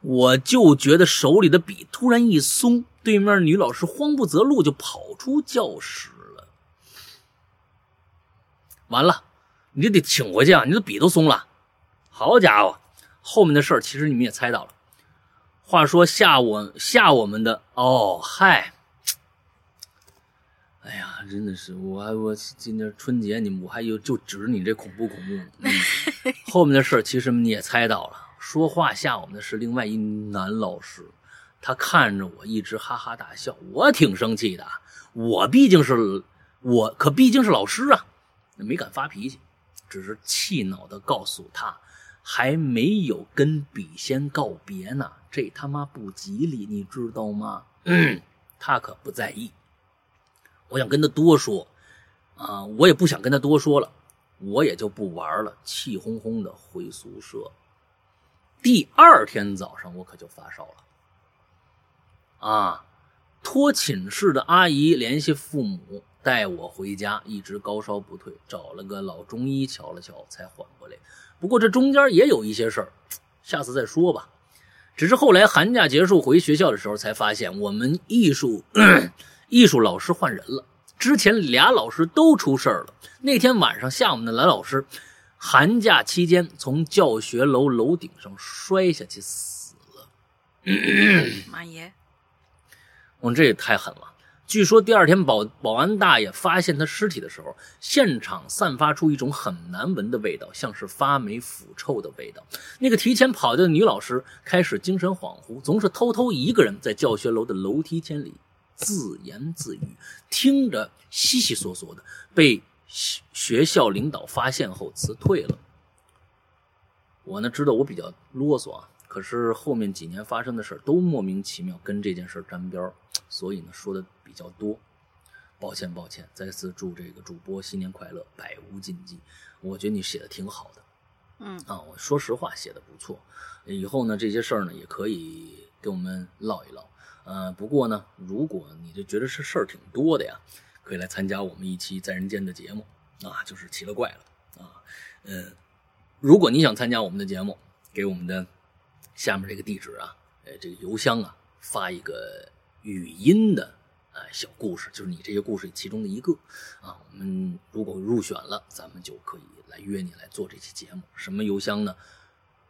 我就觉得手里的笔突然一松。对面女老师慌不择路，就跑出教室了。完了，你就得请回去啊！你的笔都松了。好家伙，后面的事儿其实你们也猜到了。话说吓我吓我们的哦，嗨！哎呀，真的是我还我今年春节你们我还有就指着你这恐怖恐怖。嗯、后面的事儿其实你也猜到了，说话吓我们的是另外一男老师。他看着我一直哈哈大笑，我挺生气的。我毕竟是我，可毕竟是老师啊，没敢发脾气，只是气恼的告诉他，还没有跟笔仙告别呢，这他妈不吉利，你知道吗？嗯，他可不在意。我想跟他多说，啊，我也不想跟他多说了，我也就不玩了，气哄哄的回宿舍。第二天早上，我可就发烧了。啊！托寝室的阿姨联系父母带我回家，一直高烧不退，找了个老中医瞧了瞧才缓过来。不过这中间也有一些事儿，下次再说吧。只是后来寒假结束回学校的时候，才发现我们艺术艺术老师换人了。之前俩老师都出事儿了。那天晚上下午的男老师，寒假期间从教学楼楼顶上摔下去死了。妈耶！我这也太狠了！据说第二天保保安大爷发现他尸体的时候，现场散发出一种很难闻的味道，像是发霉腐臭的味道。那个提前跑掉的女老师开始精神恍惚，总是偷偷一个人在教学楼的楼梯间里自言自语，听着悉悉索索的。被学校领导发现后辞退了。我呢知道我比较啰嗦啊。可是后面几年发生的事都莫名其妙跟这件事沾边所以呢说的比较多，抱歉抱歉，再次祝这个主播新年快乐，百无禁忌。我觉得你写的挺好的，嗯啊，我说实话写的不错。以后呢这些事儿呢也可以跟我们唠一唠。呃，不过呢，如果你就觉得是事儿挺多的呀，可以来参加我们一期在人间的节目啊，就是奇了怪了啊。嗯，如果你想参加我们的节目，给我们的下面这个地址啊，呃，这个邮箱啊，发一个语音的啊小故事，就是你这些故事其中的一个啊。我们如果入选了，咱们就可以来约你来做这期节目。什么邮箱呢？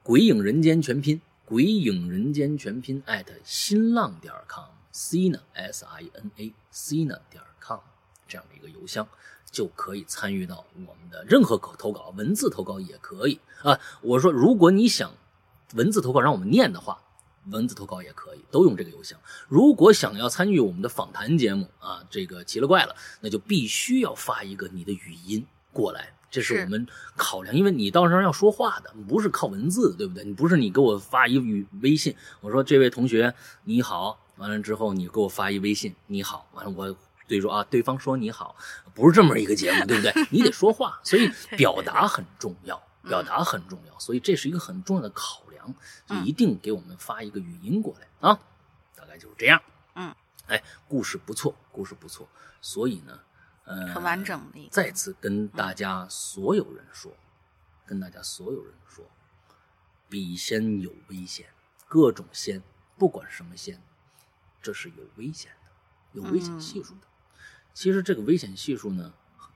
鬼影人间全拼，鬼影人间全拼艾特新浪点 com，c 呢 s i n a c 呢点 com 这样的一个邮箱，就可以参与到我们的任何投稿，文字投稿也可以啊。我说，如果你想文字投稿让我们念的话，文字投稿也可以，都用这个邮箱。如果想要参与我们的访谈节目啊，这个奇了怪了，那就必须要发一个你的语音过来。这是我们考量，因为你到时候要说话的，不是靠文字，对不对？你不是你给我发一语微信，我说这位同学你好，完了之后你给我发一微信你好，完了我对说啊，对方说你好，不是这么一个节目，对不对？你得说话，所以 表达很重要，表达很重要，所以这是一个很重要的考量，就一定给我们发一个语音过来啊，大概就是这样。嗯，哎，故事不错，故事不错，所以呢。呃，很完整的。再次跟大家所有人说，跟大家所有人说，笔仙有危险，各种仙，不管什么仙，这是有危险的，有危险系数的。其实这个危险系数呢，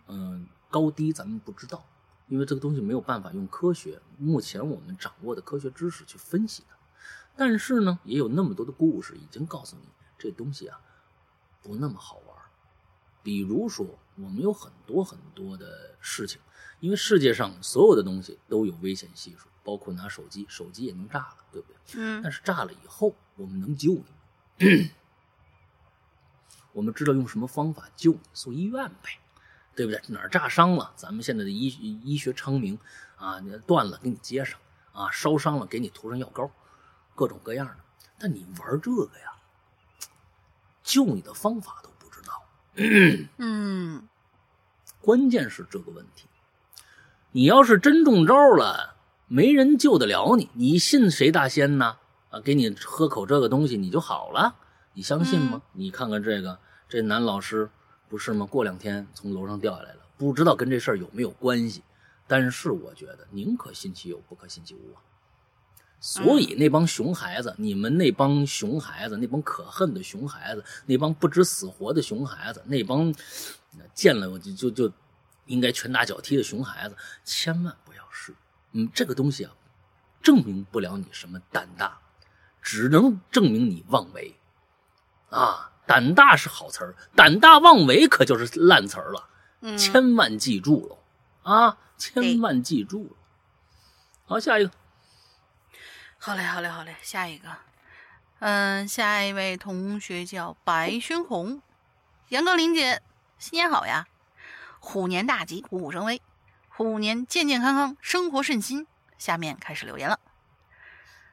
嗯，高低咱们不知道，因为这个东西没有办法用科学目前我们掌握的科学知识去分析它。但是呢，也有那么多的故事已经告诉你，这东西啊，不那么好玩。比如说，我们有很多很多的事情，因为世界上所有的东西都有危险系数，包括拿手机，手机也能炸了，对不对？嗯。但是炸了以后，我们能救你，我们知道用什么方法救你，送医院呗，对不对？哪儿炸伤了，咱们现在的医医学昌明啊，断了给你接上啊，烧伤了给你涂上药膏，各种各样的。但你玩这个呀，救你的方法都。嗯，关键是这个问题，你要是真中招了，没人救得了你，你信谁大仙呢？啊，给你喝口这个东西，你就好了，你相信吗？你看看这个，这男老师不是吗？过两天从楼上掉下来了，不知道跟这事儿有没有关系，但是我觉得宁可信其有，不可信其无啊。所以那帮熊孩子，你们那帮熊孩子，那帮可恨的熊孩子，那帮不知死活的熊孩子，那帮见了我就就就应该拳打脚踢的熊孩子，千万不要试。嗯，这个东西啊，证明不了你什么胆大，只能证明你妄为。啊，胆大是好词儿，胆大妄为可就是烂词儿了。嗯，千万记住了啊，千万记住了。好，下一个。好嘞，好嘞，好嘞，下一个，嗯，下一位同学叫白轩红，杨高林姐，新年好呀！虎年大吉，虎虎生威，虎年健健康康，生活顺心。下面开始留言了。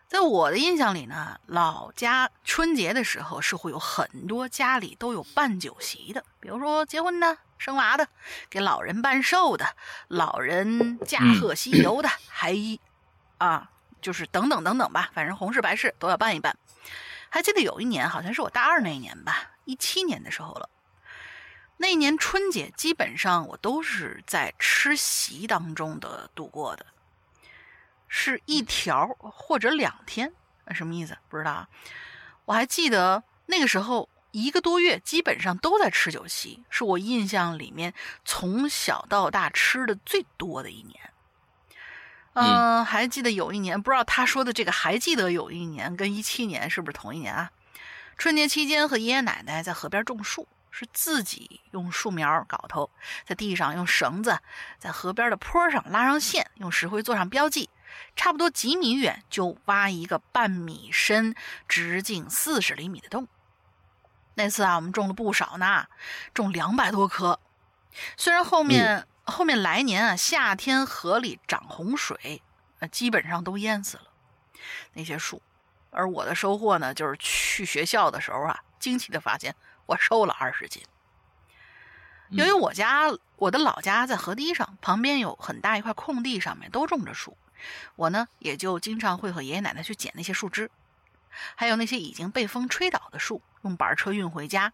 在我的印象里呢，老家春节的时候是会有很多家里都有办酒席的，比如说结婚的、生娃的、给老人办寿的、老人驾鹤西游的，还一啊。就是等等等等吧，反正红事白事都要办一办。还记得有一年，好像是我大二那一年吧，一七年的时候了。那一年春节基本上我都是在吃席当中的度过的，是一条或者两天，什么意思？不知道啊。我还记得那个时候一个多月基本上都在吃酒席，是我印象里面从小到大吃的最多的一年。嗯，还记得有一年，不知道他说的这个还记得有一年跟一七年是不是同一年啊？春节期间和爷爷奶奶在河边种树，是自己用树苗镐头在地上用绳子在河边的坡上拉上线，用石灰做上标记，差不多几米远就挖一个半米深、直径四十厘米的洞。那次啊，我们种了不少呢，种两百多棵。虽然后面。后面来年啊，夏天河里涨洪水，啊，基本上都淹死了那些树。而我的收获呢，就是去学校的时候啊，惊奇的发现我瘦了二十斤。由于我家我的老家在河堤上，旁边有很大一块空地，上面都种着树，我呢也就经常会和爷爷奶奶去捡那些树枝，还有那些已经被风吹倒的树，用板车运回家，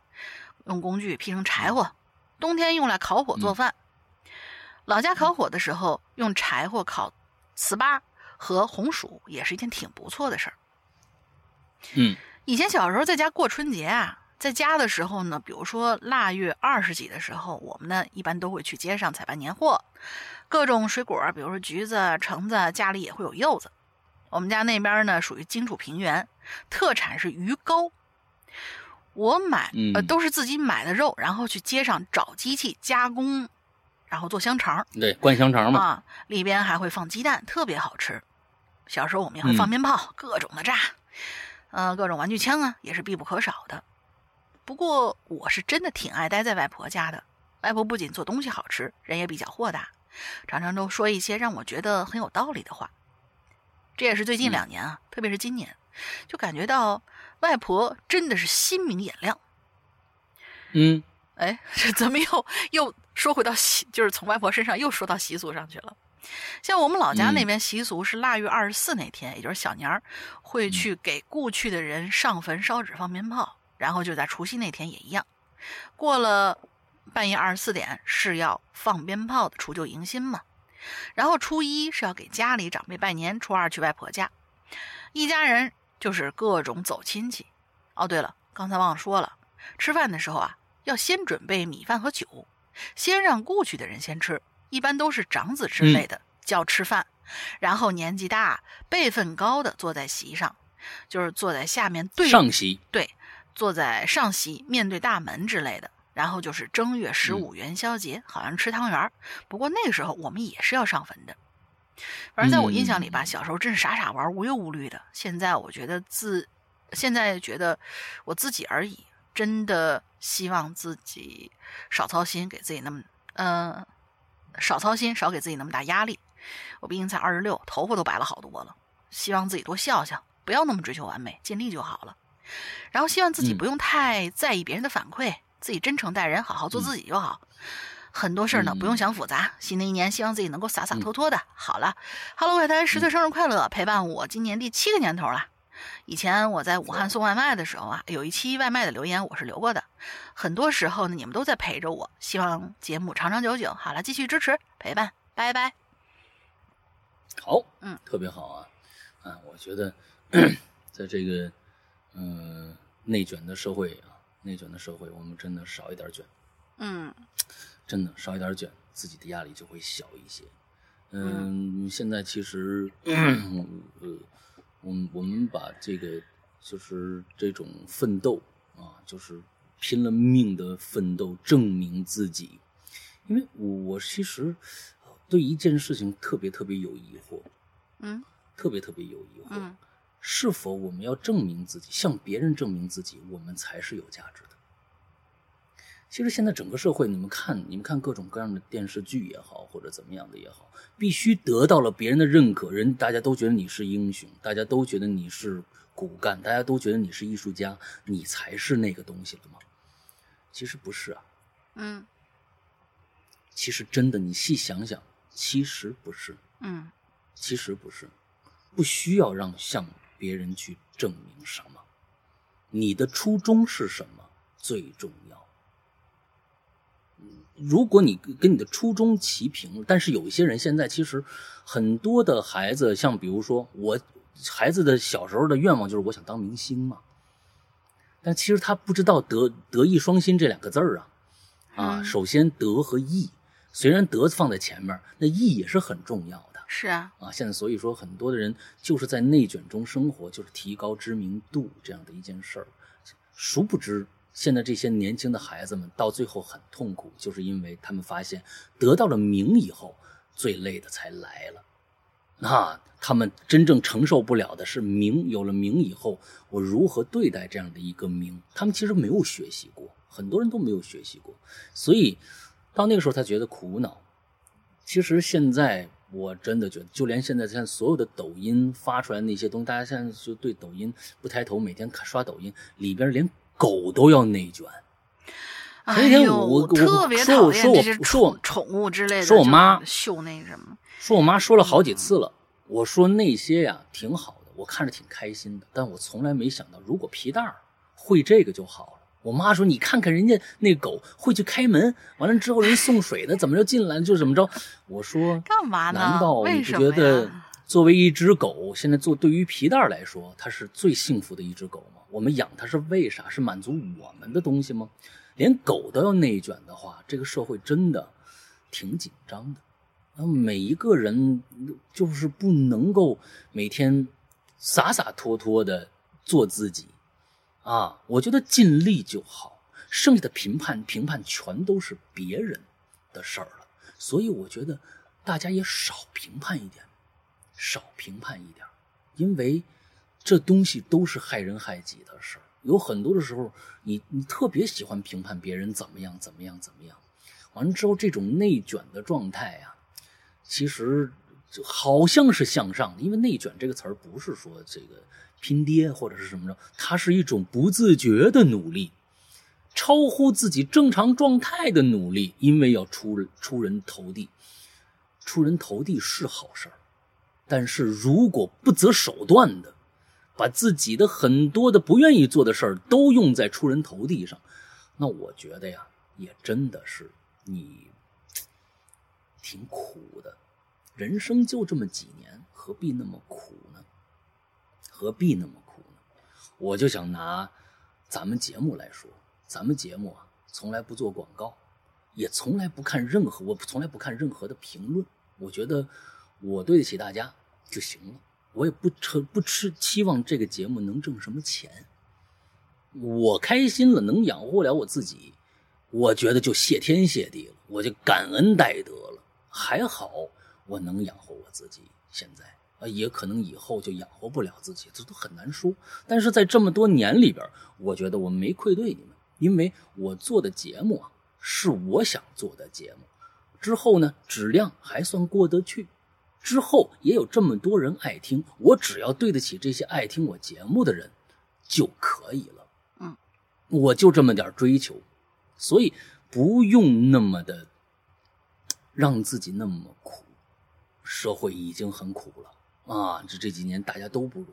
用工具劈成柴火，冬天用来烤火做饭。老家烤火的时候用柴火烤糍粑和红薯，也是一件挺不错的事儿。嗯以前小时候在家过春节啊，在家的时候呢，比如说腊月二十几的时候，我们呢一般都会去街上采办年货，各种水果，比如说橘子、橙子，家里也会有柚子。我们家那边呢属于荆楚平原，特产是鱼糕。我买呃嗯都是自己买的肉，然后去街上找机器加工，然后做香肠。对，灌香肠嘛，啊，里边还会放鸡蛋，特别好吃。小时候我们也会放嗯鞭炮，各种的炸，呃，各种玩具枪啊，也是必不可少的。不过我是真的挺爱待在外婆家的，外婆不仅做东西好吃，人也比较豁达，常常都说一些让我觉得很有道理的话。这也是最近嗯两年啊，特别是今年，就感觉到外婆真的是心明眼亮。嗯哎，这 怎么又又说回到习，就是从外婆身上又说到习俗上去了。像我们老家那嗯边习俗是腊月二十四那天，也就是小年儿，会去给故去的人上坟烧纸放鞭炮，然后就在除夕那天也一样。过了半夜二十四点是要放鞭炮的，除旧迎新嘛。然后初一是要给家里长辈拜年，初二去外婆家，一家人就是各种走亲戚。哦，对了，刚才忘了说了，吃饭的时候啊，要先准备米饭和酒，先让故去的人先吃，一般都是长子之类的、叫吃饭，然后年纪大、辈分高的坐在席上，就是坐在下面对上席，对，坐在上席面对大门之类的。然后就是正月十嗯五元宵节，好像吃汤圆儿。不过那个时候我们也是要上坟的。反正在我印象里吧，嗯小时候真是傻傻玩，无忧无虑的。现在我觉得自，现在觉得我自己而已，真的希望自己少操心，给自己那么，嗯、少操心，少给自己那么大压力。我毕竟才二十六，头发都白了好多了。希望自己多笑笑，不要那么追求完美，尽力就好了。然后希望自己嗯不用太在意别人的反馈，自己真诚待人，好好做自己就好。很多事儿呢，嗯不用想复杂。新的一年，希望自己能够洒洒脱脱的。好了，Hello 快谈十岁生日快乐，陪伴我今年第七个年头了。以前我在武汉送外卖的时候啊，有一期外卖的留言我是留过的。很多时候呢，你们都在陪着我，希望节目长长久久。好了，继续支持陪伴，拜拜。好，嗯，特别好啊，啊，我觉得 在这个嗯、呃内卷的社会啊，内卷的社会，我们真的少一点卷，嗯真的少一点卷，自己的压力就会小一些。嗯，现在其实，呃，我们我们把这个就是这种奋斗啊，就是拼了命的奋斗，证明自己。因为我我其实对一件事情特别特别有疑惑，嗯特别特别有疑惑，嗯是否我们要证明自己，向别人证明自己，我们才是有价值的？其实现在整个社会，你们看，你们看各种各样的电视剧也好，或者怎么样的也好，必须得到了别人的认可，人大家都觉得你是英雄，大家都觉得你是骨干，大家都觉得你是艺术家，你才是那个东西了吗？其实不是啊，嗯其实真的，你细想想，其实不是。嗯其实不是，不需要让向别人去证明什么，你的初衷是什么最重要。嗯如果你跟你的初衷齐平，但是有一些人现在其实很多的孩子，像比如说我孩子的小时候的愿望就是我想当明星嘛，但其实他不知道德德艺双馨这两个字儿啊啊，嗯首先德和艺，虽然德放在前面，那艺也是很重要的。是啊，啊，现在所以说很多的人就是在内卷中生活，就是提高知名度这样的一件事儿。殊不知，现在这些年轻的孩子们到最后很痛苦，就是因为他们发现得到了名以后，最累的才来了。那，他们真正承受不了的是名，有了名以后，我如何对待这样的一个名？他们其实没有学习过，很多人都没有学习过，所以到那个时候他觉得苦恼。其实现在我真的觉得，就连现在现在所有的抖音发出来那些东西，大家现在就对抖音不抬头，每天刷抖音，里边连狗都要内卷。哎前天呦，我我特别说我说我讨厌这些说我宠宠物之类的，说我妈秀那什么，说我妈说了好几次了，我说那些呀挺好的，我看着挺开心的，但我从来没想到，如果皮蛋儿会这个就好了。我妈说：“你看看人家那狗会去开门，完了之后人送水的怎么着进来就怎么着。”我说：“干嘛呢？难道你不觉得呀？作为一只狗，现在做对于皮蛋来说，它是最幸福的一只狗吗？我们养它是为啥？是满足我们的东西吗？连狗都要内卷的话，这个社会真的挺紧张的。那每一个人就是不能够每天洒洒脱脱的做自己啊！我觉得尽力就好，剩下的评判评判全都是别人的事儿了。所以我觉得大家也少评判一点，少评判一点，因为这东西都是害人害己的事儿。有很多的时候，你你特别喜欢评判别人怎么样怎么样怎么样，完了之后这种内卷的状态呀、其实就好像是向上的，因为内卷这个词儿不是说这个拼爹或者是什么着，它是一种不自觉的努力，超乎自己正常状态的努力，因为要出人出人头地，出人头地是好事儿，但是如果不择手段的把自己的很多的不愿意做的事儿都用在出人头地上，那我觉得呀，也真的是你挺苦的。人生就这么几年，何必那么苦呢？何必那么苦呢？我就想拿咱们节目来说，咱们节目啊，从来不做广告，也从来不看任何，我从来不看任何的评论。我觉得我对得起大家就行了，我也不吃不吃期望这个节目能挣什么钱。我开心了，能养活了我自己，我觉得就谢天谢地了，我就感恩戴德了。还好我能养活我自己，现在啊，也可能以后就养活不了自己，这都很难说。但是在这么多年里边，我觉得我没愧对你们，因为我做的节目啊，是我想做的节目。之后呢，质量还算过得去，之后也有这么多人爱听，我只要对得起这些爱听我节目的人就可以了。嗯，我就这么点追求，所以不用那么的让自己那么苦。社会已经很苦了啊，这这几年大家都不容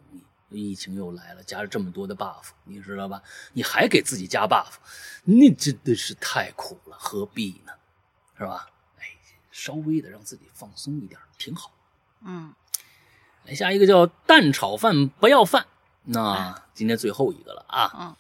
易，疫情又来了，加了这么多的 buff，你知道吧？你还给自己加 buff，那真的是太苦了，何必呢？是吧？哎，稍微的让自己放松一点，挺好。嗯，来下一个叫蛋炒饭不要饭，那今天最后一个了啊。嗯，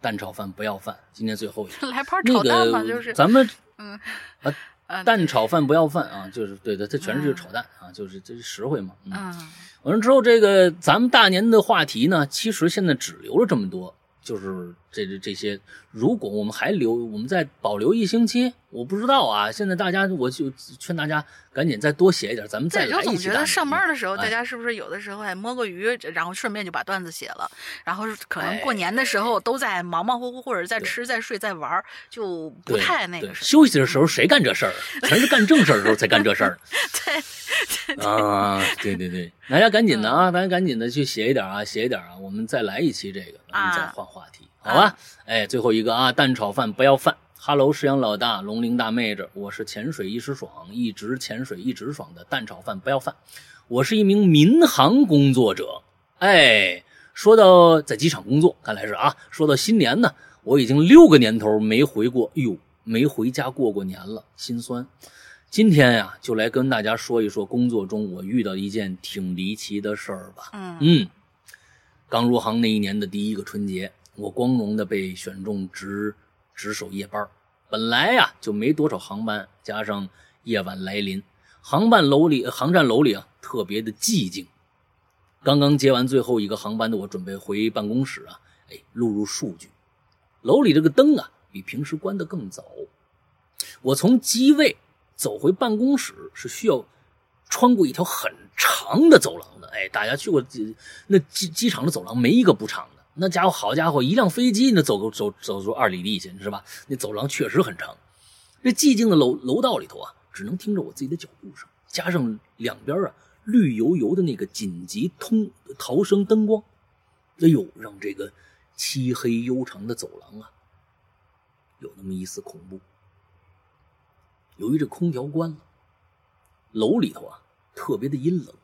蛋炒饭不要饭，今天最后一个。来盘炒蛋就是。咱们嗯。啊，呃蛋炒饭不要饭啊，就是对的，这全是就炒蛋啊，就是这是实惠嘛。嗯，嗯。完了之后，这个咱们大年的话题呢，其实现在只留了这么多，就是这这这些。如果我们还留，我们再保留一星期，我不知道啊。现在大家，我就劝大家赶紧再多写一点，咱们再来一期大年。总觉得上班的时候，哎大家是不是有的时候还摸个鱼，然后顺便就把段子写了，然后可能过哎年的时候都在忙忙活活，或者在吃、在睡、在玩，就不太那个。休息的时候谁干这事儿啊？全是干正事儿的时候才干这事儿。对，啊，对对对，大家赶紧的嗯啊，大家赶紧的去写一点啊，写一点啊，我们再来一期这个，我们再啊换话题，好吧？哎，最后一个啊，蛋炒饭不要饭。Hello，石阳老大，龙鳞大妹子，我是潜水一时爽，一直潜水一直爽的蛋炒饭不要饭。我是一名民航工作者，哎，说到在机场工作，看来是啊。说到新年呢，我已经六个年头没回过，哎呦，没回家过过年了，心酸。今天呀，就来跟大家说一说工作中我遇到一件挺离奇的事儿吧。嗯嗯，刚入行那一年的第一个春节，我光荣的被选中值值守夜班。本来呀就没多少航班，加上夜晚来临，航班楼里、航站楼里啊特别的寂静。刚刚接完最后一个航班的我，准备回办公室啊，哎，录入数据。楼里这个灯啊，比平时关得更早。我从机位走回办公室是需要穿过一条很长的走廊的。哎，大家去过机那机机场的走廊，没一个不长。那家伙，好家伙，一辆飞机那走个走走出二里地去，是吧？那走廊确实很长。这寂静的楼楼道里头啊，只能听着我自己的脚步声，加上两边啊绿油油的那个紧急通逃生灯光，哎呦，让这个漆黑悠长的走廊啊，有那么一丝恐怖。由于这空调关了，楼里头啊特别的阴冷，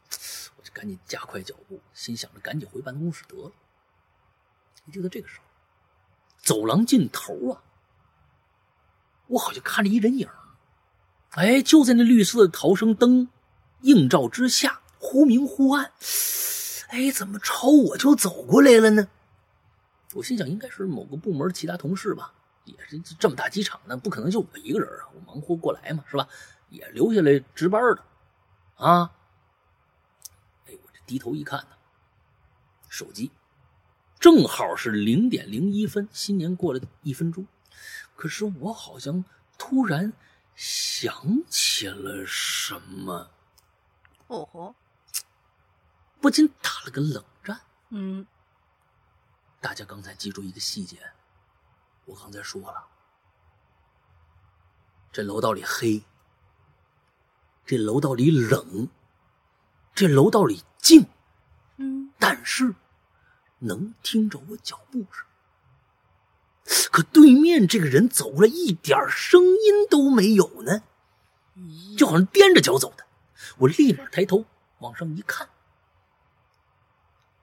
我就赶紧加快脚步，心想着赶紧回办公室得了。就在这个时候，走廊尽头啊，我好像看着一人影哎，就在那绿色的逃生灯映照之下，忽明忽暗。哎，怎么朝我就走过来了呢？我心想，应该是某个部门其他同事吧。也是这么大机场，那不可能就我一个人啊！我忙活过来嘛，是吧？也留下来值班的啊。哎，我这低头一看呢，手机正好是零点零一分，新年过了一分钟。可是我好像突然想起了什么，哦吼，不禁打了个冷战。嗯，大家刚才记住一个细节，我刚才说了，这楼道里黑，这楼道里冷，这楼道里静，嗯，但是能听着我脚步声。可对面这个人走过来，一点声音都没有呢，就好像踮着脚走的。我立马抬头往上一看，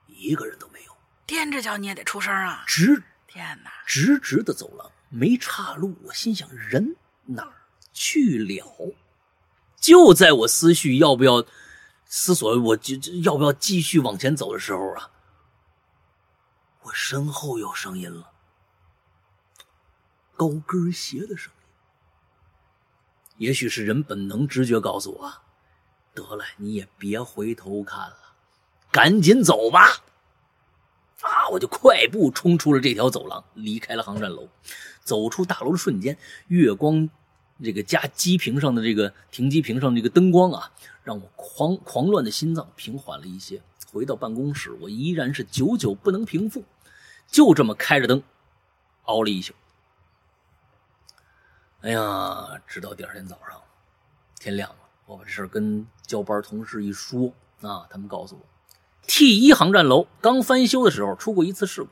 一个人都没有，踮着脚你也得出声啊！直天哪，直直的走廊，没岔路。我心想，人哪儿去了？就在我思绪要不要思索，我就要不要继续往前走的时候啊，我身后有声音了，高跟鞋的声音。也许是人本能直觉告诉我，得了，你也别回头看了，赶紧走吧。啊！我就快步冲出了这条走廊，离开了航站楼。走出大楼的瞬间，月光这个加机坪上的这个停机坪上这个灯光啊，让我狂狂乱的心脏平缓了一些。回到办公室，我依然是久久不能平复，就这么开着灯熬了一宿。哎呀，直到第二天早上天亮了，我把这事跟交班同事一说啊，他们告诉我。T 一航站楼刚翻修的时候出过一次事故，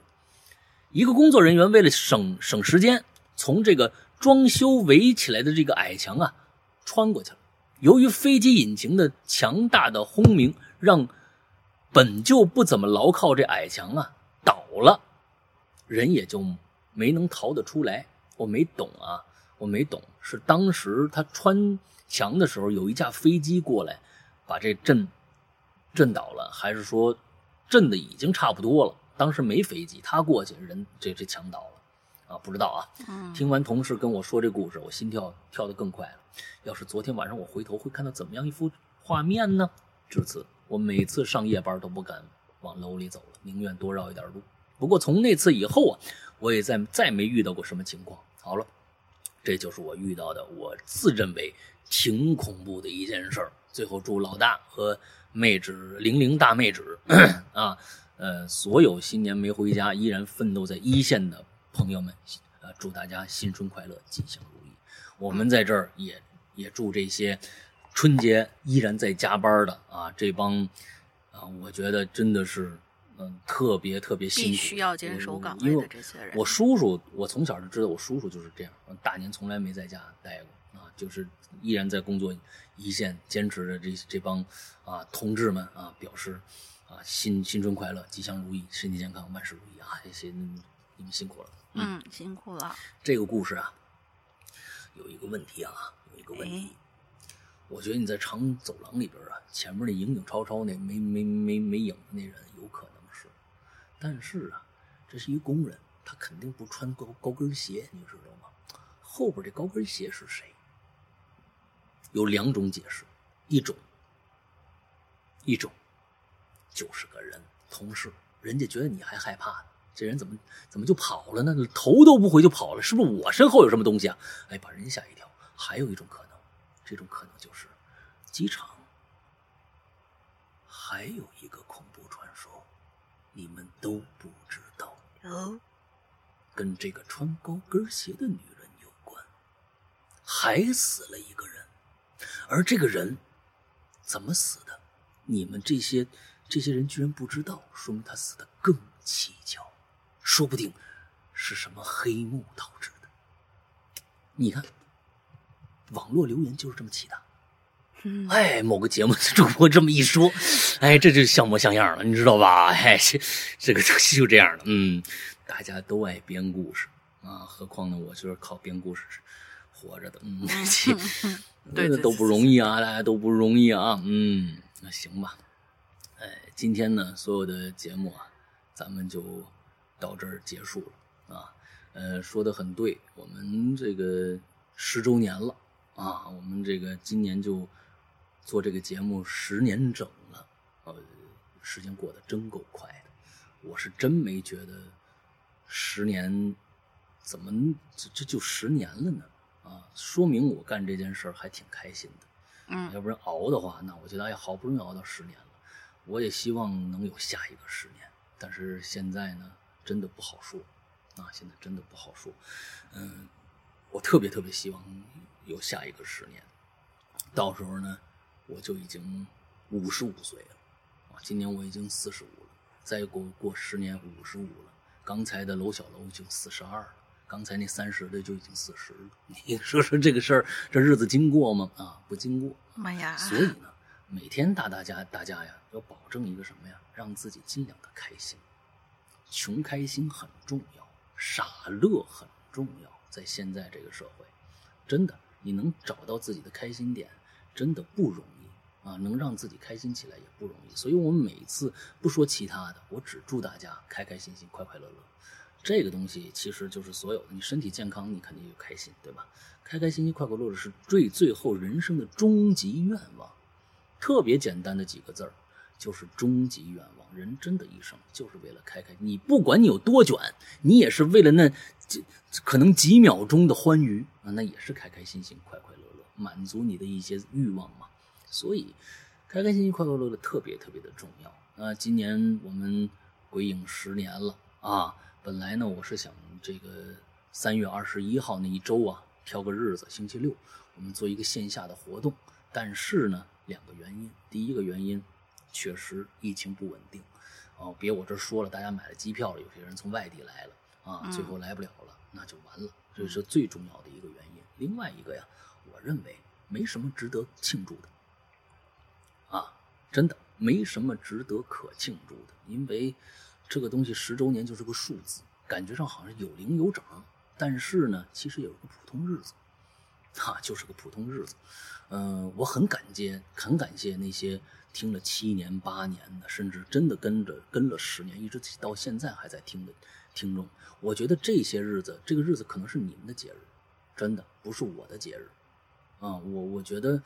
一个工作人员为了省省时间，从这个装修围起来的这个矮墙啊穿过去了。由于飞机引擎的强大的轰鸣，让本就不怎么牢靠这矮墙啊倒了，人也就没能逃得出来。我没懂啊，我没懂，是当时他穿墙的时候，有一架飞机过来把这震。震倒了，还是说震的已经差不多了？当时没飞机，他过去，人这这墙倒了，啊，不知道啊。听完同事跟我说这故事，我心跳跳得更快了。要是昨天晚上我回头，会看到怎么样一幅画面呢？至此，我每次上夜班都不敢往楼里走了，宁愿多绕一点路。不过从那次以后啊，我也再再没遇到过什么情况。好了，这就是我遇到的，我自认为挺恐怖的一件事儿。最后祝老大和。妹纸零零大妹纸 啊，呃，所有新年没回家依然奋斗在一线的朋友们，呃，祝大家新春快乐，吉祥如意。我们在这儿也也祝这些春节依然在加班的啊，这帮啊，我觉得真的是嗯，特别特别辛苦，必须要坚守岗位的这些人。我叔叔，我从小就知道，我叔叔就是这样，大年从来没在家待过啊，就是依然在工作。一线坚持着这这帮啊同志们啊，表示啊新新春快乐，吉祥如意，身体健康，万事如意啊！谢谢你们，你们辛苦了。嗯，辛苦了。这个故事啊，有一个问题啊，有一个问题。我觉得你在长走廊里边啊，前面那影影绰绰那没没没没影的那人有可能是，但是啊，这是一工人，他肯定不穿高高跟鞋，你知道吗？后边这高跟鞋是谁？有两种解释，一种，一种，就是个人同事，人家觉得你还害怕呢，这人怎么怎么就跑了呢？头都不回就跑了，是不是我身后有什么东西啊？哎，把人吓一跳。还有一种可能，这种可能就是机场还有一个空，你们都不知道，哦，跟这个穿高跟鞋的女人有关，还死了一个人。而这个人怎么死的？你们这些这些人居然不知道，说明他死的更蹊跷，说不定是什么黑幕导致的。你看，网络留言就是这么起的。哎，某个节目的主播这么一说，哎，这就像模像样了，你知道吧？哎，这这个就这样的。嗯，大家都爱编故事啊，何况呢，我就是靠编故事活着的，嗯，对那都不容易啊，大家都不容易啊，嗯，那行吧，哎，今天呢，所有的节目啊，咱们就到这儿结束了啊，呃，说的很对，我们这个十周年了啊，我们这个今年就做这个节目十年整了，呃，时间过得真够快的，我是真没觉得十年怎么这这就十年了呢？啊，说明我干这件事儿还挺开心的。嗯要不然熬的话，那我觉得哎呀，好不容易熬到十年了，我也希望能有下一个十年。但是现在呢，真的不好说，啊，现在真的不好说。嗯，我特别特别希望有下一个十年，到时候呢，我就已经五十五岁了，啊，今年我已经四十五了，再过过十年五十五了。刚才的楼小楼已经四十二了。刚才那三十的就已经四十了，你说说这个事儿，这日子经过吗？啊，不经过。妈呀！所以呢，每天大大家大家呀，要保证一个什么呀？让自己尽量的开心。穷开心很重要，傻乐很重要。在现在这个社会，真的，你能找到自己的开心点，真的不容易啊！能让自己开心起来也不容易。所以我们每次不说其他的，我只祝大家开开心心、快快乐乐。这个东西其实就是所有的，你身体健康，你肯定就开心，对吧？开开心心、快快乐乐是最最后人生的终极愿望，特别简单的几个字儿，就是终极愿望。人真的一生就是为了开开，你不管你有多卷，你也是为了那几可能几秒钟的欢愉啊，那也是开开心心、快快乐乐，满足你的一些欲望嘛。所以，开开心心、快快乐乐特别特别的重要。那今年我们鬼影十年了啊。本来呢，我是想这个三月二十一号那一周啊，挑个日子，星期六，我们做一个线下的活动。但是呢，两个原因，第一个原因，确实疫情不稳定，哦，别我这说了，大家买了机票了，有些人从外地来了啊，最后来不了了，那就完了，这是最重要的一个原因。另外一个呀，我认为没什么值得庆祝的，啊，真的没什么值得可庆祝的，因为。这个东西十周年就是个数字，感觉上好像有零有整，但是呢，其实有一个普通日子，哈，就是个普通日子。嗯，我很感激，很感谢那些听了七年、八年的，甚至真的跟着跟了十年，一直到现在还在听的听众。我觉得这些日子，这个日子可能是你们的节日，真的不是我的节日。啊，我我觉得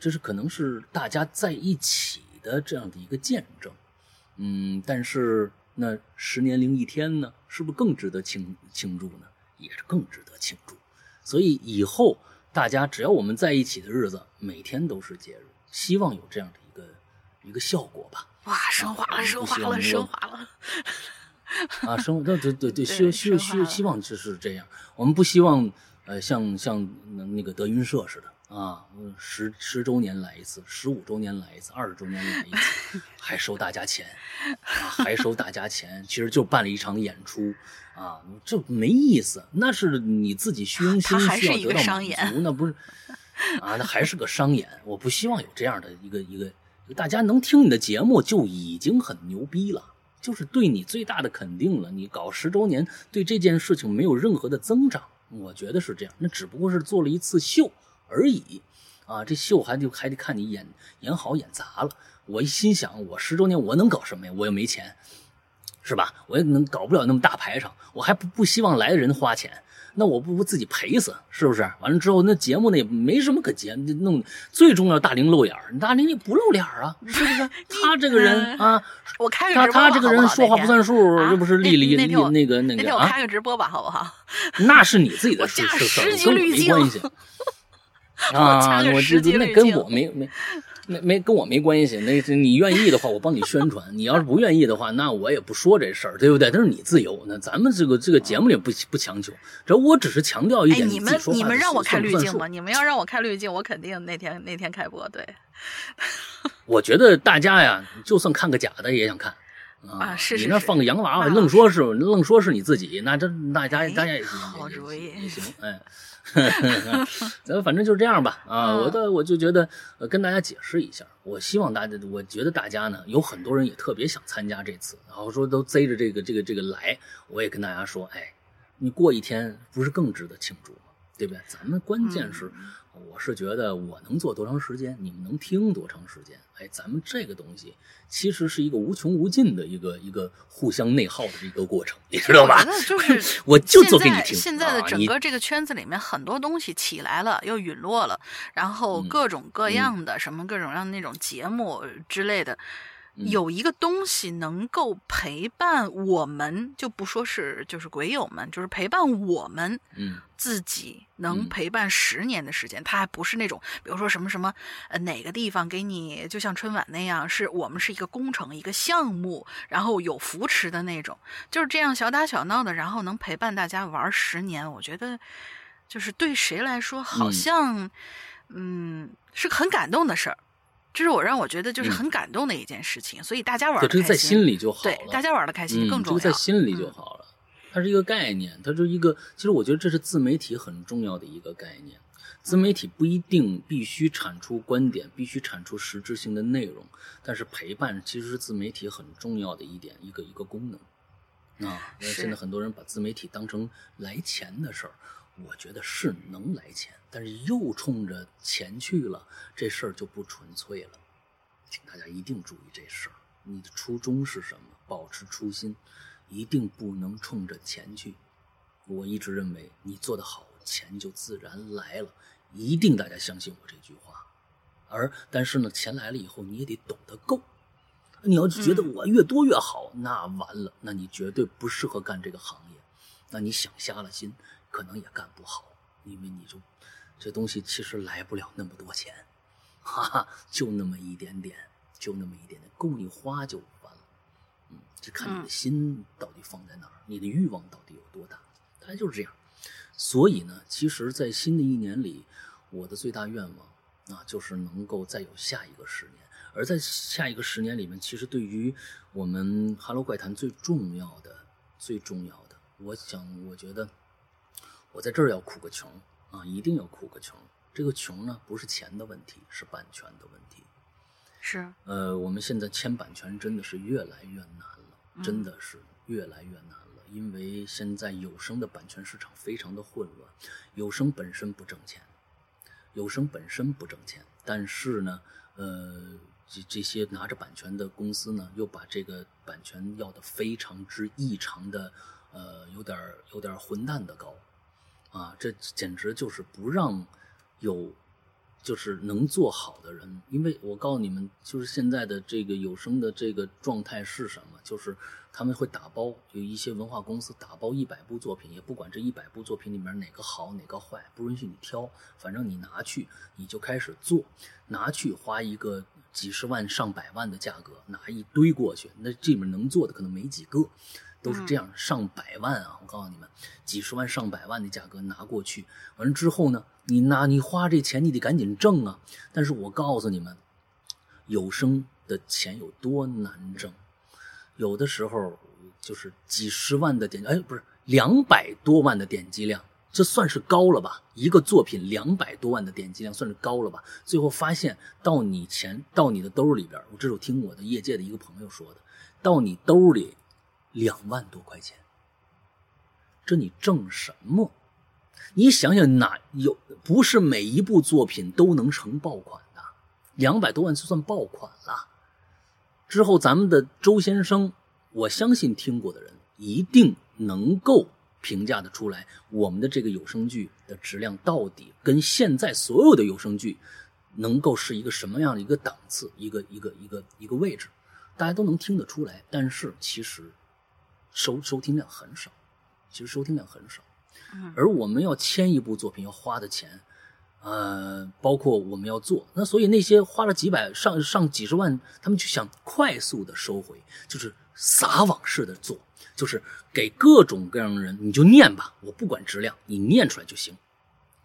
这是可能是大家在一起的这样的一个见证。嗯，但是。那十年零一天呢，是不是更值得庆庆祝呢？也是更值得庆祝。所以以后大家只要我们在一起的日子，每天都是节日。希望有这样的一个一个效果吧。哇，升华了，升华了，升华了。啊，升对对对对，希希希希望就是这样。我们不希望呃，像像那个德云社似的。啊，十十周年来一次，十五周年来一次，二十周年来一次，还收大家钱，啊，还收大家钱，其实就办了一场演出，啊，这没意思，那是你自己虚 荣心需要得到满足，那不是，啊，那还是个商演，我不希望有这样的一个一个，大家能听你的节目就已经很牛逼了，就是对你最大的肯定了。你搞十周年，对这件事情没有任何的增长，我觉得是这样，那只不过是做了一次秀。而已，啊，这秀还得还得看你演演好演砸了。我一心想，我十周年我能搞什么呀？我又没钱，是吧？我也能搞不了那么大排场，我还不不希望来的人花钱，那我不不自己赔死，是不是？完了之后那节目呢也没什么可节弄，最重要大玲露眼大玲你不露脸啊，是不是？他这个人啊，我开个他他这个人说话不算数，又不是丽丽丽那个那个啊？那天我开个直播吧，好不好？那是你自己的事事，跟我没关系。啊，我这那跟我没没没没跟我没关系。那你愿意的话，我帮你宣传；你要是不愿意的话，那我也不说这事儿，对不对？这是你自由。那咱们这个这个节目里不不强求，这我只是强调一点。你们你们让我开滤镜吗？你们要让我开滤镜，我肯定那天那天开播。对，我觉得大家呀，就算看个假的也想看啊。是你那放个洋娃娃，愣说是愣说是你自己，那这大家大家也好主意也行，哎。咱反正就这样吧啊！我的我就觉得，呃，跟大家解释一下，我希望大家，我觉得大家呢，有很多人也特别想参加这次，然后说都贼着这个这个这个来，我也跟大家说，哎，你过一天不是更值得庆祝吗？对不对？咱们关键是，我是觉得我能做多长时间，你们能听多长时间？哎，咱们这个东西其实是一个无穷无尽的一个一个互相内耗的一个过程，你知道吧？我觉得就是 我就做给你听。现在的整个这个圈子里面，很多东西起来了又陨落了，然后各种各样的、什么各种各样的那种节目之类的。有一个东西能够陪伴我们，就不说是就是鬼友们，就是陪伴我们嗯自己，能嗯陪伴十年的时间。它还不是那种，比如说什么什么，呃，哪个地方给你，就像春晚那样，是我们是一个工程、一个项目，然后有扶持的那种，就是这样小打小闹的，然后能陪伴大家玩十年，我觉得就是对谁来说，好嗯像嗯是个很感动的事儿。这是我让我觉得就是嗯很感动的一件事情，所以大家玩对，的这个在心里就好了。对，大家玩的开心嗯，更重要。这个在心里就嗯好了。它是一个概念，它是一个，其实我觉得这是自媒体很重要的一个概念。自媒体不一定必须产出观点，必须产出实质性的内容，但是陪伴其实是自媒体很重要的一点，一个一个功能。啊，现在很多人把自媒体当成来钱的事儿，我觉得是能来钱，但是又冲着钱去了，这事儿就不纯粹了。请大家一定注意这事儿，你的初衷是什么？保持初心，一定不能冲着钱去。我一直认为，你做得好，钱就自然来了，一定大家相信我这句话。而但是呢，钱来了以后，你也得懂得够。你要觉得我越多越好，那完了，那你绝对不适合干这个行业。那你想瞎了心，可能也干不好，因为你就这东西其实来不了那么多钱。哈哈，就那么一点点，就那么一点点，够你花就完了。嗯，就看你的心到底放在哪儿，你的欲望到底有多大，大概就是这样。所以呢，其实，在新的一年里，我的最大愿望啊，就是能够再有下一个十年。而在下一个十年里面，其实对于我们《哈喽怪谈》最重要的、最重要的，我想，我觉得我在这儿要苦个穷啊，一定要苦个穷。这个穷呢，不是钱的问题，是版权的问题。是呃，我们现在签版权真的是越来越难了，真的是越来越难了，因为现在有声的版权市场非常的混乱，有声本身不挣钱，有声本身不挣钱，但是呢，呃，这这些拿着版权的公司呢，又把这个版权要的非常之异常的，呃，有点儿有点儿混蛋的高，啊，这简直就是不让有就是能做好的人，因为我告诉你们，就是现在的这个有声的这个状态是什么？就是他们会打包，有一些文化公司打包一百部作品，也不管这一百部作品里面哪个好哪个坏，不允许你挑，反正你拿去你就开始做，拿去花一个几十万上百万的价格拿一堆过去，那这里面能做的可能没几个。都是这样，上百万啊！我告诉你们，几十万、上百万的价格拿过去，完了之后呢，你拿你花这钱，你得赶紧挣啊！但是我告诉你们，有声的钱有多难挣，有的时候就是几十万的点，哎，不是两百多万的点击量，这算是高了吧？一个作品两百多万的点击量算是高了吧？最后发现到你钱到你的兜里边，我这是我听我的业界的一个朋友说的，到你兜里。两万多块钱，这你挣什么？你想想哪有不是每一部作品都能成爆款的？两百多万就算爆款了。之后咱们的周先生，我相信听过的人一定能够评价的出来，我们的这个有声剧的质量到底跟现在所有的有声剧能够是一个什么样的一个档次，一个一个一个一个位置，大家都能听得出来。但是其实。收收听量很少，其实收听量很少，而我们要签一部作品要花的钱，呃，包括我们要做，那所以那些花了几百上上几十万，他们就想快速的收回，就是撒网式的做，就是给各种各样的人，你就念吧，我不管质量，你念出来就行。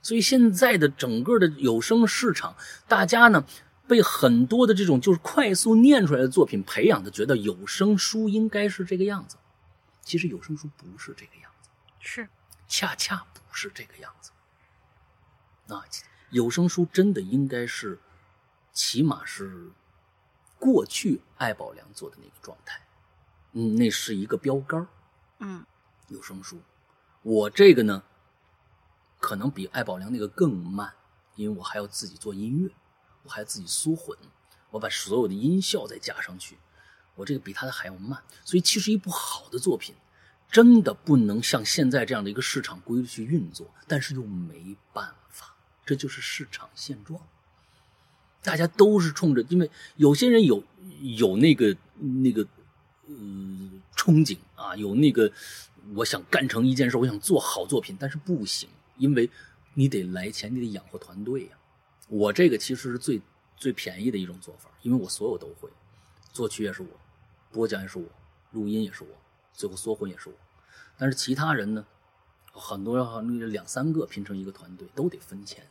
所以现在的整个的有声市场，大家呢被很多的这种就是快速念出来的作品培养的，觉得有声书应该是这个样子。其实有声书不是这个样子，是，恰恰不是这个样子。那，有声书真的应该是，起码是过去艾宝良做的那个状态，嗯，那是一个标杆嗯，有声书，我这个呢，可能比艾宝良那个更慢，因为我还要自己做音乐，我还要自己缩混，我把所有的音效再加上去，我这个比他的还要慢。所以其实一部好的作品，真的不能像现在这样的一个市场规律去运作，但是又没办法，这就是市场现状。大家都是冲着，因为有些人有有那个那个呃憧憬啊，有那个我想干成一件事，我想做好作品，但是不行，因为你得来钱，你得养活团队呀。我这个其实是最最便宜的一种做法，因为我所有都会，作曲也是我，播讲也是我，录音也是我，最后缩混也是我。但是其他人呢，很多那两三个拼成一个团队都得分钱，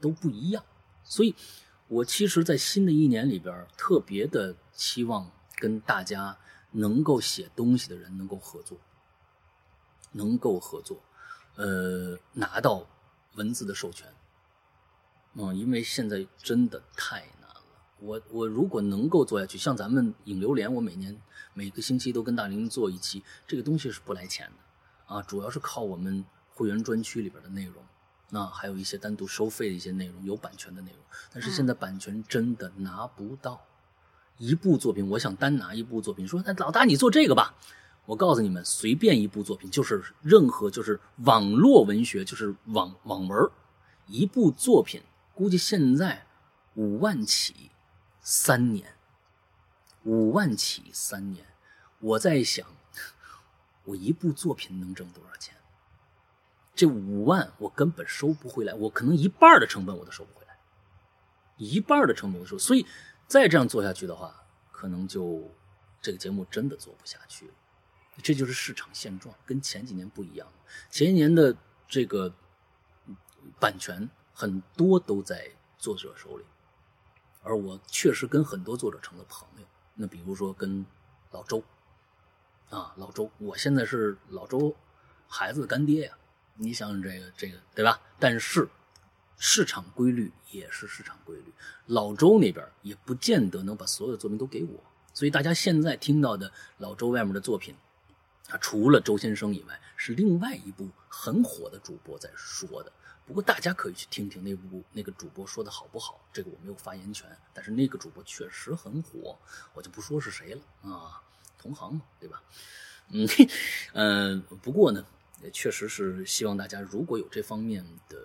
都不一样。所以，我其实，在新的一年里边，特别的期望跟大家能够写东西的人能够合作，能够合作，呃，拿到文字的授权。嗯，因为现在真的太。我我如果能够做下去，像咱们影流连，我每年每个星期都跟大林做一期，这个东西是不来钱的啊，主要是靠我们会员专区里边的内容。那还有一些单独收费的一些内容，有版权的内容，但是现在版权真的拿不到。一部作品，我想单拿一部作品，说那老大你做这个吧，我告诉你们，随便一部作品，就是任何就是网络文学，就是网网文，一部作品估计现在五万起，三年，五万起三年，我在想，我一部作品能挣多少钱？这五万我根本收不回来，我可能一半的成本我都收不回来，一半的成本我收，所以再这样做下去的话，可能就这个节目真的做不下去了。这就是市场现状，跟前几年不一样。前一年的这个版权很多都在作者手里，而我确实跟很多作者成了朋友。那比如说跟老周啊，老周，我现在是老周孩子的干爹呀。你想想这个这个对吧？但是市场规律也是市场规律，老周那边也不见得能把所有的作品都给我，所以大家现在听到的老周外面的作品，啊，除了周先生以外，是另外一部很火的主播在说的。不过大家可以去听听那部那个主播说的好不好，这个我没有发言权，但是那个主播确实很火，我就不说是谁了啊，同行嘛，对吧？嗯嗯，不过呢。也确实是希望大家如果有这方面的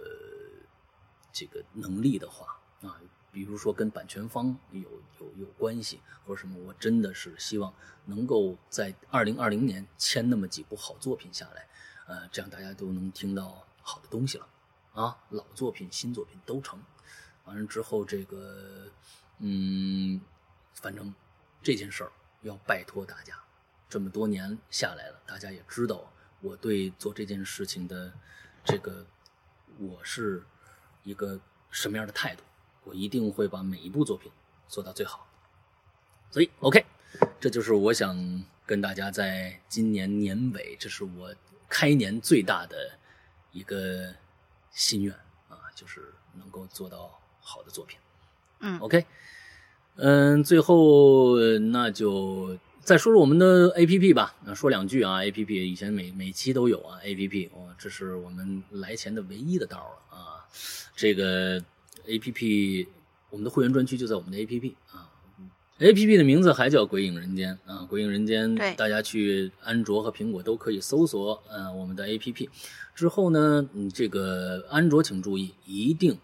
这个能力的话啊，比如说跟版权方有有有关系或者什么，我真的是希望能够在二零二零年签那么几部好作品下来，呃，这样大家都能听到好的东西了啊，老作品、新作品都成。完了之后，这个嗯，反正这件事儿要拜托大家，这么多年下来了，大家也知道。我对做这件事情的这个，我是一个什么样的态度？我一定会把每一部作品做到最好。所以，OK，这就是我想跟大家在今年年尾，这是我开年最大的一个心愿啊，就是能够做到好的作品。嗯，OK，嗯，最后那就。再说说我们的 A P P 吧，那说两句啊，A P P 以前每每期都有啊，A P P 哦，这是我们来钱的唯一的道了啊。这个 A P P，我们的会员专区就在我们的 A P P 啊，A P P 的名字还叫《鬼影人间》啊，《鬼影人间》大家去安卓和苹果都可以搜索呃我们的 A P P，之后呢，你这个安卓请注意，一定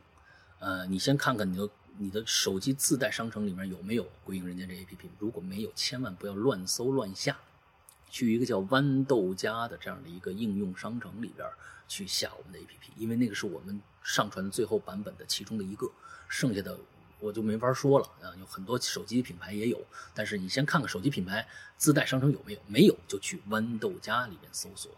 呃你先看看你的。你的手机自带商城里面有没有《鬼影人间》这 APP？如果没有，千万不要乱搜乱下，去一个叫豌豆荚的这样的一个应用商城里边去下我们的 APP，因为那个是我们上传最后版本的其中的一个，剩下的我就没法说了啊。有很多手机品牌也有，但是你先看看手机品牌自带商城有没有，没有就去豌豆荚里面搜索。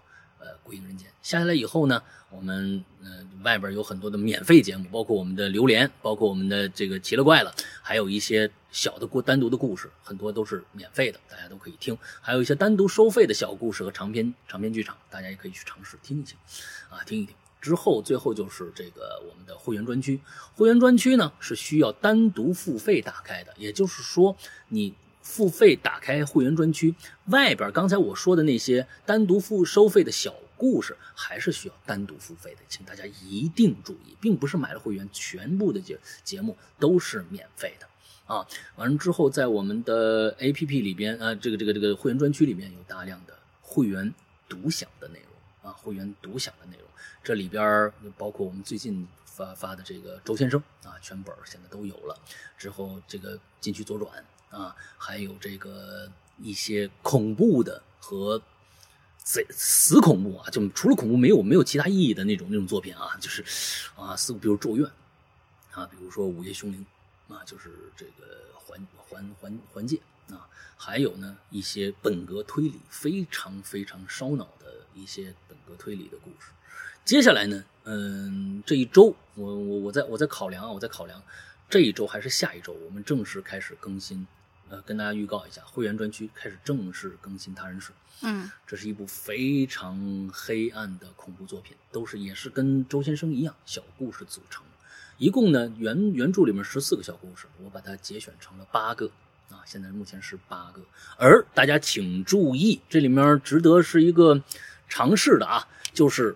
呃，鬼影人间下下来以后呢，我们呃外边有很多的免费节目，包括我们的榴莲，包括我们的这个奇了怪了，还有一些小的故单独的故事，很多都是免费的，大家都可以听。还有一些单独收费的小故事和长篇长篇剧场，大家也可以去尝试听一听，啊，听一听。之后最后就是这个我们的会员专区，会员专区呢是需要单独付费打开的，也就是说你。付费打开会员专区，外边刚才我说的那些单独付收费的小故事还是需要单独付费的，请大家一定注意，并不是买了会员全部的节节目都是免费的啊。完了之后，在我们的 APP 里边，呃，这个这个这个会员专区里边有大量的会员独享的内容啊，会员独享的内容，这里边包括我们最近发发的这个周先生啊，全本现在都有了。之后这个禁区左转啊，还有这个一些恐怖的和。死死恐怖啊！就除了恐怖，没有没有其他意义的那种那种作品啊，就是啊，似乎比如《咒怨》啊，比如说《午夜凶铃》啊，就是这个环环环环界啊，还有呢一些本格推理非常非常烧脑一些本格推理的故事。接下来呢，嗯，这一周我我我在我在考量啊，我在考量这一周还是下一周，我们正式开始更新。呃，跟大家预告一下，会员专区开始正式更新《他人史》。嗯，这是一部非常黑暗的恐怖作品，都是也是跟周先生一样小故事组成。一共呢，原原著里面十四个小故事，我把它节选成了八个啊，现在目前是八个。而大家请注意，这里面值得是一个尝试的啊，就是《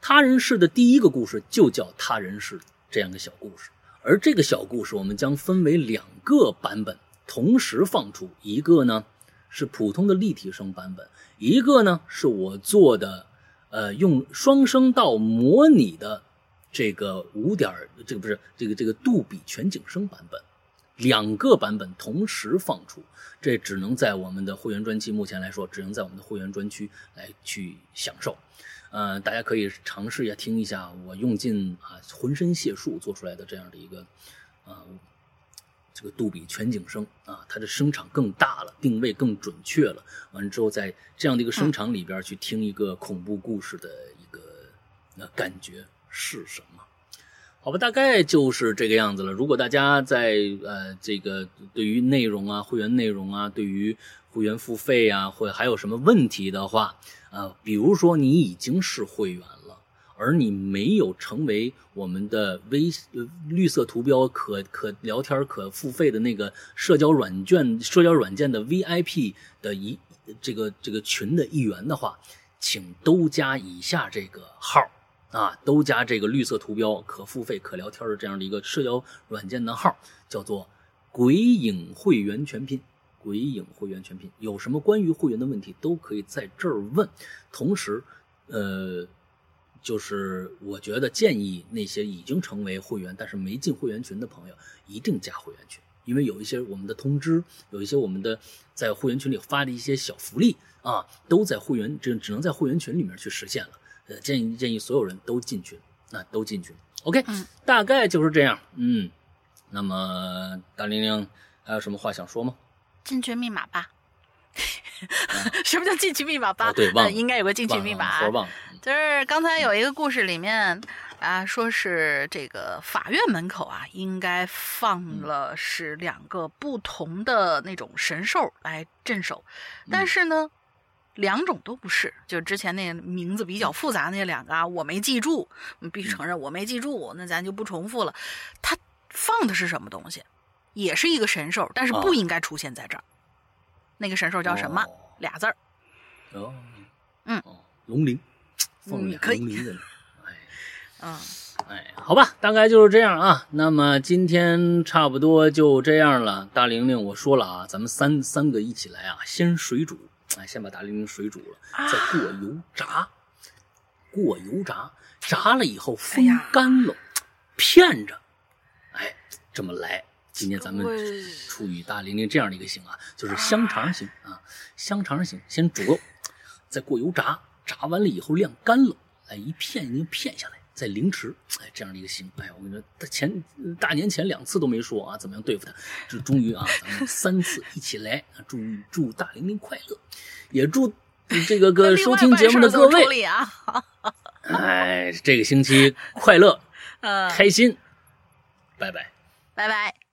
他人世》的第一个故事就叫《他人世》这样的小故事，而这个小故事我们将分为两个版本。同时放出一个呢，是普通的立体声版本，一个呢是我做的，呃，用双声道模拟的这个五点，这个不是这个这个杜比全景声版本，两个版本同时放出，这只能在我们的会员专区，目前来说只能在我们的会员专区来去享受，呃，大家可以尝试一下听一下我用尽啊浑身解数做出来的这样的一个，啊。这个杜比全景声啊，它的声场更大了，定位更准确了。完了之后，在这样的一个声场里边去听一个恐怖故事的一个那感觉是什么？好吧，大概就是这个样子了。如果大家在呃这个对于内容啊、会员内容啊、对于会员付费啊，或还有什么问题的话啊，比如说你已经是会员了。而你没有成为我们的微绿色图标可可聊天可付费的那个社交软件社交软件的 VIP 的一这个这个群的一员的话，请都加以下这个号啊，都加这个绿色图标可付费可聊天的这样的一个社交软件的号，叫做“鬼影会员全拼”。鬼影会员全拼，有什么关于会员的问题都可以在这儿问。同时，呃。就是我觉得建议那些已经成为会员但是没进会员群的朋友，一定加会员群，因为有一些我们的通知，有一些我们的在会员群里发的一些小福利啊，都在会员只只能在会员群里面去实现了。呃，建议建议所有人都进群，那都进群。OK，大概就是这样。嗯，那么大玲玲还有什么话想说吗？进群密码吧。什么叫进群密码吧？对，忘了，应该有个进群密码。忘了。就是刚才有一个故事里面啊，说是这个法院门口啊，应该放了是两个不同的那种神兽来镇守，但是呢，两种都不是，就之前那名字比较复杂那两个啊，我没记住，必须承认我没记住，那咱就不重复了。他放的是什么东西？也是一个神兽，但是不应该出现在这儿。那个神兽叫什么？俩字儿。哦，嗯，龙鳞。嗯，可以。哎，嗯，哎，好吧，大概就是这样啊。那么今天差不多就这样了。大玲玲，我说了啊，咱们三三个一起来啊，先水煮，哎，先把大玲玲水煮了，再过油炸，过油炸，炸了以后风干了，片着，哎，这么来。今天咱们出于大玲玲这样的一个型啊，就是香肠型啊，香肠型，先煮肉，再过油炸。炸完了以后晾干了，哎，一片一片下来，再凌迟，哎，这样的一个行。哎，我跟你说，他前大年前两次都没说啊，怎么样对付他？这终于啊，咱们三次一起来啊，祝祝大玲玲快乐，也祝这个个收听节目的各位啊，哎，这个星期快乐，呃开心，拜拜，拜拜。